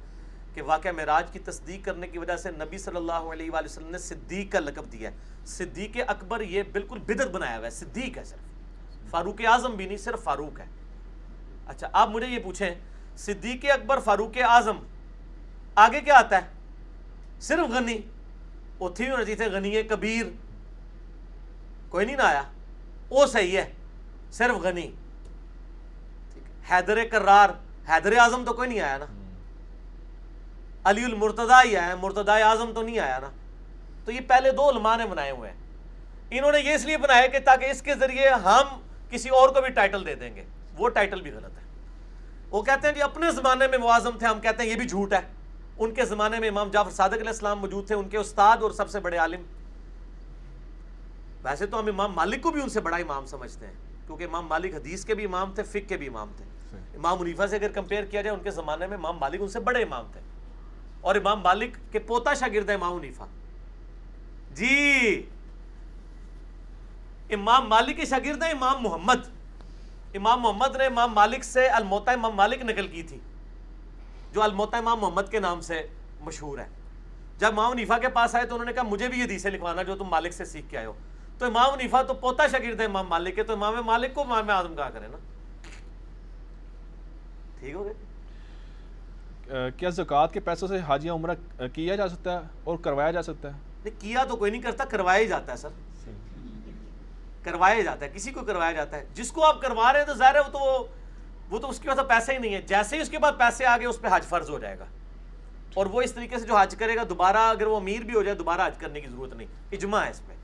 کہ واقعہ معراج کی تصدیق کرنے کی وجہ سے نبی صلی اللہ علیہ وآلہ وسلم نے صدیق کا لقب دیا ہے۔ صدیق اکبر یہ بالکل بدت بنایا ہوا ہے، صدیق ہے صرف۔ فاروق اعظم بھی نہیں، صرف فاروق ہے۔ اچھا آپ مجھے یہ پوچھیں، صدیق اکبر، فاروق اعظم آگے کیا آتا ہے؟ صرف غنی؟ اتھی ہونا چاہیے غنی کبیر۔ کوئی نہیں نہ آیا۔ وہ صحیح ہے، صرف غنی۔ حیدر کرار حیدر اعظم تو کوئی نہیں آیا نا۔ علی المرتضی ہی آیا، مرتضی اعظم تو نہیں آیا نا۔ تو یہ پہلے دو علماء نے بنائے ہوئے ہیں۔ انہوں نے یہ اس لیے بنایا کہ تاکہ اس کے ذریعے ہم کسی اور کو بھی ٹائٹل دے دیں گے۔ وہ ٹائٹل بھی غلط ہے۔ وہ کہتے ہیں جی اپنے زمانے میں معظم تھے، ہم کہتے ہیں یہ بھی جھوٹ ہے۔ ان کے زمانے میں امام جعفر صادق علیہ السلام موجود تھے، ان کے استاد اور سب سے بڑے عالم۔ ویسے تو ہم امام مالک کو بھی ان سے بڑا امام سمجھتے ہیں کیونکہ امام مالک حدیث کے بھی امام تھے فک کے بھی امام تھے۔ امام منیفا سے اگر کمپیئر کیا جائے ان کے زمانے میں امام مالک ان سے بڑے امام تھے۔ اور امام مالک کے پوتا شاگرد ہے امام منیفا۔ جی! امام مالک کے شاگرد ہیں امام محمد۔ امام محمد نے امام مالک سے الموتا امام مالک نقل کی تھی جو الموتا امام محمد کے نام سے مشہور ہے۔ جب امام نیفا کے پاس آئے تو انہوں نے کہا مجھے بھی یہ حدیثیں لکھوانا جو تم مالک سے سیکھ کے آئے ہو۔ تو امام نیفا تو پوتا شاگرد ہے امام مالک کے تو امام مالک کو امام اعظم کہا کرے نا۔ ٹھیک ہو گئے؟ کیا زکوٰۃ کے پیسوں سے حاجیہ عمرہ کیا جا سکتا ہے اور کروایا جا سکتا ہے؟ کیا تو کوئی نہیں کرتا کروایا ہی جاتا ہے سر۔ کروایا جاتا ہے کسی کو کروایا جاتا ہے۔ جس کو آپ کروا رہے ہیں تو ظاہر ہے وہ تو وہ تو اس کے پاس پیسے ہی نہیں ہے جیسے ہی اس کے بعد پیسے آگے اس پہ حج فرض ہو جائے گا۔ اور وہ اس طریقے سے جو حج کرے گا دوبارہ اگر وہ امیر بھی ہو جائے دوبارہ حج کرنے کی ضرورت نہیں۔ اجماع ہے اس پہ۔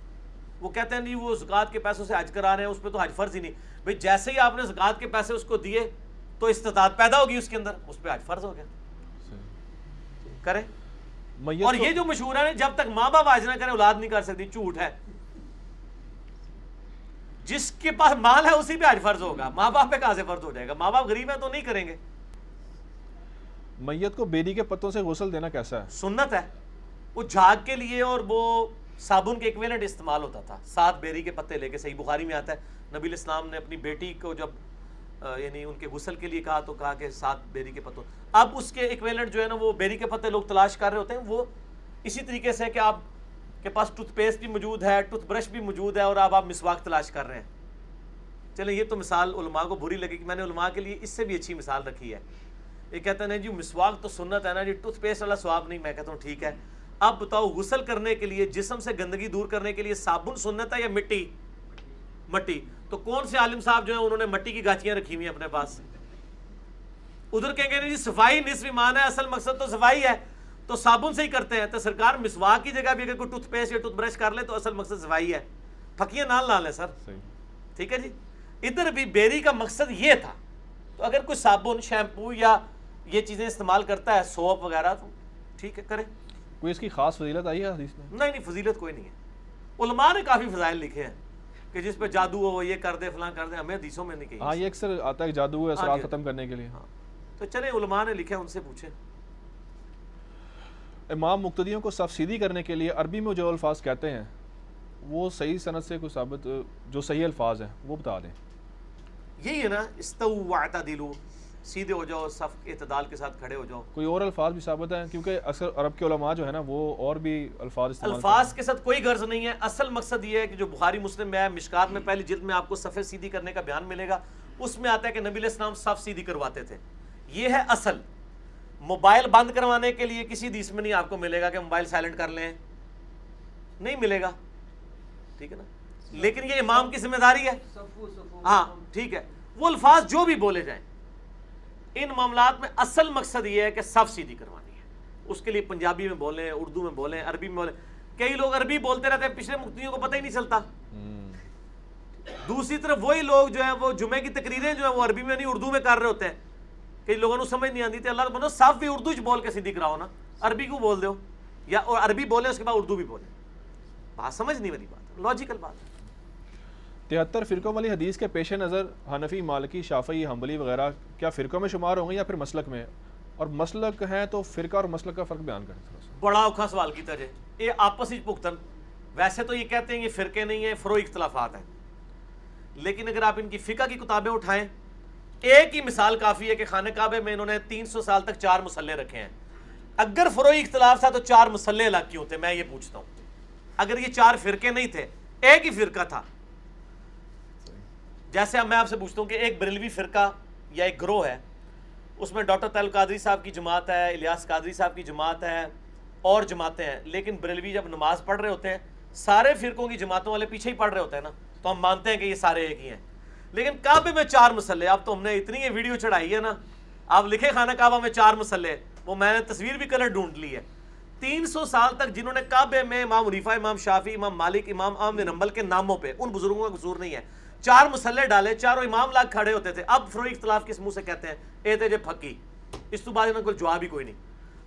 وہ کہتے ہیں نہیں وہ زکوٰۃ کے پیسوں سے حج کرا رہے ہیں اس پہ تو حج فرض ہی نہیں۔ بھائی جیسے ہی آپ نے زکوٰۃ کے پیسے اس کو دیے تو استطاعت پیدا ہوگی اس کے اندر۔ اس پہ حج فرض ہو گیا۔ کریں۔ اور یہ جو مشہور ہے جب تک ماں باپ حج نہ کرے اولاد نہیں کر سکتی جھوٹ ہے۔ جس کے پاس مال ہے اسی پہ حج فرض ہوگا۔ ماں باپ پہ کہاں سے فرض ہو جائے گا؟ ماں باپ غریب ہیں تو نہیں کریں گے۔ میت کو بیری کے پتوں سے غسل دینا کیسا ہے؟ سنت ہے۔ وہ جھاگ کے لیے اور وہ صابن کے ایکویلنٹ استعمال ہوتا تھا۔ سات بیری کے پتے لے کے صحیح بخاری میں آتا ہے۔ نبی الاسلام نے اپنی بیٹی کو جب یعنی ان کے غسل کے لیے کہا تو کہا کہ سات بیری کے پتوں۔ اب اس کے ایکویلنٹ جو ہے نا وہ بیری کے پتے لوگ تلاش کر رہے ہوتے ہیں۔ وہ اسی طریقے سے کہ آپ کے پاس ٹوتھ پیسٹ بھی موجود ہے ٹوتھ برش بھی موجود ہے اور اب آپ مسواک تلاش کر رہے ہیں۔ چلیں، یہ تو مثال علماء کو بری لگے کہ میں نے علماء کے لیے اس سے بھی اچھی مثال رکھی ہے۔ یہ کہتے ہیں جی مسواک تو سنت ہے نا جی ٹوتھ پیسٹ والا سواب نہیں۔ میں کہتا ہوں ٹھیک ہے۔ اب بتاؤ غسل کرنے کے لیے جسم سے گندگی دور کرنے کے لیے صابن سنت ہے یا مٹی؟ مٹی۔ تو کون سے عالم صاحب جو ہیں انہوں نے مٹی کی گاچیاں رکھی ہوئی ہیں اپنے پاس؟ ادھر کہیں گے جی صفائی نصف ایمان ہے اصل مقصد تو صفائی ہے۔ تو صابن سے ہی کرتے ہیں تو سرکار مسواک کی جگہ بھی اگر کوئی ٹوتھ پیسٹ یا ٹوتھ برش کر لے تو اصل مقصد صفائی ہے۔ پھکیاں نہ لا لیں سر۔ ٹھیک ہے جی؟ ادھر بھی بیری کا مقصد یہ تھا۔ تو اگر کوئی صابن شیمپو یا یہ چیزیں استعمال کرتا ہے سوپ وغیرہ تو ٹھیک ہے کریں۔ کوئی اس کی خاص فضیلت آئی ہے حدیث میں؟ نہیں نہیں فضیلت کوئی نہیں ہے۔ علماء نے کافی فضائل لکھے ہیں کہ جس پہ جادو ہو یہ کر دے فلاں کر دے ہمیں حدیثوں میں نہیں کہیں ہاں یہ اکثر آتا ہے جادو ہے اثرات ختم کرنے کے لیے۔ ہاں۔ تو چلیں علماء نے لکھے ان سے پوچھیں۔ امام مقتدیوں کو سفسیدی کرنے کے لیے عربی میں جو الفاظ کہتے ہیں وہ صحیح صنعت سے کوئی ثابت جو صحیح الفاظ ہیں وہ بتا دیں۔ یہی ہے نا استو واعتدلو سیدھے ہو جاؤ صف اعتدال کے ساتھ کھڑے ہو جاؤ۔ کوئی اور الفاظ بھی ثابت ہیں؟ کیونکہ اکثر عرب کے علماء جو ہے نا وہ اور بھی الفاظ استعمال الفاظ کے ساتھ کوئی غرض نہیں ہے۔ اصل مقصد یہ ہے کہ جو بخاری مسلم میں ہے مشکات میں پہلی جلد میں آپ کو صفحے سیدھی کرنے کا بیان ملے گا۔ اس میں آتا ہے کہ نبی علیہ السلام صف سیدھی کرواتے تھے۔ یہ ہے اصل۔ موبائل بند کروانے کے لیے کسی حدیث میں نہیں آپ کو ملے گا کہ موبائل سائلنٹ کر لیں۔ نہیں ملے گا۔ ٹھیک ہے نا؟ لیکن یہ امام کی ذمہ داری ہے۔ ہاں ٹھیک ہے۔ وہ الفاظ جو بھی بولے جائیں۔ ان معاملات میں اصل مقصد یہ ہے کہ صف سیدھی کروانی ہے۔ اس کے لیے پنجابی میں بولیں اردو میں بولیں عربی میں بولیں۔ کئی لوگ عربی بولتے رہتے ہیں پچھلے مفتیوں کو پتہ ہی نہیں چلتا۔ دوسری طرف وہی لوگ جو ہیں وہ جمعے کی تقریریں جو ہیں وہ عربی میں نہیں اردو میں کر رہے ہوتے ہیں۔ کئی لوگوں کو سمجھ نہیں آتی تھی اللہ بنو صاف بھی اردو بول کے سیدھی کراؤ نا۔ عربی کو بول دو یا عربی بولے اس کے بعد اردو بھی بولے بات سمجھ نہیں والی بات لاجیکل بات۔ ہے تہتر فرقوں والی حدیث کے پیش نظر حنفی، مالکی، شافعی، حنبلی وغیرہ کیا فرقوں میں شمار ہوں گے یا پھر مسلک میں؟ اور مسلک ہیں تو فرقہ اور مسلک کا فرق بیان کریں بڑا اوکھا سوال کیتا جائے یہ آپس ہی پختن۔ ویسے تو یہ کہتے ہیں یہ فرقے نہیں ہیں، فرو اختلافات ہیں۔ لیکن اگر آپ ان کی فقہ کی کتابیں اٹھائیں، ایک ہی مثال کافی ہے کہ خانہ کعبے میں انہوں نے تین سو سال تک چار مسلح رکھے ہیں۔ اگر فروئی اختلاف تھا تو چار مسلح الگ کیوں تھے؟ میں یہ پوچھتا ہوں۔ اگر یہ چار فرقے نہیں تھے، ایک ہی فرقہ تھا جیسے اب میں آپ سے پوچھتا ہوں کہ ایک بریلوی فرقہ یا ایک گروہ ہے، اس میں ڈاکٹر تعلق قادری صاحب کی جماعت ہے، الیاس قادری صاحب کی جماعت ہے، اور جماعتیں ہیں، لیکن بریلوی جب نماز پڑھ رہے ہوتے ہیں، سارے فرقوں کی جماعتوں والے پیچھے ہی پڑھ رہے ہوتے ہیں نا، تو ہم مانتے ہیں کہ یہ سارے ایک ہی ہیں۔ لیکن کعبے میں چار مسلح، اب تو ہم نے اتنی یہ ویڈیو چڑھائی ہے نا، آپ لکھے خانہ کعبہ میں چار مسلح، وہ میں نے تصویر بھی کلر ڈھونڈ لی ہے۔ تین سو سال تک جنہوں نے کعبے میں امام عریفہ امام شافی امام مالک، امام عام نمبل کے ناموں پہ، ان بزرگوں کا قصور نہیں ہے۔ چار مسلح ڈالے، چاروں امام لاکھ کھڑے ہوتے تھے۔ اب فروئی اختلاف کس منہ سے کہتے ہیں؟ اے تھے جے پھکی۔ اس تو بعد انہوں کو جواب ہی کوئی نہیں۔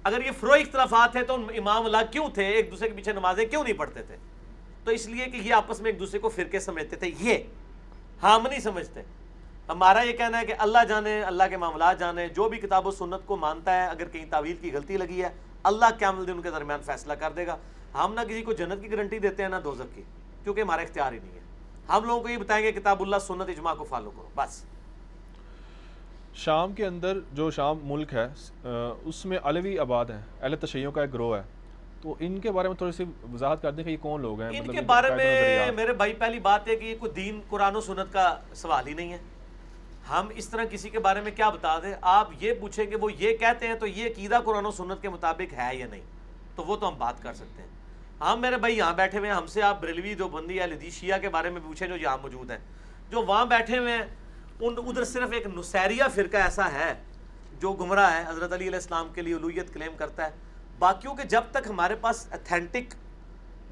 اگر یہ فروئی اختلافات تھے تو امام اللہ کیوں تھے؟ ایک دوسرے کے پیچھے نمازیں کیوں نہیں پڑھتے تھے؟ تو اس لیے کہ یہ آپس میں ایک دوسرے کو فرقے سمجھتے تھے۔ یہ ہم نہیں سمجھتے۔ ہمارا یہ کہنا ہے کہ اللہ جانے، اللہ کے معاملات جانے۔ جو بھی کتاب و سنت کو مانتا ہے، اگر کہیں تعویل کی غلطی لگی ہے اللہ کیا دن ان کے درمیان فیصلہ کر دے گا۔ ہم نہ کسی کو جنت کی گارنٹی دیتے ہیں نہ دوزک کی کیونکہ ہمارا اختیار ہی نہیں ہے۔ ہم لوگوں کو یہ بتائیں گے کتاب اللہ سنت اجماع کو فالو کرو بس۔ شام کے اندر جو شام ملک ہے اس میں علوی آباد ہیں اہل تشیعوں کا ایک گروہ ہے۔ تو ان کے بارے میں تھوڑی سی وضاحت کر دیں کہ یہ کون لوگ ہیں؟ ان مطلب کے بارے میں۔ میرے بھائی پہلی بات ہے کہ یہ کوئی دین قرآن و سنت کا سوال ہی نہیں ہے۔ ہم اس طرح کسی کے بارے میں کیا بتا دیں؟ آپ یہ پوچھیں کہ وہ یہ کہتے ہیں تو یہ عقیدہ قرآن و سنت کے مطابق ہے یا نہیں؟ تو وہ تو ہم بات کر سکتے ہیں۔ ہم میرے بھائی یہاں بیٹھے ہوئے ہیں، ہم سے آپ بریلوی جو بندی ہے لدی شیعہ کے بارے میں پوچھیں جو یہاں موجود ہیں۔ جو وہاں بیٹھے ہوئے ہیں، ان ادھر صرف ایک نصیریہ فرقہ ایسا ہے جو گمراہ ہے، حضرت علی علیہ السلام کے لیے علویت کلیم کرتا ہے۔ باقیوں کے جب تک ہمارے پاس اتھینٹک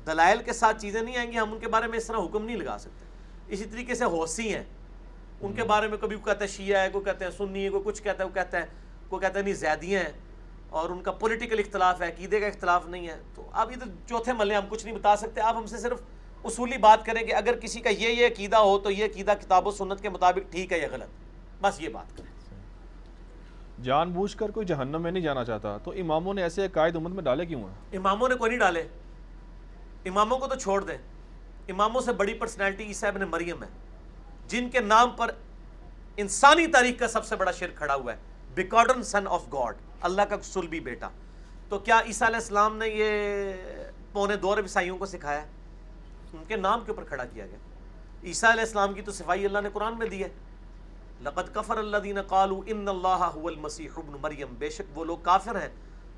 دلائل کے ساتھ چیزیں نہیں آئیں گی، ہم ان کے بارے میں اس طرح حکم نہیں لگا سکتے۔ اسی طریقے سے حوثی ہیں۔ ان کے بارے میں کبھی کوئی کہتا ہے شیعہ ہے کوئی کہتے ہیں سنی ہے کوئی کچھ کہتا ہے وہ کہتا ہے کوئی کہتا ہے نہیں زیدیاں ہیں اور ان کا پولیٹیکل اختلاف ہے عقیدے کا اختلاف نہیں ہے۔ تو اب ادھر چوتھے ملے ہم کچھ نہیں بتا سکتے۔ آپ ہم سے صرف اصولی بات کریں کہ اگر کسی کا یہ یہ عقیدہ ہو تو یہ عقیدہ کتاب و سنت کے مطابق ٹھیک ہے یا غلط۔ بس یہ بات۔ کریں جان بوجھ کر کوئی جہنم میں نہیں جانا چاہتا۔ تو اماموں نے ایسے قائد امت میں ڈالے کیوں ہیں؟ اماموں نے کوئی نہیں ڈالے۔ اماموں کو تو چھوڑ دیں۔ اماموں سے بڑی پرسنالٹی عیسیٰ ابن مریم ہے۔ جن کے نام پر انسانی تاریخ کا سب سے بڑا شرک کھڑا ہوا ہے، بیکارڈن سن آف گاڈ، اللہ کا سلبی بیٹا۔ تو کیا عیسیٰ علیہ السلام نے یہ پونے دو ارب عیسائیوں کو سکھایا؟ ان کے نام کے اوپر کھڑا کیا گیا۔ عیسیٰ علیہ السلام کی تو صفائی اللہ نے قرآن میں دی ہے۔ لقد کفر الذین قالوا ان اللہ هو المسیح ابن مریم۔ بے شک وہ لوگ کافر ہیں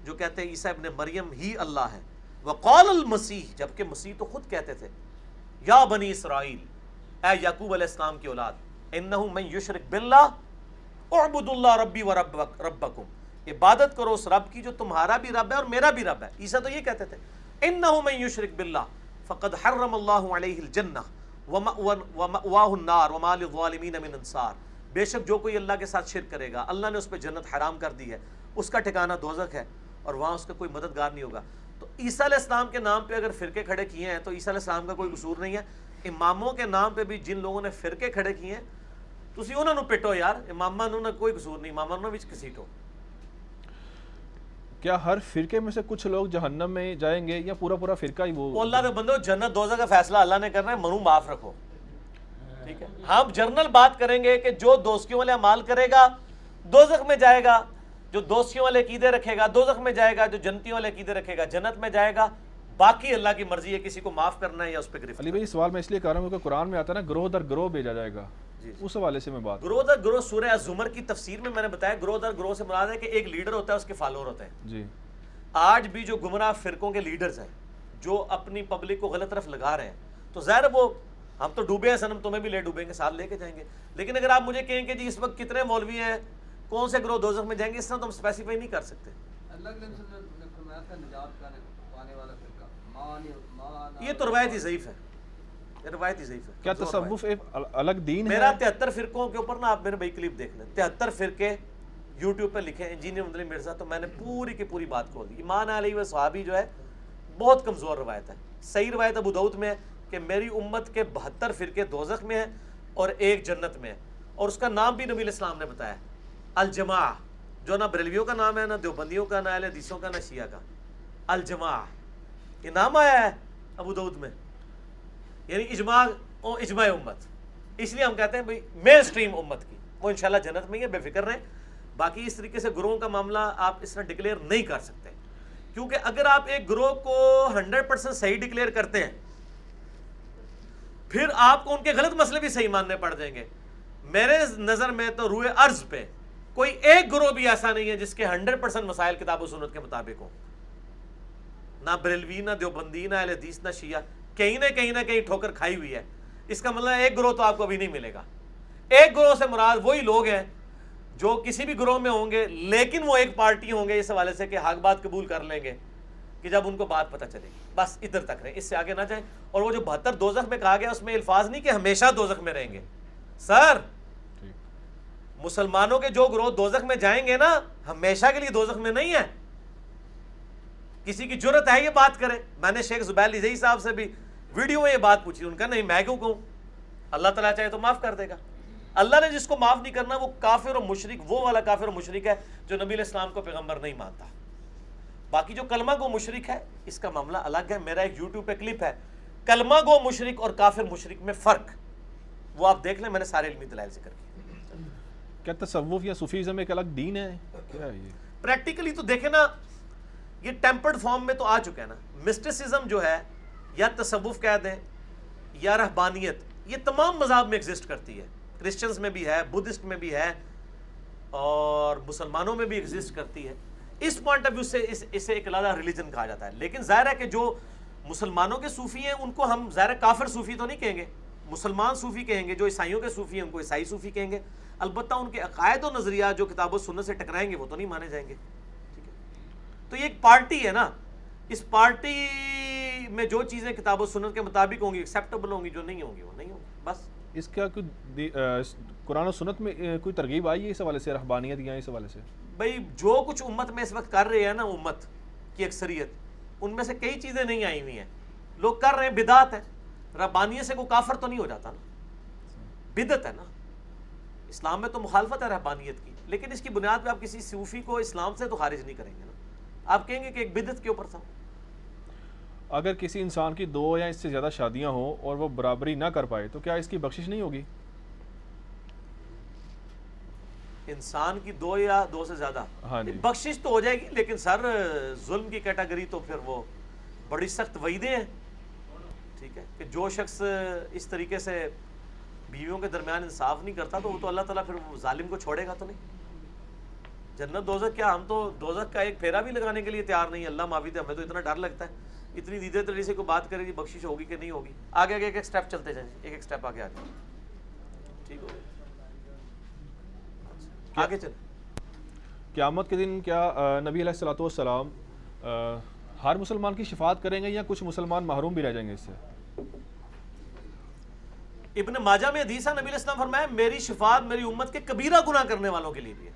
جو کہتے ہیں عیسیٰ ابن مریم ہی اللہ ہے۔ وقال المسیح، جبکہ مسیح تو خود کہتے تھے، یا بنی اسرائیل اے یعقوب علیہ السلام کی اولاد، انہو من یشرک باللہ اعبد اللہ ربی و ربکم۔ عبادت کرو اس رب کی جو تمہارا بھی رب ہے اور میرا بھی رب ہے۔ عیسیٰ تو یہ کہتے تھے، انہو من یشرک باللہ، فقد حرم اللہ علیہ الجنہ ومأواہ النار وما للظالمین من انصار۔ بے شک جو کوئی اللہ کے ساتھ شرک کرے گا، اللہ نے اس پہ جنت حرام کر دی ہے، اس کا ٹھکانہ دوزخ ہے اور وہاں اس کا کوئی مددگار نہیں ہوگا۔ تو عیسیٰ علیہ السلام کے نام پہ اگر فرقے کھڑے کیے ہیں تو عیسیٰ علیہ السلام کا کوئی قصور نہیں ہے۔ اماموں کے نام پہ بھی جن لوگوں نے فرقے کھڑے کیے ہیں تسی انہوں نے پٹو یار امامہ انہوں نے کوئی قصور نہیں امامہ انہوں نے بھی کسیٹو کیا ہر فرقے میں سے کچھ لوگ جہنم میں جائیں گے یا پورا پورا فرقہ ہی وہ؟ وہ اللہ کے بندو جنت دوزہ کا فیصلہ اللہ نے کرنا ہے منو معاف رکھو۔ ٹھیک ہے؟ ہم جرنل بات کریں گے کہ جو دوستیوں والے عمال کرے گا دوزخ میں جائے گا جو دوستیوں والے عقیدے رکھے گا دوزخ میں جائے گا جو جنتیوں والے عقیدے رکھے گا جنت میں جائے گا۔ باقی اللہ کی مرضی ہے کسی کو معاف کرنا ہے یا اس پہ گرفت علی بھائی سوال میں اس لیے کر رہا ہوں کہ قرآن میں آتا ہے نا گروہ در گروہ بھیجا جائے گا۔ جی۔ اس حوالے سے میں بات گروہ در گروہ سورہ زمر کی تفسیر میں میں نے بتایا گروہ در گروہ سے مراد ہے کہ ایک لیڈر ہوتا ہے اس کے فالوور ہوتے ہیں جی۔ آج بھی جو گمراہ فرقوں کے لیڈرز ہیں جو اپنی پبلک کو غلط طرف لگا رہے ہیں تو ظاہر وہ ہم تو ڈوبے ہیں سنم تمہیں بھی لے ڈوبیں گے ساتھ لے کے جائیں گے۔ لیکن اگر آپ مجھے کہیں کہ جی اس وقت کتنے مولوی ہیں کون سے گروہ دوزخ میں جائیں گے اس طرح تو ہم اسپیسیفائی نہیں کر سکتے۔ اللہ یہ تو روایت ہی ضعیف ہے۔ روایت ہی ضعیف ہے۔ کیا۔ تصوف ایک ال- الگ دین ہے؟ میرا تہتر فرقوں کے اوپر نا آپ میرے بھائی کلپ دیکھ لیں تہتر فرقے یوٹیوب پہ لکھے انجینئر مدلی مرزا تو میں نے پوری کی پوری بات کھول دی۔ ایمان علیہ و صحابی جو ہے بہت کمزور روایت ہے۔ صحیح روایت ابو دعود میں ہے کہ میری امت کے بہتر فرقے دوزخ میں ہیں اور ایک جنت میں ہے اور اس کا نام بھی نبی علیہ السلام نے بتایا الجماع جو نہ بریلویوں کا نام ہے نہ دیوبندیوں کا نہ اہل حدیثوں کا نہ شیعہ کا۔ الجماع یہ نام آیا ہے ابو دعود میں یعنی اجماع اجماع امت اس لیے ہم کہتے ہیں بھائی مین اسٹریم امت کی وہ انشاءاللہ جنت میں ہی ہے بے فکر رہیں باقی اس طریقے سے گروہوں کا معاملہ آپ اس طرح ڈکلیئر نہیں کر سکتے کیونکہ اگر آپ ایک گروہ کو ہنڈریڈ پرسینٹ صحیح ڈکلیئر کرتے ہیں پھر آپ کو ان کے غلط مسئلے بھی صحیح ماننے پڑ جائیں گے میرے نظر میں تو روئے عرض پہ کوئی ایک گروہ بھی ایسا نہیں ہے جس کے ہنڈریڈ پرسینٹ مسائل کتاب و سنت کے مطابق ہوں نہ بریلوی نہ دیوبندی نہ اہل حدیث نہ شیعہ کہیں نہ کہیں نہ کہیں ٹھوکر کھائی ہوئی ہے۔ اس کا مطلب ایک گروہ تو آپ کو ابھی نہیں ملے گا۔ ایک گروہ سے مراد وہی لوگ ہیں جو کسی بھی گروہ میں ہوں گے لیکن وہ ایک پارٹی ہوں گے اس حوالے سے کہ حق بات قبول کر لیں گے کہ جب ان کو بات پتہ چلے گی۔ بس ادھر تک رہیں اس سے آگے نہ جائیں۔ اور وہ جو بہتر دوزخ میں کہا گیا اس میں الفاظ نہیں کہ ہمیشہ دوزخ میں رہیں گے۔ سر مسلمانوں کے جو گروہ دوزخ میں جائیں گے نا ہمیشہ کے لیے دوزخ میں نہیں ہے۔ کسی کی جرت ہے یہ بات کرے میں نے شیخ زبیر لزئی صاحب سے بھی ویڈیو میں یہ بات پوچھی ان کا نہیں میں کیوں کہوں؟ اللہ تعالیٰ چاہے تو معاف کر دے گا۔ اللہ نے جس کو معاف نہیں کرنا وہ کافر و مشرق وہ والا کافر و مشرق ہے جو نبی علیہ السلام کو پیغمبر نہیں مانتا۔ باقی جو کلمہ گو مشرق ہے اس کا معاملہ الگ ہے۔ میرا ایک یوٹیوب پہ کلپ ہے۔ کلمہ گو مشرق اور کافر مشرق میں فرق۔ وہ آپ دیکھ لیں میں نے سارے علمی دلائل ذکر کیا کیا تصوف یا صوفیزم ایک الگ دین ہے؟ کیا ہے یہ؟ پریکٹیکلی تو دیکھیں نا یہ ٹیمپرڈ فارم میں تو آ چکا ہے نا۔ مسٹسزم جو ہے، یا تصوف کہہ دیں، یا رہبانیت، یہ تمام مذہب میں ایگزسٹ کرتی ہے۔ کرسچنز میں بھی ہے بدھسٹ میں بھی ہے، اور مسلمانوں میں بھی ایگزسٹ کرتی ہے۔ اس پوائنٹ آف ویو سے اسے ایک علیحدہ ریلیجن کہا جاتا ہے۔ لیکن ظاہر ہے کہ جو مسلمانوں کے صوفی ہیں، ان کو ہم ظاہر کافر صوفی تو نہیں کہیں گے۔ مسلمان صوفی کہیں گے، جو عیسائیوں کے صوفی ہیں، ان کو عیسائی صوفی کہیں گے۔ البتہ ان کے عقائد و نظریات جو کتاب و سنت سے ٹکرائیں گے، وہ تو نہیں مانے جائیں گے۔ تو یہ ایک پارٹی ہے نا۔ اس پارٹی میں جو چیزیں کتاب و سنت کے مطابق ہوں گی ایکسیپٹیبل ہوں گی جو نہیں ہوں گی وہ نہیں ہوں گی بس۔ اس کا کوئی قرآن و سنت میں کوئی ترغیب آئی ہے اس حوالے سے رحبانیت یا اس حوالے سے؟ بھائی جو کچھ امت میں اس وقت کر رہے ہیں نا امت کی اکثریت ان میں سے کئی چیزیں نہیں آئی ہوئی ہیں۔ لوگ کر رہے ہیں بدعت ہے۔ ربانیت سے کوئی کافر تو نہیں ہو جاتا نا۔ بدت ہے نا۔ اسلام میں تو مخالفت ہے رحبانیت کی لیکن اس کی بنیاد پہ آپ کسی صوفی کو اسلام سے تو خارج نہیں کریں گے نا۔ آپ کہیں گے کہ ایک بدت کے اوپر تھا اگر کسی انسان کی دو یا اس سے زیادہ شادیاں ہوں اور وہ برابری نہ کر پائے تو کیا اس کی بخشش نہیں ہوگی؟ انسان کی دو یا دو سے زیادہ؟ ہاں جی۔ بخشش تو ہو جائے گی لیکن سر ظلم کی کیٹاگری تو پھر وہ بڑی سخت وعیدیں ہیں۔ ٹھیک ہے کہ جو شخص اس طریقے سے بیویوں کے درمیان انصاف نہیں کرتا تو وہ تو اللہ تعالیٰ پھر ظالم کو چھوڑے گا تو نہیں؟ جنت دوزک کیا ہم تو دوزک کا ایک پھیرا بھی لگانے کے لیے تیار نہیں اللہ معافی دے ہمیں تو اتنا ڈر لگتا ہے۔ اتنی دیدے طریقے سے کوئی بات کرے گی بخشش ہوگی کہ نہیں ہوگی؟ آگے آگے ایک ایک اسٹیپ چلتے جائیں۔ ایک ایک اسٹیپ آگے آگے۔ ٹھیک ہو آگے چل قیامت کے دن کیا نبی علیہ السلاۃ والسلام ہر مسلمان کی شفاعت کریں گے یا کچھ مسلمان محروم بھی رہ جائیں گے اس سے؟ ابن ماجہ میں حدیث ہے نبی علیہ السلام فرمایا میری شفاعت میری امت کے کبیرہ گناہ کرنے والوں کے لیے بھی ہے۔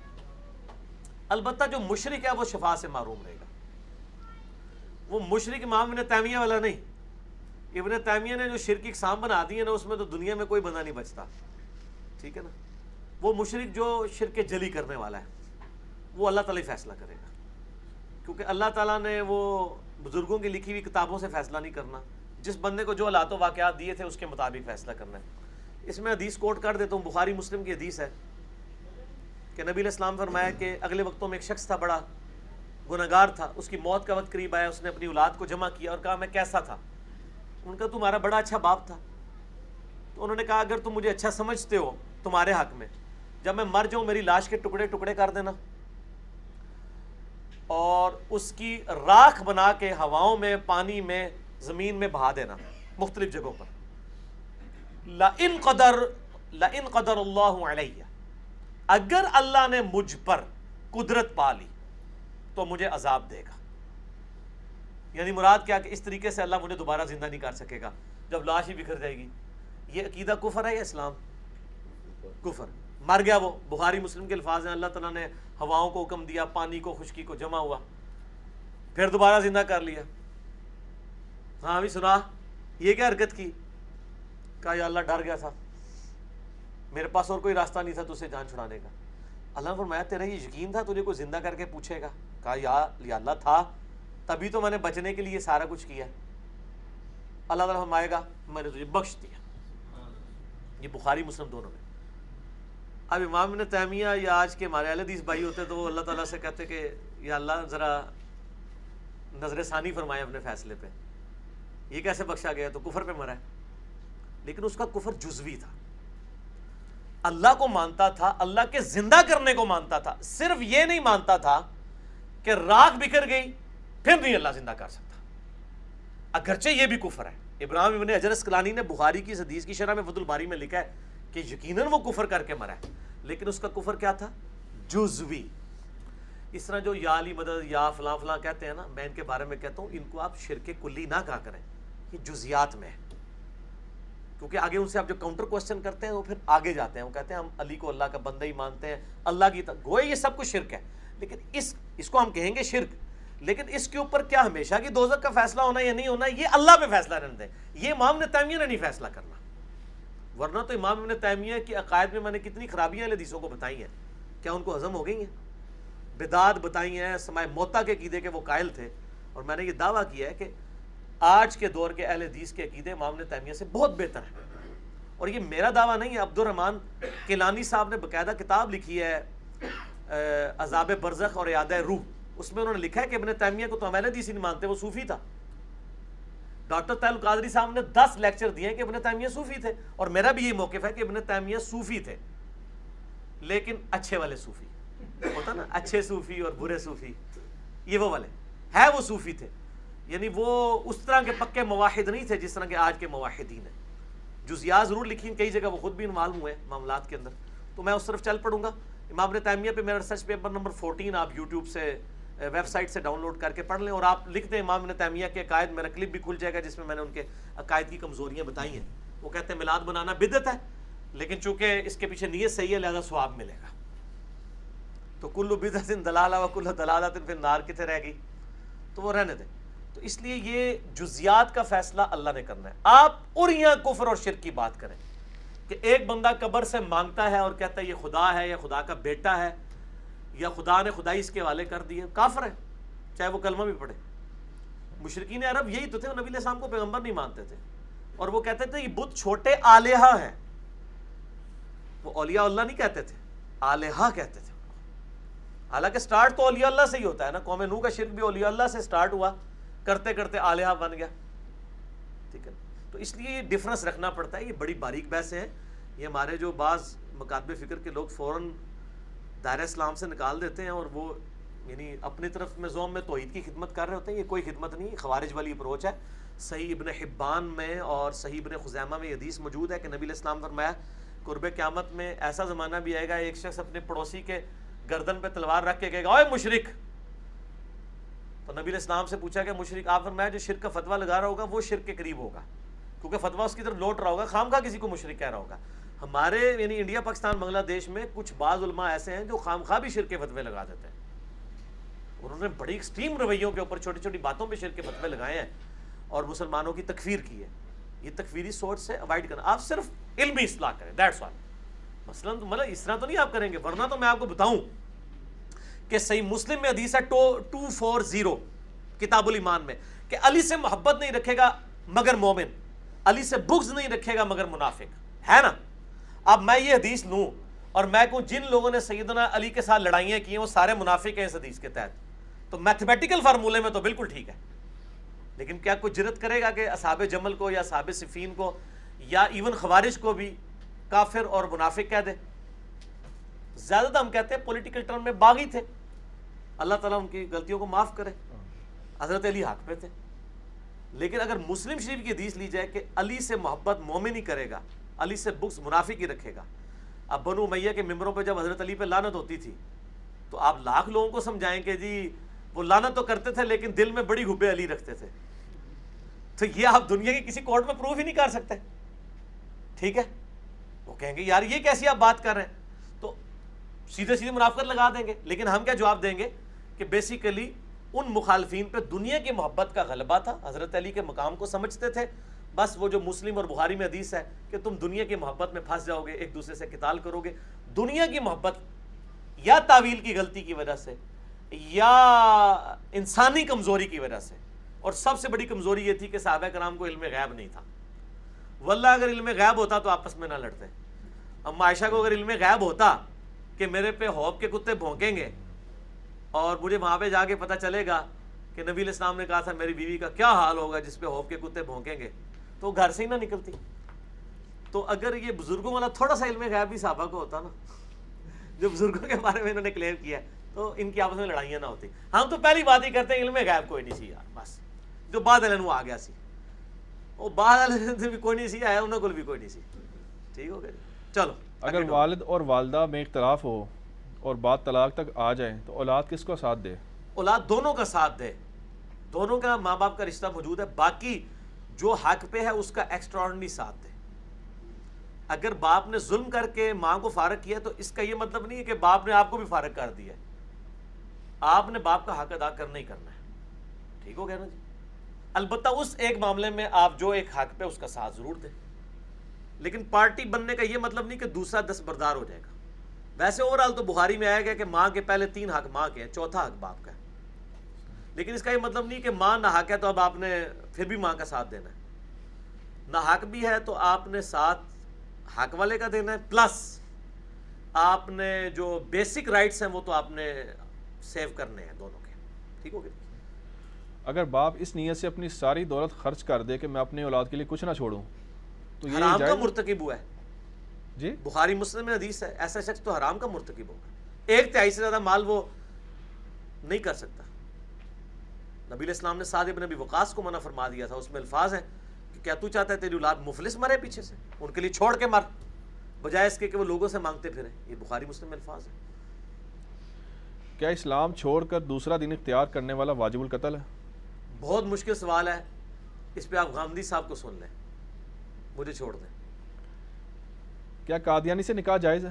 البتہ جو مشرق ہے وہ شفاعت سے محروم رہے گا۔ وہ مشرق امام ابن تیمیہ والا نہیں۔ ابن تیمیہ نے جو شرک اقسام بنا دی ہے نا، اس میں تو دنیا میں کوئی بندہ نہیں بچتا۔ ٹھیک ہے نا؟ وہ مشرق جو شرک جلی کرنے والا ہے، وہ اللہ تعالیٰ فیصلہ کرے گا۔ کیونکہ اللہ تعالیٰ نے وہ بزرگوں کی لکھی ہوئی کتابوں سے فیصلہ نہیں کرنا۔ جس بندے کو جو حالات و واقعات دیے تھے، اس کے مطابق فیصلہ کرنا ہے۔ اس میں حدیث کوٹ کر دیتا ہوں، بخاری مسلم کی حدیث ہے۔ کہ نبی علیہ السلام فرمایا کہ اگلے وقتوں میں ایک شخص تھا، بڑا گناگار تھا، اس کی موت کا وقت قریب آیا، اس نے اپنی اولاد کو جمع کیا اور کہا، میں کیسا تھا؟ ان کا تمہارا بڑا اچھا باپ تھا۔ تو انہوں نے کہا، اگر تم مجھے اچھا سمجھتے ہو تمہارے حق میں، جب میں مر جاؤں، میری لاش کے ٹکڑے ٹکڑے کر دینا۔ اور اس کی راکھ بنا کے ہواؤں میں، پانی میں، زمین میں بہا دینا، مختلف جگہوں پر۔ لَإِن قدر لَإِن قدر اللہ علیہ۔ اگر اللہ نے مجھ پر قدرت پا لی تو مجھے عذاب دے گا۔ یعنی مراد کیا کہ اس طریقے سے اللہ مجھے دوبارہ زندہ نہیں کر سکے گا؟ جب لاش ہی بکھر جائے گی۔ یہ عقیدہ کفر ہے یا اسلام؟ کفر۔ مر گیا وہ۔ بخاری مسلم کے الفاظ ہیں۔ اللہ تعالیٰ نے ہواؤں کو حکم دیا، پانی کو، خشکی کو جمع ہوا۔ پھر دوبارہ زندہ کر لیا۔ ہاں بھی سنا۔ یہ کیا حرکت کی؟ کہا، یا اللہ ڈر گیا تھا۔ میرے پاس اور کوئی راستہ نہیں تھا تو اسے جان چھڑانے کا۔ اللہ فرمایا، تیرا یہ یقین تھا تجھے کوئی زندہ کر کے پوچھے گا؟ کہا، یا اللہ، تھا۔ تبھی تو میں نے بچنے کے لیے سارا کچھ کیا۔ اللہ تعالیٰ فرمائے گا، میں نے تجھے بخش دیا۔ یہ بخاری، مسلم دونوں میں۔ اب امام نے تیمیہ یا آج کے ہمارے اہل حدیث بھائی ہوتے تو وہ اللہ تعالیٰ سے کہتے کہ، یا اللہ، ذرا نظر ثانی فرمائے اپنے فیصلے پہ۔ یہ کیسے بخشا گیا؟ تو کفر پہ مرا ہے۔ لیکن اس کا کفر جزوی تھا۔ اللہ کو مانتا تھا، اللہ کے زندہ کرنے کو مانتا تھا۔ صرف یہ نہیں مانتا تھا کہ راک بکھر گئی، پھر نہیں اللہ زندہ کر سکتا۔ اگرچہ یہ بھی کفر ہے۔ ابراہیم ابن حجر اسکلانی نے بخاری کی حدیث کی شرح میں فت الباری میں لکھا ہے کہ یقیناً وہ کفر کر کے مرا ہے۔ لیکن اس کا کفر کیا تھا؟ جزوی۔ اس طرح جو یا علی مدد، یا فلاں فلاں کہتے ہیں نا، میں ان کے بارے میں کہتا ہوں، ان کو آپ شرک کلی نہ کہا کریں۔ یہ جزیات میں ہے۔ کیونکہ آگے ان سے آپ جو کاؤنٹر کوشچن کرتے ہیں وہ پھر آگے جاتے ہیں۔ وہ کہتے ہیں، ہم علی کو اللہ کا بندہ ہی مانتے ہیں، اللہ کی گوئے یہ سب کچھ شرک ہے۔ لیکن اس اس کو ہم کہیں گے شرک۔ لیکن اس کے اوپر کیا ہمیشہ کی دوزک کا فیصلہ ہونا یا نہیں ہونا، یہ اللہ پہ فیصلہ رہنے دیں یہ امام نے تیمیہ نے نہیں فیصلہ کرنا۔ ورنہ تو امام ابن تیمیہ کی عقائد میں میں نے کتنی خرابیاں حدیثوں کو بتائی ہیں۔ کیا ان کو ہضم ہو گئی ہیں؟ بداد بتائی ہیں سمائے موتا کے عقیدے کے وہ قائل تھے۔ اور میں نے یہ دعویٰ کیا ہے کہ آج کے دور کے اہل حدیث کے عقیدے امام نے تیمیہ سے بہت بہتر ہیں۔ اور یہ میرا دعویٰ نہیں ہے عبد الرحمن کیلانی صاحب نے باقاعدہ کتاب لکھی ہے عذاب برزخ اور یاد روح۔ اس میں انہوں نے لکھا ہے کہ ابن تیمیہ کو تو ہم اہل حدیث ہی نہیں مانتے، وہ صوفی تھا۔ ڈاکٹر تیل قادری صاحب نے دس لیکچر دیے کہ ابن تیمیہ صوفی تھے، اور میرا بھی یہ موقف ہے کہ ابن تیمیہ صوفی تھے، لیکن اچھے والے صوفی۔ ہوتا نا، اچھے صوفی اور برے صوفی، یہ وہ والے ہے وہ صوفی تھے۔ یعنی وہ اس طرح کے پکے مواحد نہیں تھے جس طرح کے آج کے مواحدین ہیں۔ جزیات ضرور لکھی کئی جگہ وہ خود بھی معلوم ہوئے معاملات کے اندر۔ تو میں اس طرف چل پڑوں گا۔ امام تیمیہ پہ میرا ریسرچ پیپر نمبر فورٹین آپ یوٹیوب سے ویب سائٹ سے ڈاؤن لوڈ کر کے پڑھ لیں اور آپ لکھ دیں امام تیمیہ کے عقائد۔ میرا کلپ بھی کھل جائے گا جس میں میں نے ان کے عقائد کی کمزوریاں بتائی ہیں۔ وہ کہتے ہیں میلاد بنانا بدت ہے، لیکن چونکہ اس کے پیچھے نیت صحیح ہے، لہٰذا سواب ملے گا۔ تو کلو بدت دلالہ و کلو دلالت پھر نار کتنے رہ گئی؟ تو وہ رہنے دیں۔ تو اس لیے یہ جزیات کا فیصلہ اللہ نے کرنا ہے۔ آپ اریاں کفر اور شرک کی بات کریں کہ ایک بندہ قبر سے مانگتا ہے اور کہتا ہے یہ خدا ہے یا خدا کا بیٹا ہے، یا خدا نے خدائی اس کے والے کر دیے کافر ہے چاہے وہ کلمہ بھی پڑھے۔ مشرقین عرب یہی تو تھے، وہ نبی علیہ السلام کو پیغمبر نہیں مانتے تھے۔ اور وہ کہتے تھے، یہ بت چھوٹے آلیہ ہیں۔ وہ اولیاء اللہ نہیں کہتے تھے، آلیہ کہتے تھے۔ حالانکہ سٹارٹ تو اولیاء اللہ سے ہی ہوتا ہے نا۔ قوم نو کا شرک بھی اولیاء اللہ سے سٹارٹ ہوا۔ کرتے کرتے آلیہ بن گیا۔ ٹھیک ہے۔ تو اس لیے یہ ڈفرنس رکھنا پڑتا ہے، یہ بڑی باریک بحث ہے۔ یہ ہمارے جو بعض مکاتب فکر کے لوگ فوراً دائرہ اسلام سے نکال دیتے ہیں اور وہ یعنی اپنی طرف میں زوم میں توحید کی خدمت کر رہے ہوتے ہیں۔ یہ کوئی خدمت نہیں، خوارج والی اپروچ ہے۔ صحیح ابن حبان میں اور صحیح ابن خزیمہ میں حدیث موجود ہے کہ نبی علیہ السلام فرمایا، قرب قیامت میں ایسا زمانہ بھی آئے گا، ایک شخص اپنے پڑوسی کے گردن پہ تلوار رکھ کے کہے گا اوے مشرق تو نبی علیہ السلام سے پوچھا کہ مشرق آپ فرمایا جو شرک کا فتویٰ لگا رہا ہوگا وہ شرک کے قریب ہوگا، کیونکہ فتویٰ اس کی طرف لوٹ رہا ہوگا، خام خواہ کسی کو مشرق کہہ رہا ہوگا۔ ہمارے یعنی انڈیا، پاکستان، بنگلہ دیش میں کچھ بعض علماء ایسے ہیں جو خام خواہ بھی شرک کے فتوے لگا دیتے ہیں۔ انہوں نے بڑی ایکسٹریم رویوں کے اوپر چھوٹی چھوٹی باتوں پہ شرک کے فتوے لگائے ہیں اور مسلمانوں کی تکفیر کی ہے۔ یہ تکفیری سوچ سے اوائڈ کرنا۔ آپ صرف علمی اصلاح کریں دیٹس آل مثلاً تو مطلب اس طرح تو نہیں آپ کریں گے، ورنہ تو میں آپ کو بتاؤں۔ کہ صحیح مسلم میں حدیث ہے ٹو فور زیرو کتاب الایمان میں کہ علی سے محبت نہیں رکھے گا مگر مومن، علی سے بغض نہیں رکھے گا مگر منافق، ہے نا؟ اب میں یہ حدیث لوں اور میں کہوں جن لوگوں نے سیدنا علی کے ساتھ لڑائیاں کی ہیں، وہ سارے منافق ہیں اس حدیث کے تحت۔ تو میتھمیٹیکل فارمولے میں تو بالکل ٹھیک ہے۔ لیکن کیا کوئی جرت کرے گا کہ اصحاب جمل کو یا اصحاب صفین کو یا ایون خوارش کو بھی کافر اور منافق کہہ دے؟ زیادہ تر ہم کہتے ہیں پولیٹیکل ٹرم میں باغی تھے۔ اللہ تعالیٰ ان کی غلطیوں کو معاف کرے۔ حضرت علی حق پہ تھے۔ لیکن اگر مسلم شریف کی حدیث لی جائے کہ علی سے محبت مومن ہی کرے گا، علی سے بکس منافق ہی رکھے گا۔ اب بنو میاں کے ممبروں پہ جب حضرت علی پہ لانت ہوتی تھی، تو آپ لاکھ لوگوں کو سمجھائیں کہ جی وہ لانت تو کرتے تھے لیکن دل میں بڑی حب علی رکھتے تھے۔ تو یہ آپ دنیا کی کسی کورٹ میں پروف ہی نہیں کر سکتے۔ ٹھیک ہے؟ وہ کہیں گے، یار یہ کیسی آپ بات کر رہے ہیں؟ تو سیدھے سیدھے منافقت لگا دیں گے، لیکن ہم کیا جواب دیں گے؟ کہ بیسیکلی ان مخالفین پہ دنیا کی محبت کا غلبہ تھا، حضرت علی کے مقام کو سمجھتے تھے۔ بس وہ جو مسلم اور بخاری میں حدیث ہے کہ تم دنیا کی محبت میں پھنس جاؤ گے، ایک دوسرے سے قتال کرو گے۔ دنیا کی محبت یا تعویل کی غلطی کی وجہ سے یا انسانی کمزوری کی وجہ سے۔ اور سب سے بڑی کمزوری یہ تھی کہ صحابہ کرام کو علم غیب نہیں تھا۔ واللہ اگر علم غیب ہوتا تو آپس میں نہ لڑتے۔ اب معاشہ کو اگر علم غیب ہوتا کہ میرے پہ ہوپ کے کتے بھونکیں گے اور مجھے وہاں پہ جا کے پتہ چلے گا کہ نبی علیہ السلام نے کہا تھا میری بیوی کا کیا حال ہوگا جس پہ ہوپ کے کتے بھونکیں گے۔ تو وہ گھر سے ہی نہ نکلتی۔ تو اگر یہ بزرگوں والا تھوڑا سا علم غیب بھی صحابہ کو ہوتا نا جو بزرگوں کے بارے میں انہوں نے کلیئر کیا تو ان کی آپس میں لڑائیاں نہ ہوتی۔ ہم تو پہلی بات ہی کرتے ہیں علم غیب کوئی نہیں سی یار بس۔ جو بعد علم وہ آ گیا سی۔ وہ بعد علم بھی کوئی نہیں سی آیا انہوں کو بھی کوئی نہیں سی۔ ٹھیک ہو گیا جی۔ چلو اگر والد اور والدہ میں اختلاف ہو اور بات طلاق تک آ جائے تو اولاد کس کو ساتھ دے؟ اولاد دونوں کا ساتھ دے۔ دونوں کا ماں باپ کا رشتہ موجود ہے، باقی جو حق پہ ہے اس کا ایکسٹرا ساتھ دے۔ اگر باپ نے ظلم کر کے ماں کو فارغ کیا تو اس کا یہ مطلب نہیں ہے کہ باپ نے آپ کو بھی فارغ کر دیا ہے۔ آپ نے باپ کا حق ادا کرنا ہی کرنا ہے۔ ٹھیک ہو گیا نا جی؟ البتہ اس ایک معاملے میں آپ جو ایک حق پہ اس کا ساتھ ضرور دیں۔ لیکن پارٹی بننے کا یہ مطلب نہیں کہ دوسرا دس بردار ہو جائے گا۔ ویسے اوور آل تو بخاری میں آیا گیا کہ ماں کے پہلے تین حق ماں کے ہیں چوتھا حق باپ کا ہے۔ لیکن اس کا یہ مطلب نہیں کہ ماں نہ حق ہے تو اب آپ نے پھر بھی ماں کا ساتھ دینا ہے۔ نہ حق بھی ہے تو آپ نے ساتھ حق والے کا دینا ہے پلس آپ نے جو بیسک رائٹس ہیں وہ تو آپ نے سیو کرنے ہیں دونوں کے۔ ٹھیک ہو گیا؟ اگر باپ اس نیت سے اپنی ساری دولت خرچ کر دے کہ میں اپنی اولاد کے لیے کچھ نہ چھوڑوں تو یہ حرام کا مرتکب ہوا ہے۔ جی؟ بخاری مسلم میں حدیث ہے ایسا شخص تو حرام کا مرتکب ہوگا۔ ایک تہائی سے زیادہ مال وہ نہیں کر سکتا۔ نبی علیہ السلام نے سعد ابن نبی وقاص کو منع فرما دیا تھا اس میں الفاظ ہیں کہ کیا تو چاہتا ہے تیری اولاد مفلس مرے پیچھے سے؟ ان کے لیے چھوڑ کے مر۔ بجائے اس کے کہ وہ لوگوں سے مانگتے پھریں۔ یہ بخاری مسلم میں الفاظ ہیں۔ کیا اسلام چھوڑ کر دوسرا دین اختیار کرنے والا واجب القتل ہے؟ بہت مشکل سوال ہے۔ اس پہ آپ غامدی صاحب کو سن لیں۔ مجھے چھوڑ دیں۔ کیا قادیانی سے نکاح جائز ہے؟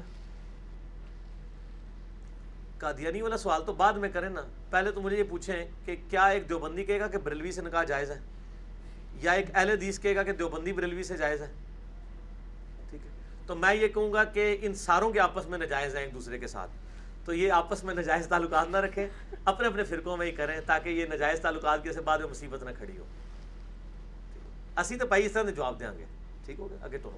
قادیانی والا سوال تو بعد میں کریں نا۔ پہلے تو مجھے یہ پوچھیں کہ کیا ایک دیوبندی کہے گا کہ بریلوی سے نکاح جائز ہے؟ یا ایک اہل حدیث کہے گا کہ دیوبندی بریلوی سے جائز ہے؟ ٹھیک ہے۔ تو میں یہ کہوں گا کہ ان ساروں کے آپس میں نجائز ہیں ایک دوسرے کے ساتھ۔ تو یہ آپس میں نجائز تعلقات نہ رکھیں، اپنے اپنے فرقوں میں ہی کریں تاکہ یہ نجائز تعلقات کی سے بعد میں مصیبت نہ کھڑی ہو۔ اسی تو بھائی اس طرح جواب دیں گے۔ ٹھیک ہو گیا؟ آگے تو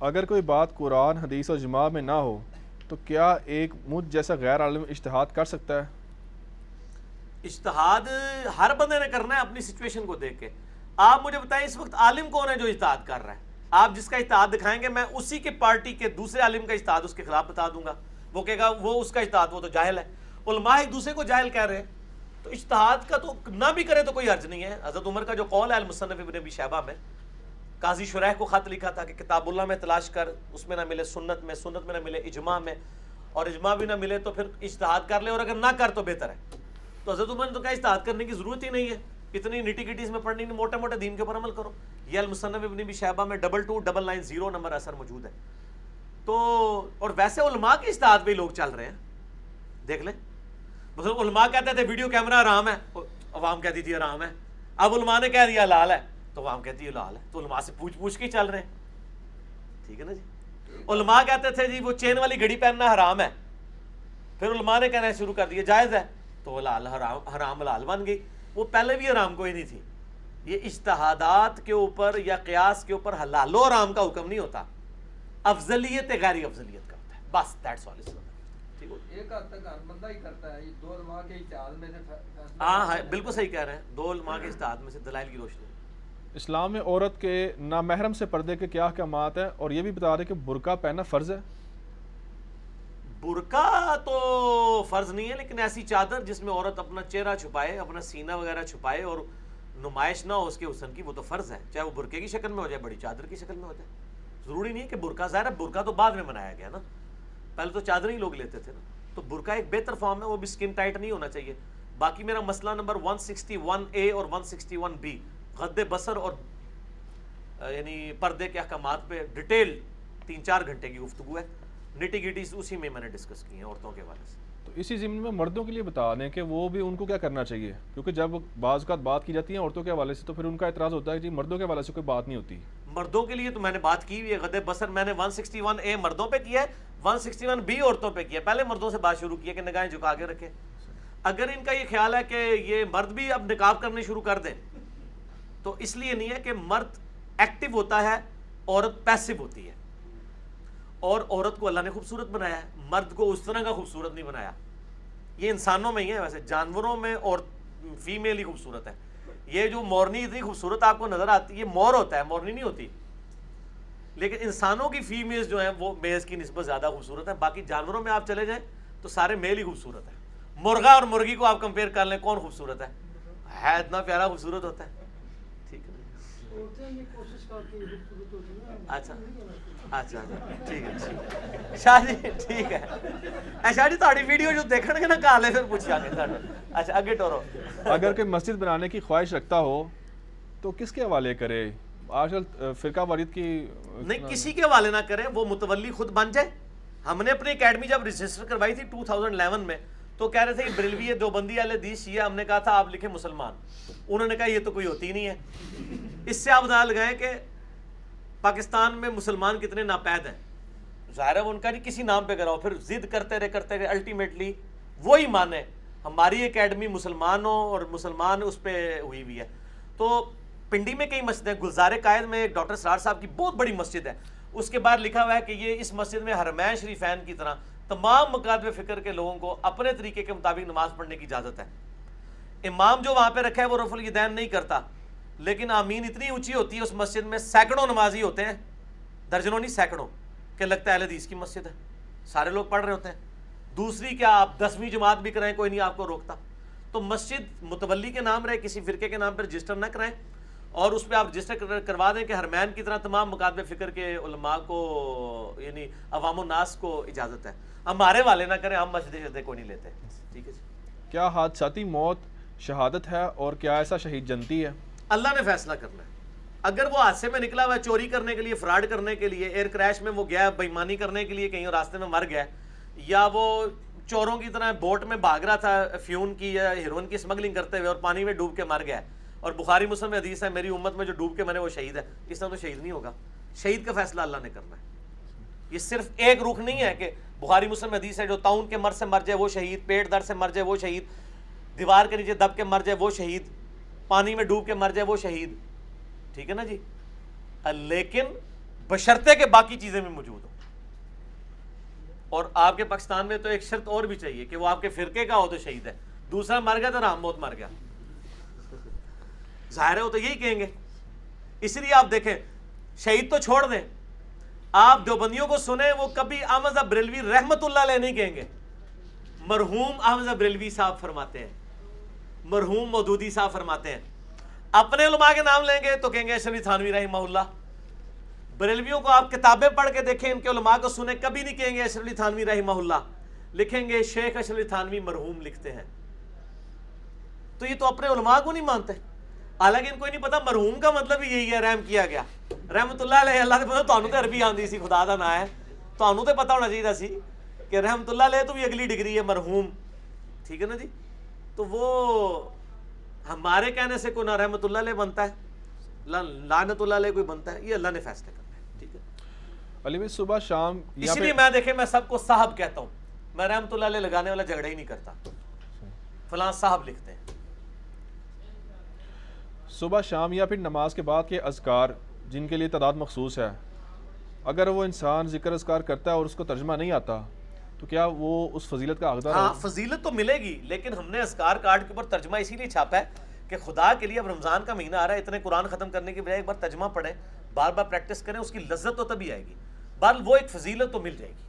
اگر کوئی بات قرآن، حدیث اور جماع میں نہ ہو، تو کیا ایک مجھ جیسا غیر عالم اشتہاد کر سکتا ہے؟ اجتہاد ہر بندے نے کرنا ہے اپنی سچویشن کو دیکھ کے۔ آپ مجھے بتائیں اس وقت عالم کون ہے جو اجتہاد کر رہا ہے؟ آپ جس کا اجتہاد دکھائیں گے، میں اسی کے پارٹی کے دوسرے عالم کا اجتہاد اس کے خلاف بتا دوں گا۔ وہ کہے گا، وہ اس کا اجتہاد، وہ تو جاہل ہے۔ علماء ایک دوسرے کو جاہل کہہ رہے ہیں۔ تو اجتہاد کا تو نہ بھی کرے تو کوئی حرج نہیں ہے۔ حضرت عمر کا جو قول ہے، المصنف ابن ابی شہبہ میں قاضی شرح کو خط لکھا تھا کہ کتاب اللہ میں تلاش کر، اس میں نہ ملے سنت میں سنت میں نہ ملے اجماع میں، اور اجماع بھی نہ ملے تو پھر اجتہاد کر لے، اور اگر نہ کر تو بہتر ہے۔ تو حضرت عمر نے تو کہا اجتہاد کرنے کی ضرورت ہی نہیں ہے۔ اتنی نیٹی گٹیز میں پڑھنی نہیں، موٹے موٹے دین کے اوپر عمل کرو۔ یہ المصنف ابن ابی شہبہ میں double two double nine zero number اثر موجود ہے۔ تو، اور ویسے علماء کے اجتہاد پہ لوگ چل رہے ہیں۔ دیکھ لیں۔ مثلا علماء کہتے تھے، ویڈیو کیمرہ آرام ہے۔ عوام کہتی تھی، آرام ہے۔ اب علماء نے کہہ دیا، لال ہے۔ تو عوام کہتی ہے لال ہے۔ تو علماء سے پوچھ پوچھ کے چل رہے ہیں۔ ٹھیک ہے نا جی؟ علماء کہتے تھے جی وہ چین والی گھڑی پہننا حرام ہے۔ پھر علماء نے کہنا شروع کر دیا جائز ہے۔ تو وہ لال حرام حرام لال بن گئی۔ وہ پہلے بھی حرام کوئی نہیں تھی۔ یہ اجتہادات کے اوپر یا قیاس کے اوپر حلال و حرام کا حکم نہیں ہوتا۔ افضلیت غیر افضلیت کا ہوتا ہے۔ بس دیٹس آل ٹھیک ہو ایک حد تک ہر بندہ ہی کرتا ہے۔ یہ دو علماء کے اجتہاد میں سے فیصلہ ہاں ہاں بالکل صحیح کہہ رہے ہیں۔ دو علماء کے اجتہاد میں سے دلائل کی روشنی۔ اسلام میں عورت کے نامحرم سے پردے کے کیا احکامات ہیں؟ اور یہ بھی بتا رہے کہ برقع پہننا فرض ہے۔ برقع تو فرض نہیں ہے، لیکن ایسی چادر جس میں عورت اپنا چہرہ چھپائے، اپنا سینہ وغیرہ چھپائے اور نمائش نہ ہو اس کے حسن کی، وہ تو فرض ہے۔ چاہے وہ برقعے کی شکل میں ہو جائے بڑی چادر کی شکل میں ہو جائے ضروری نہیں ہے کہ برقع، ظاہر ہے برقع تو بعد میں بنایا گیا نا۔ پہلے تو چادر ہی لوگ لیتے تھے نا۔ تو برقع ایک بہتر فارم ہے، وہ بھی سکن ٹائٹ نہیں ہونا چاہیے۔ باقی میرا مسئلہ نمبر 161 اے اور 161 بی غد بسر اور یعنی پردے کے احکامات پہ ڈیٹیل تین چار گھنٹے کی گفتگو ہے۔ نٹی گٹیز اسی میں میں نے ڈسکس کی ہیں عورتوں کے حوالے سے۔ تو اسی ضمن میں مردوں کے لیے بتا دیں کہ وہ بھی ان کو کیا کرنا چاہیے؟ کیونکہ جب بعض اوقات بات کی جاتی ہے عورتوں کے حوالے سے تو پھر ان کا اعتراض ہوتا ہے کہ جی مردوں کے حوالے سے کوئی بات نہیں ہوتی۔ مردوں کے لیے تو میں نے بات کی ہوئی ہے غد بسر میں نے 161 اے مردوں پہ کیا ہے 161 بی عورتوں پہ کیا ہے۔ پہلے مردوں سے بات شروع کی ہے کہ نگاہیں جھکا کے رکھیں۔ اگر ان کا یہ خیال ہے کہ یہ مرد بھی اب نکاب کرنے شروع کر دیں تو اس لیے نہیں ہے کہ مرد ایکٹیو ہوتا ہے، عورت پیسو ہوتی ہے۔ اور عورت کو اللہ نے خوبصورت بنایا ہے۔ مرد کو اس طرح کا خوبصورت نہیں بنایا۔ یہ انسانوں میں ہی ہے، ویسے جانوروں میں اور فیمیل ہی خوبصورت ہے۔ یہ جو مورنی اتنی خوبصورت آپ کو نظر آتی ہے یہ مور ہوتا ہے، مورنی نہیں ہوتی۔ لیکن انسانوں کی فیمیلز جو ہیں، وہ میز کی نسبت زیادہ خوبصورت ہیں۔ باقی جانوروں میں آپ چلے جائیں تو سارے میل ہی خوبصورت ہیں۔ مرغا اور مرغی کو آپ کمپیئر کر لیں، کون خوبصورت ہے؟ ہے، اتنا پیارا خوبصورت ہوتا ہے ہے۔ اچھا اچھا ٹھیک ہے شاہ جی ٹھیک ہے۔ اے شاہ جی تاری ویڈیو جو دیکھن گے نا کالے پھر پوچھا گے اچھا اگے ٹورو۔ اگر کوئی مسجد بنانے کی خواہش رکھتا ہو تو کس کے حوالے کرے؟ آج کل فرقہ واریت کی نہیں کسی کے حوالے نہ کریں وہ متولی خود بن جائے۔ ہم نے اپنی اکیڈمی جب رجسٹر کروائی تھی 2011 میں تو کہہ رہے تھے بریلوی دیوبندی والے دیش شیعہ ہم نے کہا تھا آپ لکھیں مسلمان۔ انہوں نے کہا یہ تو کوئی ہوتی نہیں ہے۔ اس سے آپ اندازہ لگائیں کہ پاکستان میں مسلمان کتنے ناپید ہیں۔ ظاہر ہے وہ ان کا نہیں، کسی نام پہ کراؤ۔ پھر ضد کرتے رہے کرتے رہے الٹیمیٹلی وہی مانے۔ ہماری اکیڈمی مسلمانوں اور مسلمان اس پہ ہوئی ہوئی ہے۔ تو پنڈی میں کئی مسجد ہیں گلزار قائد میں ایک ڈاکٹر سرار صاحب کی بہت بڑی مسجد ہے۔ اس کے بعد لکھا ہوا ہے کہ یہ اس مسجد میں حرمین شریفین کی طرح تمام مقادب فکر کے لوگوں کو اپنے طریقے کے مطابق نماز پڑھنے کی اجازت ہے۔ امام جو وہاں پہ رکھا ہے وہ رف الدین نہیں کرتا، لیکن آمین اتنی اونچی ہوتی ہے، اس مسجد میں سینکڑوں نمازی ہوتے ہیں، درجنوں نہیں، سینکڑوں، کہ لگتا ہے اہل حدیث کی مسجد ہے۔ سارے لوگ پڑھ رہے ہوتے ہیں۔ دوسری، کیا آپ دسویں جماعت بھی کرائیں، کوئی نہیں آپ کو روکتا۔ تو مسجد متولی کے نام رہے، کسی فرقے کے نام پر رجسٹر نہ کرائیں، اور اس پہ آپ رجسٹر کروا دیں کہ ہرمین کی طرح تمام مقادب فکر کے علماء کو یعنی عوام الناس کو اجازت ہے۔ ہمارے والے نہ کریں ہم مسجد شدے کو نہیں لیتے۔ ٹھیک ہے جی۔ کیا حادثاتی موت شہادت ہے اور کیا ایسا شہید جنتی ہے؟ اللہ نے فیصلہ کرنا ہے۔ اگر وہ حادثے میں نکلا ہوا ہے چوری کرنے کے لیے فراڈ کرنے کے لیے ایئر کریش میں وہ گیا بےمانی کرنے کے لیے کہیں راستے میں مر گیا یا وہ چوروں کی طرح بوٹ میں بھاگ رہا تھا فیون کی یا ہیروئن کی اسمگلنگ کرتے ہوئے اور پانی میں ڈوب کے مر گیا اور بخاری مسلم میں حدیث ہے میری امت میں جو ڈوب کے مرے وہ شہید ہے۔ اس طرح تو شہید نہیں ہوگا۔ شہید کا فیصلہ اللہ نے کرنا ہے۔ یہ صرف ایک رخ نہیں ہے کہ بخاری مسلم حدیث ہے جو تعاون کے مر سے مر جائے وہ شہید، پیٹ درد سے مر جائے وہ شہید، دیوار کے نیچے دب کے مر جائے وہ شہید، پانی میں ڈوب کے مر جائے وہ شہید۔ ٹھیک ہے نا جی؟ لیکن بشرتے کے باقی چیزیں بھی موجود ہوں۔ اور آپ کے پاکستان میں تو ایک شرط اور بھی چاہیے کہ وہ آپ کے فرقے کا ہو تو شہید ہے۔ دوسرا مر گیا تو رام موت مر گیا۔ ظاہر ہے وہ تو یہی کہیں گے۔ اس لیے آپ دیکھیں، شہید تو چھوڑ دیں۔ آپ دیوبندیوں کو سنیں، وہ کبھی احمد بریلوی رحمت اللہ علیہ نہیں کہیں گے۔ مرحوم احمد بریلوی صاحب فرماتے ہیں۔ مرحوم مودودی صاحب فرماتے ہیں۔ اپنے علماء کے نام لیں گے تو کہیں گے اشرف تھانوی رحمہ اللہ۔ بریلویوں کو آپ کتابیں پڑھ کے دیکھیں، ان کے علماء کو سنیں، کبھی نہیں کہیں گے اشرف تھانوی رحمہ اللہ۔ لکھیں گے شیخ اشرف تھانوی مرحوم لکھتے ہیں۔ تو یہ تو اپنے علماء کو نہیں مانتے۔ حالانکہ ان کو نہیں پتا مرحوم کا مطلب ہی یہی ہے رحم کیا گیا رحمت اللہ علیہ اللہ نے پتا تو عربی آندی سی خدا دا نا ہے تو تو پتا ہونا چاہیے سی کہ رحمت اللہ علیہ تو بھی اگلی ڈگری ہے مرحوم ٹھیک ہے نا جی تو وہ ہمارے کہنے سے کوئی نہ رحمت اللہ علیہ بنتا ہے لعنت اللہ علیہ کوئی بنتا ہے یہ اللہ نے فیصلہ کرنا ہے ٹھیک ہے علی میں صبح شام اس لیے میں دیکھیں میں سب کو صاحب کہتا ہوں میں رحمت اللہ علیہ لگانے والا جھگڑا ہی نہیں کرتا فلاں صاحب لکھتے ہیں صبح شام یا پھر نماز کے بعد کے اذکار جن کے لیے تعداد مخصوص ہے اگر وہ انسان ذکر اذکار کرتا ہے اور اس کو ترجمہ نہیں آتا تو کیا وہ اس فضیلت کا حقدار ہاں فضیلت تو ملے گی لیکن ہم نے اذکار کارڈ کے اوپر ترجمہ اسی لیے چھاپا ہے کہ خدا کے لیے اب رمضان کا مہینہ آ رہا ہے اتنے قرآن ختم کرنے کی بجائے ایک بار ترجمہ پڑھیں بار بار پریکٹس کریں اس کی لذت تو تبھی آئے گی۔ بہرحال وہ ایک فضیلت تو مل جائے گی۔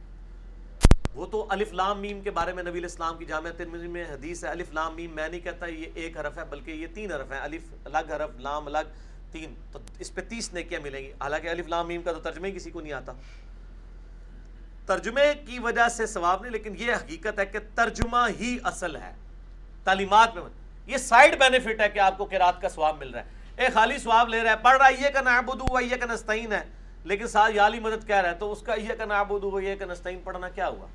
وہ تو الف لام میم کے بارے میں نبی الاسلام کی جامع ترمذی میں حدیث ہے، الف لام میم میں نہیں کہتا یہ ایک حرف ہے، بلکہ یہ تین حرف ہیں، الف الگ حرف، لام الگ، تین۔ تو اس پہ تیس نیکیاں ملیں گی۔ حالانکہ الف لام میم کا تو ترجمہ ہی کسی کو نہیں آتا۔ ترجمے کی وجہ سے ثواب نہیں، لیکن یہ حقیقت ہے کہ ترجمہ ہی اصل ہے۔ تعلیمات میں یہ سائڈ بینیفٹ ہے کہ آپ کو قرات کا ثواب مل رہا ہے۔ ایک خالی ثواب لے رہا ہے، پڑھ رہا ہے، یہ کا نعبدو و یہ کا نستعین ہے۔ لیکن ساتھ یالی مدد کہہ رہا ہے تو اس کا یہ کا نعبدو و یہ کا نستعین پڑھنا کیا ہوا؟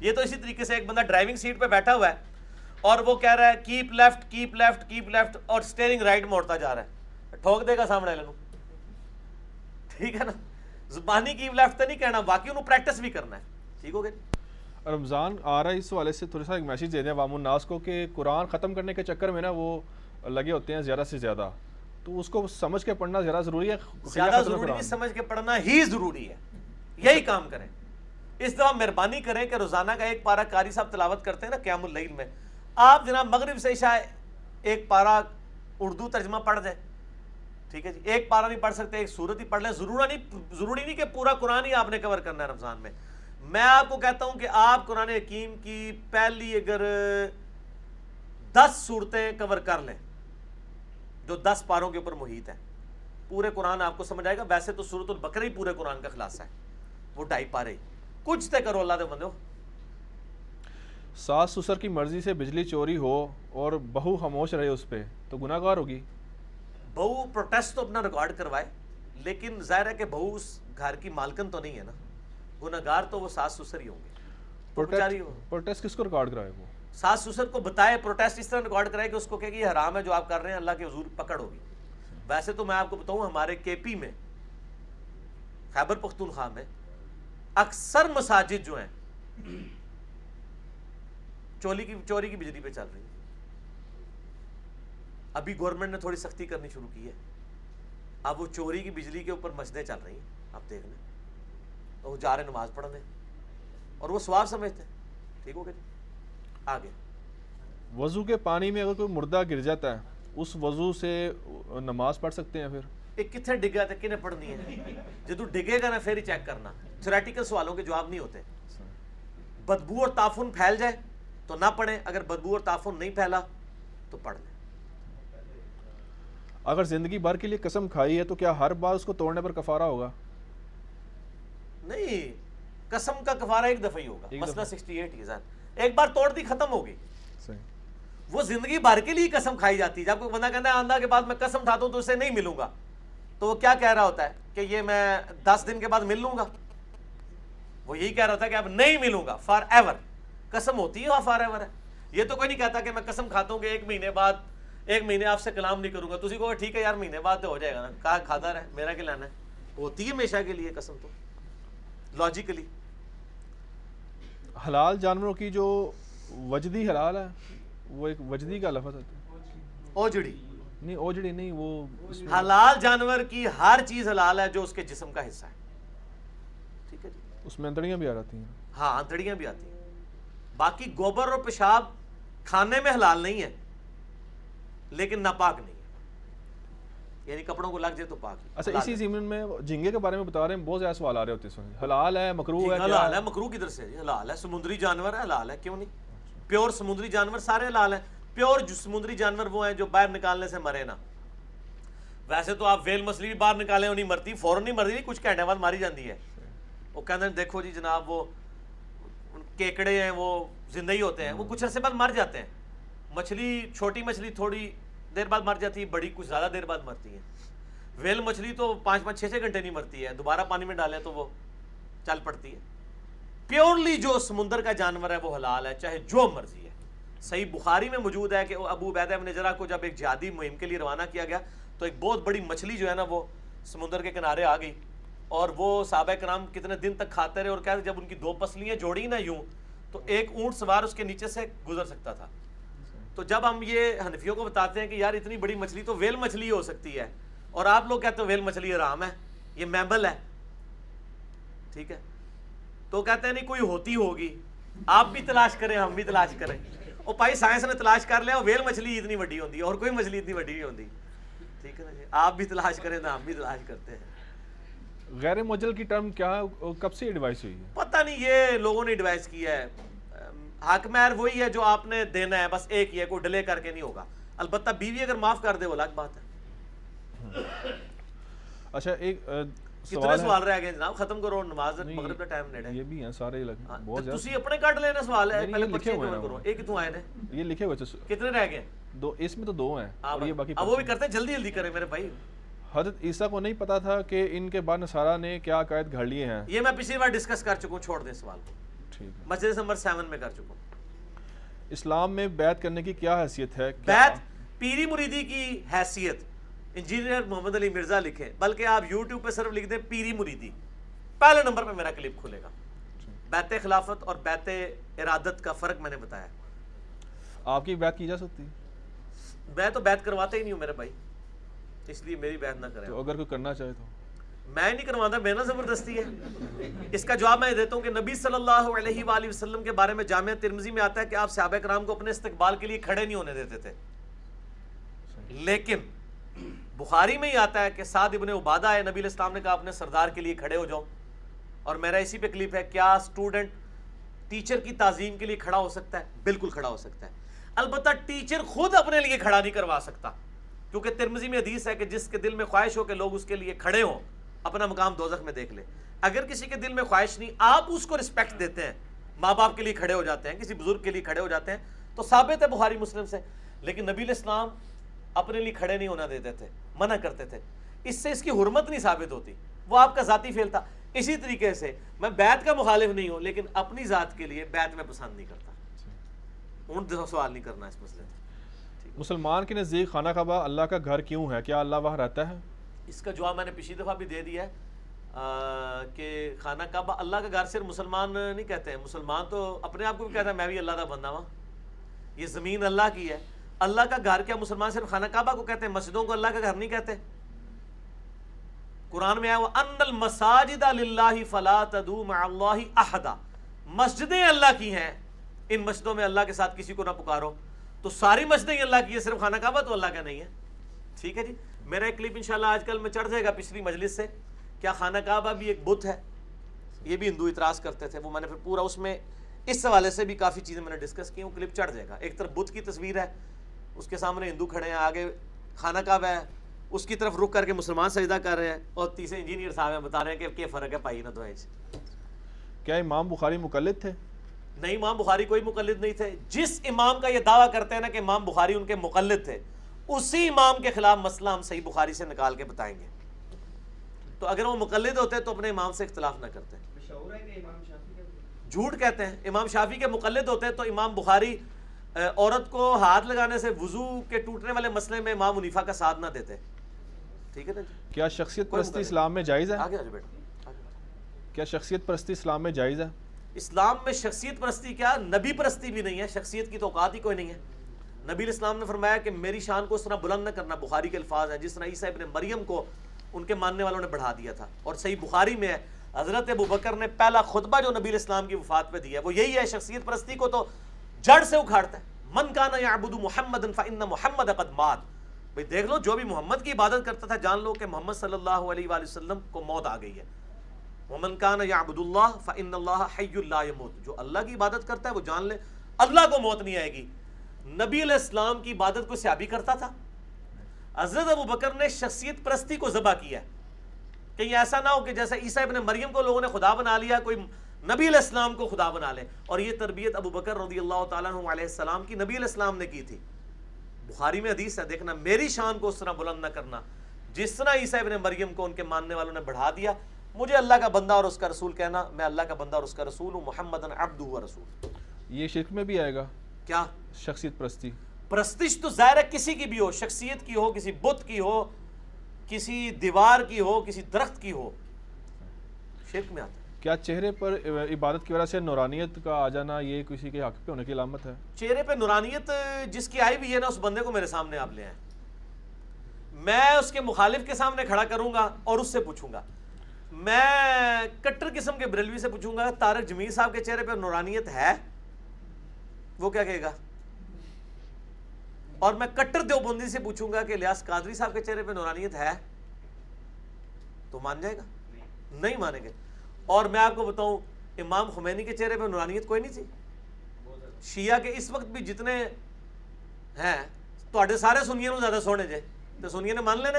یہ تو اسی طریقے سے ایک بندہ ڈرائیونگ سیٹ پہ بیٹھا ہوا ہے اور وہ کہہ رہا ہے keep left keep left keep left اور اسٹیئرنگ رائٹ موڑتا جا رہا ہے۔ ٹھوک دے گا سامنے والے ٹھیک ہے نا؟ زبانی کیپ لیفٹ تو نہیں کہنا، باقی انہوں پریکٹس بھی کرنا ہے۔ ٹھیک ہو گیا؟ رمضان آ رہا ہے، اس والے سے تھوڑا سا ایک میسیج دے دیں عوام الناس کو کہ قرآن ختم کرنے کے چکر میں نا وہ لگے ہوتے ہیں زیادہ سے زیادہ۔ تو اس کو سمجھ کے پڑھنا زیادہ ضروری ہے زیادہ ضروری؟ نہیں سمجھ کے پڑھنا ہی ضروری ہے۔ یہی کام کریں۔ اس دفعہ مہربانی کریں کہ روزانہ کا ایک پارا قاری صاحب تلاوت کرتے ہیں نا قیام اللیل میں۔ آپ جناب مغرب سے عشاء ایک پارا اردو ترجمہ پڑھ دیں۔ ٹھیک ہے جی ایک پارا نہیں پڑھ سکتے ایک سورت ہی پڑھ لیں۔ ضرور نہیں ضروری نہیں کہ پورا قرآن ہی آپ نے کور کرنا ہے رمضان میں۔ میں آپ کو کہتا ہوں کہ آپ قرآن حکیم کی پہلی اگر دس صورتیں کور کر لیں۔ جو دس پاروں کے اوپر محیط ہے۔ پورے قرآن آپ کو سمجھ آئے گا۔ ویسے تو سورت البقرہ ہی پورے قرآن کا خلاصہ ہے۔ وہ ڈھائی پارے۔ کچھ تے کرو اللہ دے بندو ساس سسر کی مرضی سے بجلی چوری ہو اور بہو خاموش رہے اس پہ تو گناہ گار ہوگی۔ بہو پروٹیسٹ تو اپنا ریکارڈ کروائے لیکن ظاہر ہے کہ بہو اس گھر کی مالکن تو نہیں ہے نا۔ گناہگار تو وہ ساس سسر ہی ہوں گے۔ پروٹیسٹ کس کو ریکارڈ کرائے وہ؟ ساس سسر کو بتائے پروٹیسٹ اس طرح ریکارڈ کرائے کہ اس کو کہ یہ حرام ہے جو آپ کر رہے ہیں، اللہ کے حضور پکڑ ہوگی۔ ویسے تو میں آپ کو بتاؤں، ہمارے کے پی میں خیبر پختونخوا میں اکثر مساجد جو ہیں، چولی کی، چوری کی بجلی پہ چل رہی ہیں۔ ابھی گورنمنٹ نے تھوڑی سختی کرنی شروع کی ہے۔ اب وہ چوری کی بجلی کے اوپر مسجدیں چل رہی ہیں، آپ دیکھ لیں۔ وہ جا رہے نماز پڑھنے۔ اور وہ سواب سمجھتے ہیں۔ ٹھیک ہو گیا جی؟ آگے۔ وضو کے پانی میں اگر کوئی مردہ گر جاتا ہے اس وضو سے نماز پڑھ سکتے ہیں پھر۔ ایک کتنے ڈگا تھا کنے پڑھنی ہے جدو ڈگے گا نا پھر ہی چیک کرنا۔ تھریٹیکل سوالوں کے جواب نہیں ہوتے۔ بدبو اور تعفن پھیل جائے تو نہ پڑھیں۔ اگر بدبو اور تعفن نہیں پھیلا تو پڑھ لیں۔ اگر زندگی بھر کے لیے قسم کھائی ہے تو کیا ہر بار اس کو توڑنے پر کفارہ ہوگا؟ نہیں قسم کا کفارہ ایک دفعہ ہی ہوگا۔ مسئلہ دفعہ۔ سکسٹی ایٹ کی ایک بار توڑ دی ختم ہوگی صحیح۔ وہ زندگی بھر کے لیے قسم کھائی جاتی۔ ہے جب کوئی بندہ کہتا ہے آندھا کے بعد میں قسم کھاتا ہوں تو اسے نہیں ملوں گا۔ تو وہ کیا کہہ رہا ہوتا ہے کہ یہ میں دس دن کے بعد مل لوں گا؟ وہ یہی کہہ رہا تھا کہ اب نہیں ملوں گا۔ فار ایور قسم ہوتی ہے فار ایور ہے۔ یہ تو کوئی نہیں کہتا کہ میں قسم کھاتا ہوں کہ ایک مہینے بعد ایک مہینے آپ سے کلام نہیں کروں گا۔ تسی کو ٹھیک ہے یار مہینے بعد تو ہو جائے گا۔ نا کہا کھاتا رہے میرا کیا لینا ہے؟ ہوتی ہے ہمیشہ کے لیے قسم تو۔ لاجیکلی حلال جانوروں کی جو وجدی حلال ہے وہ ایک وجدی کا لفظ ہے۔ اوجڑی۔ نہیں اوجڑی نہیں وہ حلال جانور کی ہر چیز حلال ہے جو اس کے جسم کا حصہ ہے۔ ٹھیک ہے جی۔ اس میں انتڑیاں بھی آ جاتی ہیں۔ ہاں انتڑیاں بھی آتی ہیں۔ باقی گوبر اور پیشاب کھانے میں حلال نہیں ہے لیکن ناپاک نہیں۔ یعنی کپڑوں کو لگ جائے تو پاک اچھا اسی۔ ضمن میں جھینگے کے بارے میں بتا رہے ہیں بہت زیادہ سوال آ رہے ہوتے ہیں حلال ہے مکروہ جی، ہے حلال ہے مکرو کدھر سے جی حلال ہے سمندری جانور ہے حلال ہے کیوں نہیں؟ پیور سمندری جانور سارے حلال ہیں۔ پیور سمندری جانور وہ ہیں جو باہر نکالنے سے مرے نا۔ ویسے تو آپ ویل مچھلی بھی باہر نکالیں وہ نہیں مرتی فوراً نہیں مرتی کچھ گھنٹے بعد ماری جاتی ہے۔ وہ کہتے ہیں دیکھو جی جناب وہ کیکڑے ہیں وہ زندہ ہی ہوتے ہیں وہ کچھ عرصے بعد مر جاتے ہیں۔ مچھلی چھوٹی مچھلی تھوڑی دیر بعد مر جاتی ہے، بڑی کچھ زیادہ دیر بعد مرتی ہے۔ ویل مچھلی تو پانچ پانچ چھ چھ گھنٹے نہیں مرتی ہے، دوبارہ پانی میں ڈالیں تو وہ چل پڑتی ہے۔ پیورلی جو سمندر کا جانور ہے، وہ حلال ہے، چاہے جو مرضی ہے۔ صحیح بخاری میں موجود ہے کہ ابو عبیدہ ابن جرا کو جب ایک جہادی مہم کے لیے روانہ کیا گیا، تو ایک بہت بڑی مچھلی جو ہے نا، وہ سمندر کے کنارے آ گئی۔ اور وہ صحابہ کرام کتنے دن تک کھاتے رہے اور کہتے جب ان کی دو پسلیاں جوڑی نا یوں، تو ایک اونٹ سوار اس کے نیچے سے گزر سکتا تھا۔ تو جب ہم یہ حنفیوں کو بتاتے ہیں کہ یار اتنی بڑی مچھلی تو ویل مچھلی ہو سکتی ہے اور آپ لوگ کہتے ہیں ویل مچھلی حرام ہے یہ میمل ہے ٹھیک ہے؟ تو کہتے ہیں نہیں کوئی ہوتی ہوگی آپ بھی تلاش کریں ہم بھی تلاش کریں۔ اور بھائی سائنس نے تلاش کر لیا ویل مچھلی اتنی بڑی ہوتی ہے اور کوئی مچھلی اتنی بڑی نہیں ہوتی ٹھیک ہے نا جی؟ آپ بھی تلاش کریں تو ہم بھی تلاش کرتے ہیں۔ غیر مجل کی ٹرم کیا کب سے ایڈوائس ہوئی ہے؟ پتہ نہیں یہ لوگوں نے ایڈوائز کیا ہے۔ حق مہر وہی ہے جو آپ نے دینا ہے بس ایک ہی ہے کوئی ڈیلے کر کے نہیں ہوگا۔ البتہ بیوی اگر معاف کر دے وہ الگ بات ہے۔ اچھا ایک کتنے سوال رہ گئے جناب؟ ختم کرو نماز مغرب کا ٹائم نیڑے یہ بھی ہیں سارے لگ ہاں، بہت تو تسی زیادہ اپنے کٹ لینا سوال ہے پہلے ہیں۔ کرو۔ ایک کتوں آئے نے۔ یہ لکھے ہوئے کتنے رہ گئے؟ دو اس میں تو دو ہیں آپ اور یہ باقی اب وہ بھی کرتے ہیں جلدی جلدی کریں میرے بھائی۔ حضرت عیسیٰ کو نہیں پتا تھا کہ ان کے بعد نصارہ نے کیا عقائد گھڑ لیے ہیں۔ یہ میں پچھلی بار ڈسکس کر چکا ہوں چھوڑ دیں سوال کو۔ مسجد نمبر سیون میں کر چکا ہوں۔ اسلام میں بیعت کرنے کی کیا حیثیت ہے؟ بیت پیری مریدی کی حیثیت۔ انجینئر محمد علی مرزا لکھے بلکہ آپ یوٹیوب پہ صرف لکھ دیں پیری مریدی۔ پہلے نمبر پہ میرا کلپ کھلے گا۔ بیت خلافت اور بیت ارادت کا فرق میں نے بتایا۔ آپ کی بیعت کی جا سکتی۔ میں تو بیت کرواتے ہی نہیں ہوں میرے بھائی اس لیے میری بحث نہ کریں۔ تو اگر کوئی کرنا چاہے تو۔ میں نہیں کرواتا میں نا زبردستی ہے۔ اس کا جواب میں دیتا ہوں کہ نبی صلی اللہ علیہ وآلہ وسلم کے بارے میں جامعہ ترمزی میں آتا ہے کہ آپ صحابہ کرام کو اپنے استقبال کے لیے کھڑے نہیں ہونے دیتے تھے۔ لیکن بخاری میں ہی آتا ہے کہ سعد ابن عبادہ ہے نبی علیہ السلام نے کہا، اپنے سردار کے لیے کھڑے ہو جاؤ۔ اور میرا اسی پہ کلپ ہے، کیا اسٹوڈنٹ ٹیچر کی تعظیم کے لیے کھڑا ہو سکتا ہے؟ بالکل کھڑا ہو سکتا ہے۔ البتہ ٹیچر خود اپنے لیے کھڑا نہیں کروا سکتا۔ کیونکہ ترمزی میں حدیث ہے کہ جس کے دل میں خواہش ہو کہ لوگ اس کے لیے کھڑے ہوں۔ اپنا مقام دوزخ میں دیکھ لے اگر کسی کے دل میں خواہش نہیں، آپ اس کو رسپیکٹ دیتے ہیں۔ ماں باپ کے لیے کھڑے ہو جاتے ہیں، کسی بزرگ کے لیے کھڑے ہو جاتے ہیں۔ تو ثابت ہے بخاری مسلم سے۔ لیکن نبی علیہ السلام اپنے لیے کھڑے نہیں ہونا دیتے تھے، منع کرتے تھے۔ اس سے اس کی حرمت نہیں ثابت ہوتی۔ وہ آپ کا ذاتی فیل تھا۔ اسی طریقے سے میں بیت کا مخالف نہیں ہوں، لیکن اپنی ذات کے لیے بیت میں پسند نہیں کرتا۔ ان سوال نہیں کرنا اس مسئلے میں مسلمان کے نزدیک خانہ کعبہ اللہ کا گھر کیوں ہے؟ کیا اللہ وہاں رہتا ہے؟ اس کا جواب میں نے پچھلی دفعہ بھی دے دیا ہے کہ خانہ کعبہ اللہ کا گھر صرف مسلمان نہیں کہتے ہیں۔ مسلمان تو اپنے آپ کو بھی کہتا ہے، میں بھی اللہ کا بندہ ہوں۔ یہ زمین اللہ کی ہے۔ اللہ کا گھر کیا مسلمان صرف خانہ کعبہ کو کہتے ہیں، مسجدوں کو اللہ کا گھر نہیں کہتے؟ قرآن میں آیا وہ ان المساجد للہ فلا تدعو مع اللہ احدا مسجدیں اللہ کی ہیں۔ ان مسجدوں میں اللہ کے ساتھ کسی کو نہ پکارو۔ تو ساری مسجدیں اللہ کی ہے صرف خانہ کعبہ تو اللہ کا نہیں ہے۔ ٹھیک ہے جی؟ میرا ایک کلپ انشاءاللہ آج کل میں چڑھ جائے گا پچھلی مجلس سے۔ کیا خانہ کعبہ بھی ایک بت ہے؟ یہ بھی ہندو اعتراض کرتے تھے۔ وہ میں نے پھر پورا اس میں اس حوالے سے بھی کافی چیزیں میں نے ڈسکس کی ہوں کلپ چڑھ جائے گا۔ ایک طرف بت کی تصویر ہے اس کے سامنے ہندو کھڑے ہیں آگے خانہ کعبہ ہے۔ اس کی طرف رک کر کے مسلمان سجدہ کر رہے ہیں۔ اور تیسرے انجینئر صاحب ہیں بتا رہے ہیں کہ کیا فرق ہے پائی نہ تو کیا امام بخاری مقلد تھے؟ نہیں امام بخاری کوئی مقلد نہیں تھے۔ جس امام کا یہ دعویٰ کرتے ہیں نا کہ امام بخاری ان کے مقلد تھے اسی امام کے خلاف مسئلہ ہم صحیح بخاری سے نکال کے بتائیں گے۔ تو اگر وہ مقلد ہوتے تو اپنے امام سے اختلاف نہ کرتے۔ جھوٹ کہتے ہیں۔ امام شافی کے مقلد ہوتے تو امام بخاری عورت کو ہاتھ لگانے سے وضو کے ٹوٹنے والے مسئلے میں امام منیفا کا ساتھ نہ دیتے۔ ٹھیک ہے نا جی؟ کیا شخصیت پرستی اسلام میں جائز ہے؟ آگے آ جاؤ بیٹا کیا شخصیت پرستی اسلام میں جائز ہے؟ اسلام میں شخصیت پرستی کیا؟ نبی پرستی بھی نہیں ہے شخصیت کی تو اوقات ہی کوئی نہیں ہے۔ نبی الاسلام نے فرمایا کہ میری شان کو اس طرح بلند نہ کرنا بخاری کے الفاظ ہیں، جس طرح عیسیٰ ابن مریم کو ان کے ماننے والوں نے بڑھا دیا تھا۔ اور صحیح بخاری میں ہے، حضرت ابو بکر نے پہلا خطبہ جو نبی الاسلام کی وفات پہ دیا ہے، وہ یہی ہے، شخصیت پرستی کو تو جڑ سے اکھاڑتا ہے۔ من کانا یعبد محمد فإن محمد قد مات۔ بھئی دیکھ لو، جو بھی محمد کی عبادت کرتا تھا، جان لو کہ محمد صلی اللہ علیہ وآلہ وسلم کو موت آ گئی ہے۔ ومن کانا یعبد اللہ فإن اللہ حی لا يموت جو اللہ کی عبادت کرتا ہے، وہ جان لے، اللہ کو موت نہیں آئے گی۔ نبی علیہ السلام کی عبادت کو صحابی کرتا تھا۔ حضرت ابو بکر نے شخصیت پرستی کو ذبح کیا کہیں ایسا نہ ہو کہ جیسے عیسیٰ ابن مریم کو لوگوں نے خدا بنا لیا، کوئی نبی علیہ السلام کو خدا بنا لے۔ اور یہ تربیت ابو بکر رضی اللہ تعالیٰ عنہ علیہ السلام کی نبی علیہ السلام نے کی تھی۔ بخاری میں حدیث ہے، دیکھنا میری شان کو اس طرح بلند نہ کرنا۔ جس طرح عیسیٰ ابن مریم کو ان کے ماننے والوں نے بڑھا دیا، مجھے اللہ کا بندہ اور اس کا رسول کہنا، میں اللہ کا بندہ اور اس کا رسول ہوں محمد عبد و رسول۔ یہ شرک میں بھی آئے گا۔ کیا؟ شخصیت پرستی۔ پرستش تو ظاہر ہے کسی کی بھی ہو شخصیت کی ہو کسی بت کی ہو کسی دیوار کی ہو کسی درخت کی ہو۔ شرک میں آتا ہے۔ کیا چہرے پر عبادت کی وجہ سے نورانیت کا آ جانا یہ کسی کے حق پہ ہونے کی علامت ہے؟ چہرے پہ نورانیت جس کی آئی بھی ہے نا اس بندے کو میرے سامنے آپ لے آئیں۔ میں اس کے مخالف کے سامنے کھڑا کروں گا اور اس سے پوچھوں گا۔ میں کٹر قسم کے بریلوی سے پوچھوں گا تارک جمیل صاحب کے چہرے پہ نورانیت ہے؟ وہ کیا کہے گا؟ اور میں کٹر دیوبندی سے پوچھوں گا کہ الیاس قادری صاحب کے چہرے پہ نورانیت ہے؟ تو مان جائے گا؟ نہیں مانیں گے۔ اور میں آپ کو بتاؤں، امام خمینی کے چہرے پہ نورانیت کوئی نہیں تھی؟ شیعہ کے اس وقت بھی جتنے ہیں تو سارے سنیے نو زیادہ سونے جے۔ تو سنیے نے مان لینے؟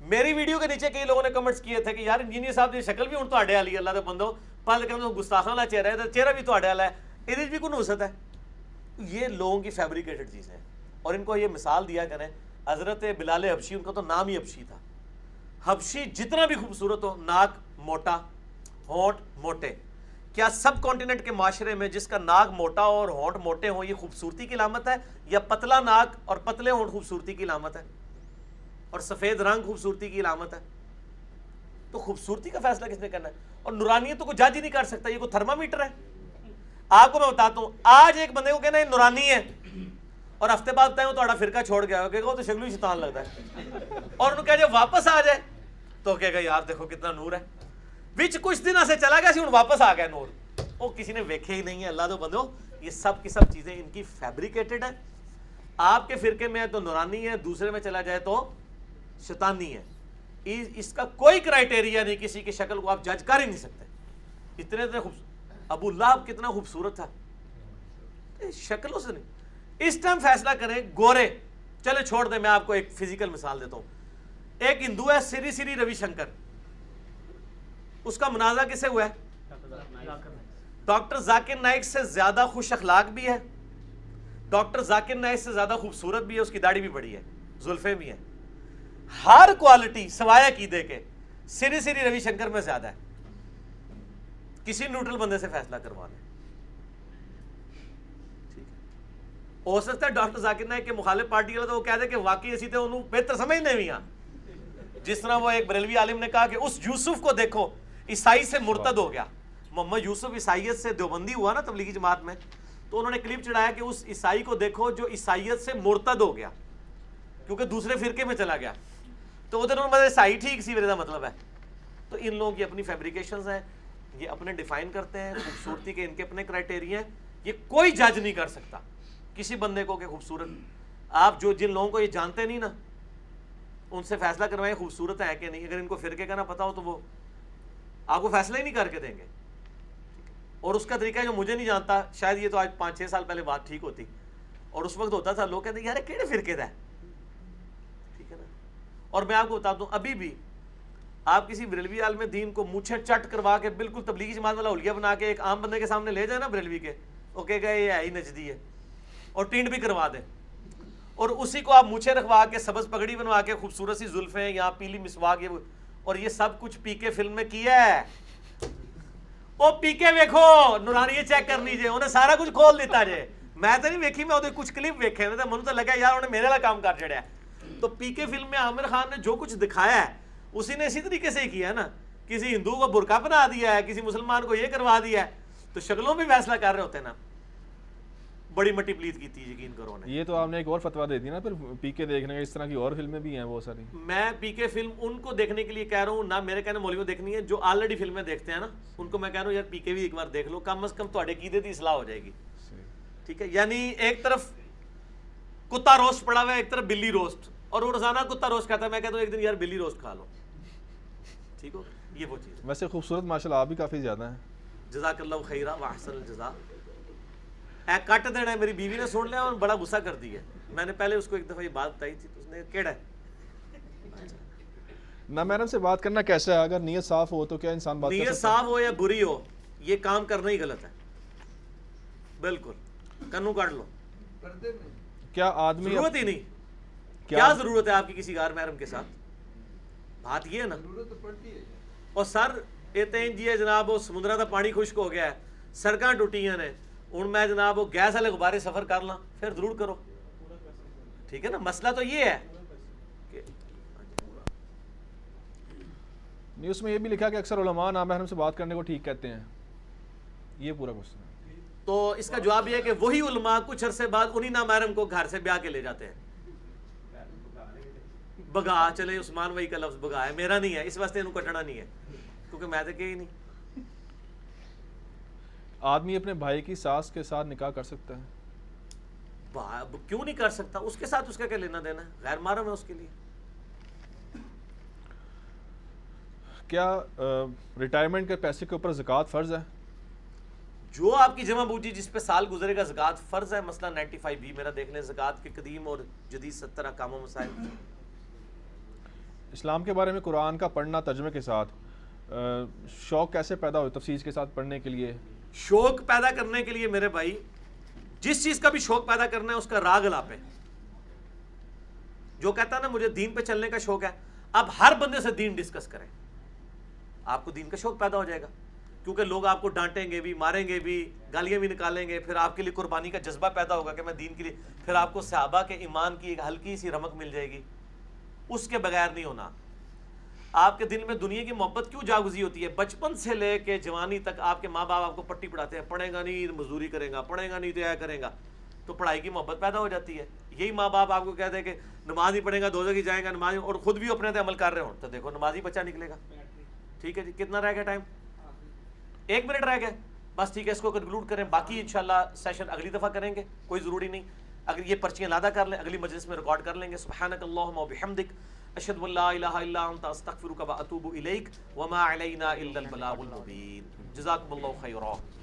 میری ویڈیو کے نیچے کئی لوگوں نے کمنٹس کیے تھے کہ یار انجینئر صاحب کی شکل بھی ہوں تو آڈے والی، اللہ دے بندو۔ پہلے کہ گستاخان والا چہرہ ہے تو چہرہ بھی تو آڈے والا ہے۔ یہ بھی کوئی نوسط ہے؟ یہ لوگوں کی فیبریکیٹڈ چیز ہے اور ان کو یہ مثال دیا کریں حضرت بلال حبشی، ان کا تو نام ہی حبشی تھا۔ حبشی جتنا بھی خوبصورت ہو، ناک موٹا، ہونٹ موٹے۔ کیا سب کانٹیننٹ کے معاشرے میں جس کا ناک موٹا اور ہونٹ موٹے ہوں، یہ خوبصورتی کی علامت ہے؟ یا پتلا ناک اور پتلے ہونٹ خوبصورتی کی علامت ہے؟ اور سفید رنگ خوبصورتی کی علامت ہے؟ تو خوبصورتی کا فیصلہ کس نے کرنا ہے؟ اور نورانیت تو کوئی جج ہی نہیں کر سکتا، یہ کوئی تھرما میٹر ہے؟ آپ کو میں بتاتا ہوں، آج ایک بندے کو کہنا ہے نورانی ہے۔ اور ہفتے بعد بتائیں وہ تھوڑا فرقہ چھوڑ گیا۔ ہو کہ وہ تو شکل شیطان لگتا ہے۔ اور انہوں کہا، جب واپس آ جائے تو کہے گا، یار دیکھو کتنا نور ہے۔ وچ کچھ دن سے چلا گیا سی، ہوں واپس آ گیا نور۔ وہ کسی نے ویکھے ہی نہیں ہے۔ اللہ تو بندو، یہ سب کی سب چیزیں ان کی فیبریکیٹڈ ہیں۔ آپ کے فرقے میں ہے تو نورانی ہے، دوسرے میں چلا جائے تو شیطانی ہے۔ اس کا کوئی کرائٹیریا نہیں، کسی کی شکل کو آپ جج کر ہی نہیں سکتے۔ اتنے اتنے خوبصورت ابو اللہ کتنا خوبصورت تھا۔ شکلوں سے نہیں۔ اس ٹائم فیصلہ کریں، گورے، چلے چھوڑ دیں، میں آپ کو ایک فزیکل مثال دیتا ہوں۔ ایک ہندو ہے، سری سری روی شنکر۔ اس کا منازع کسے ہوا ہے؟ ڈاکٹر ذاکر نائک سے زیادہ خوش اخلاق بھی ہے۔ ڈاکٹر ذاکر نائک سے زیادہ خوبصورت بھی ہے، اس کی داڑھی بھی بڑی ہے زلفیں بھی ہیں۔ ہر کوالٹی سوائے عقیدے کے، سری سری روی شنکر میں زیادہ ہے۔ کسی نیوٹرل بندے سے فیصلہ کروا لیں۔ ہو سکتا ہے ڈاکٹر ذاکر نائک کے مخالف پارٹی والا تو وہ کہہ دے کہ واقعی اسی تھے انہوں بہتر سمجھنے بھی ہاں۔ جس طرح وہ ایک بریلوی عالم نے کہا کہ اس یوسف کو دیکھو، عیسائی سے مرتد ہو گیا۔ محمد یوسف عیسائیت سے دیوبندی ہوا نا تبلیغی جماعت میں، تو انہوں نے کلپ چڑھایا کہ اس عیسائی کو دیکھو جو عیسائیت سے مرتد ہو گیا، کیونکہ دوسرے فرقے میں چلا گیا۔ تو ادھر انہوں نے عیسائی ٹھیک سی میرے کا مطلب ہے۔ تو ان لوگوں کی اپنی فیبریکیشنز ہیں۔ یہ اپنے ڈیفائن کرتے ہیں، خوبصورتی کے ان کے اپنے کرائٹیریا ہیں۔ یہ کوئی جج نہیں کر سکتا۔ کسی بندے کو کہ خوبصورت۔ آپ جو جن لوگوں کو یہ جانتے نہیں نا، ان سے فیصلہ کروائیں خوبصورت ہے کہ نہیں۔ اگر ان کو فرقے کا نہ پتا ہو تو وہ آپ کو فیصلہ ہی نہیں کر کے دیں گے۔ اور اس کا طریقہ جو مجھے نہیں جانتا، شاید یہ تو آج پانچ چھ سال پہلے بات ٹھیک ہوتی۔ اور اس وقت ہوتا تھا، لوگ کہتے ہیں، یار یہ کیڑے فرقے دا ہے ٹھیک ہے نا؟ اور میں آپ کو بتا دوں ابھی بھی آپ کسی بریلوی عالم دین کو مونچھے چٹ کروا کے بالکل تبلیغی جماعت والا حلیہ بنا کے ایک عام بندے کے سامنے لے جائے نا بریلوی کے، وہ کہے گا یہ ہے ہی نجدی ہے، اور ٹینڈ بھی کروا دیں۔ اور اسی کو آپ مونچھے رکھوا کے، سبز پگڑی بنوا کے، خوبصورت سی زلفیں یا پیلی مسواک، یہ اور یہ سب کچھ پی کے فلم میں کیا ہے۔ وہ پی کے ویکھو، نورانی چیک کر لیجیے انہیں سارا کچھ کھول دیتا جے۔ میں تو نہیں ویکھی، میں وہ کچھ کلپ ویکھے، میں تو منو تو لگا یار انہیں میرے والا کام کر چڑیا تو پی کے فلم میں عامر خان نے جو کچھ دکھایا ہے اسی نے اسی طریقے سے ہی کیا نا کسی ہندو کو برقع بنا دیا ہے کسی مسلمان کو یہ کروا دیا ہے تو شکلوں بھی فیصلہ کر رہے ہوتے ہیں نا۔ بڑی مٹی پلیت کی تھی یقین کرو نے یہ تو آپ نے ایک اور فتویٰ دے دی نا پھر پی کے دیکھنے کا اس طرح کی اور فلمیں بھی ہیں بہت ساری۔ میں پی کے فلم ان کو دیکھنے کے لیے کہہ رہا ہوں نہ میرے کہنے مولوی دیکھنی ہے جو آلریڈی فلمیں دیکھتے ہیں نا ان کو میں کہہ رہا ہوں یار پی کے بھی ایک بار دیکھ لو کم از کم تھوڑے کی دی اصلاح ہو جائے گی۔ ٹھیک ہے یعنی ایک طرف کتا روسٹ پڑا ہوا ہے ایک طرف بلی روسٹ۔ اور وہ روزانہ کتا روسٹ کھاتا ہے میں کہتا ہوں ایک دن یار بلی روسٹ کھا لو۔ ٹھیک ہو؟ یہ وہ چیز۔ ویسے خوبصورت ماشاء اللہ آپ بھی کافی زیادہ ہیں۔ جزاک اللہ خیرہ واحسن الجزا اے کٹ دینا ہے میری بیوی نے سن لیا اور بڑا غصہ کر دیا میں نے پہلے اس کو ایک دفعہ یہ بات بتائی تھی تو اس نے کیڑا ہے؟ نہ میڈم سے بات کرنا کیسا ہے؟ اگر نیت صاف ہو تو کیا انسان بات کر نیت سکتا ہے؟ صاف ہو یا بری ہو یہ کام کرنا ہی غلط ہے۔ بالکل۔ کنو کاٹ لو۔ پردے میں۔ کیا آدمی ضرورت ہی نہیں۔ کیا ضرورت ہے آپ کی کسی غار محرم کے ساتھ؟ بات یہ ہے نا۔ ضرورت تو پڑتی ہے۔ اور سر یہ جی ہے جناب وہ سمندرا دا پانی خشک ہو گیا ہے سڑکاں ٹوٹیاں نے۔ ہوں میں جناب وہ گیس والے غبارے سفر کر لاں پھر ضرور کرو۔ ٹھیک ہے نا؟ مسئلہ تو یہ ہے۔ کہ نیوز میں یہ بھی لکھا کہ اکثر علماء نامحرم سے بات کرنے کو ٹھیک کہتے ہیں۔ یہ پورا کوشچن ہے۔ تو اس کا جواب یہ ہے کہ وہی علماء کچھ عرصے بعد انہی نامحرم کو گھر سے بیاہ کے لے جاتے ہیں۔ بگا چلے عثمان وہی کا لفظ بگا ہے میرا نہیں ہے اس واسطے انہوں کٹنا نہیں ہے کیونکہ میں تو کہ ہی نہیں آدمی اپنے بھائی کی ساس کے ساتھ نکاح کر سکتا ہے کیوں نہیں کر سکتا اس کے ساتھ اس کا کیا لینا دینا ہے غیر محرم ہے اس کے لیے کیا ریٹائرمنٹ کے پیسے کے اوپر زکوٰۃ فرض ہے جو آپ کی جمع بوجھی جس پہ سال گزرے گا زکوٰۃ فرض ہے مسئلہ 95 بھی میرا دیکھ لیں زکوٰۃ کے قدیم اور جدید ستر احکام و مسائل। اسلام کے بارے میں قرآن کا پڑھنا ترجمے کے ساتھ شوق کیسے پیدا ہو تفصیل کے ساتھ پڑھنے کے لیے؟ شوق پیدا کرنے کے لیے میرے بھائی، جس چیز کا بھی شوق پیدا کرنا ہے، اس کا راگ الاپے جو کہتا ہے نا، مجھے دین پہ چلنے کا شوق ہے، اب ہر بندے سے دین ڈسکس کریں۔ آپ کو دین کا شوق پیدا ہو جائے گا۔ کیونکہ لوگ آپ کو ڈانٹیں گے بھی، ماریں گے بھی، گالیاں بھی نکالیں گے، پھر آپ کے لیے قربانی کا جذبہ پیدا ہوگا کہ میں دین کے لیے، پھر آپ کو صحابہ کے ایمان کی ایک ہلکی سی رمک مل جائے گی۔ اس کے بغیر نہیں ہونا۔ آپ کے دل میں دنیا کی محبت کیوں جاگزی ہوتی ہے؟ بچپن سے لے کے جوانی تک آپ کے ماں باپ آپ کو پٹی پڑھاتے ہیں پڑھے گا نہیں، مزدوری کرے گا پڑھے گا نہیں تو یہ کرے گا۔ تو پڑھائی کی محبت پیدا ہو جاتی ہے۔ یہی ماں باپ آپ کو کہتے ہیں کہ نماز ہی پڑھیں گا دو ہی جائیں گا، نماز اور خود بھی اپنے عمل کر رہے ہوں۔ تو دیکھو، نماز ہی بچہ نکلے گا۔ ٹھیک ہے جی کتنا رہ گیا ٹائم؟ ایک منٹ رہ گیا بس ٹھیک ہے، اس کو کنکلوڈ کریں۔ باقی انشاءاللہ سیشن اگلی دفعہ کریں گے، کوئی ضروری نہیں۔ اگر یہ پرچیاں لادہ کر لیں، اگلی مجلس میں ریکارڈ کر لیں گے، سبحانک اللہم و بحمدک، اشہد ان الہ الا انت، استغفرک و اتوب الیک، وما علینا الا البلاغ المبین۔ جزاکم اللہ خیرہ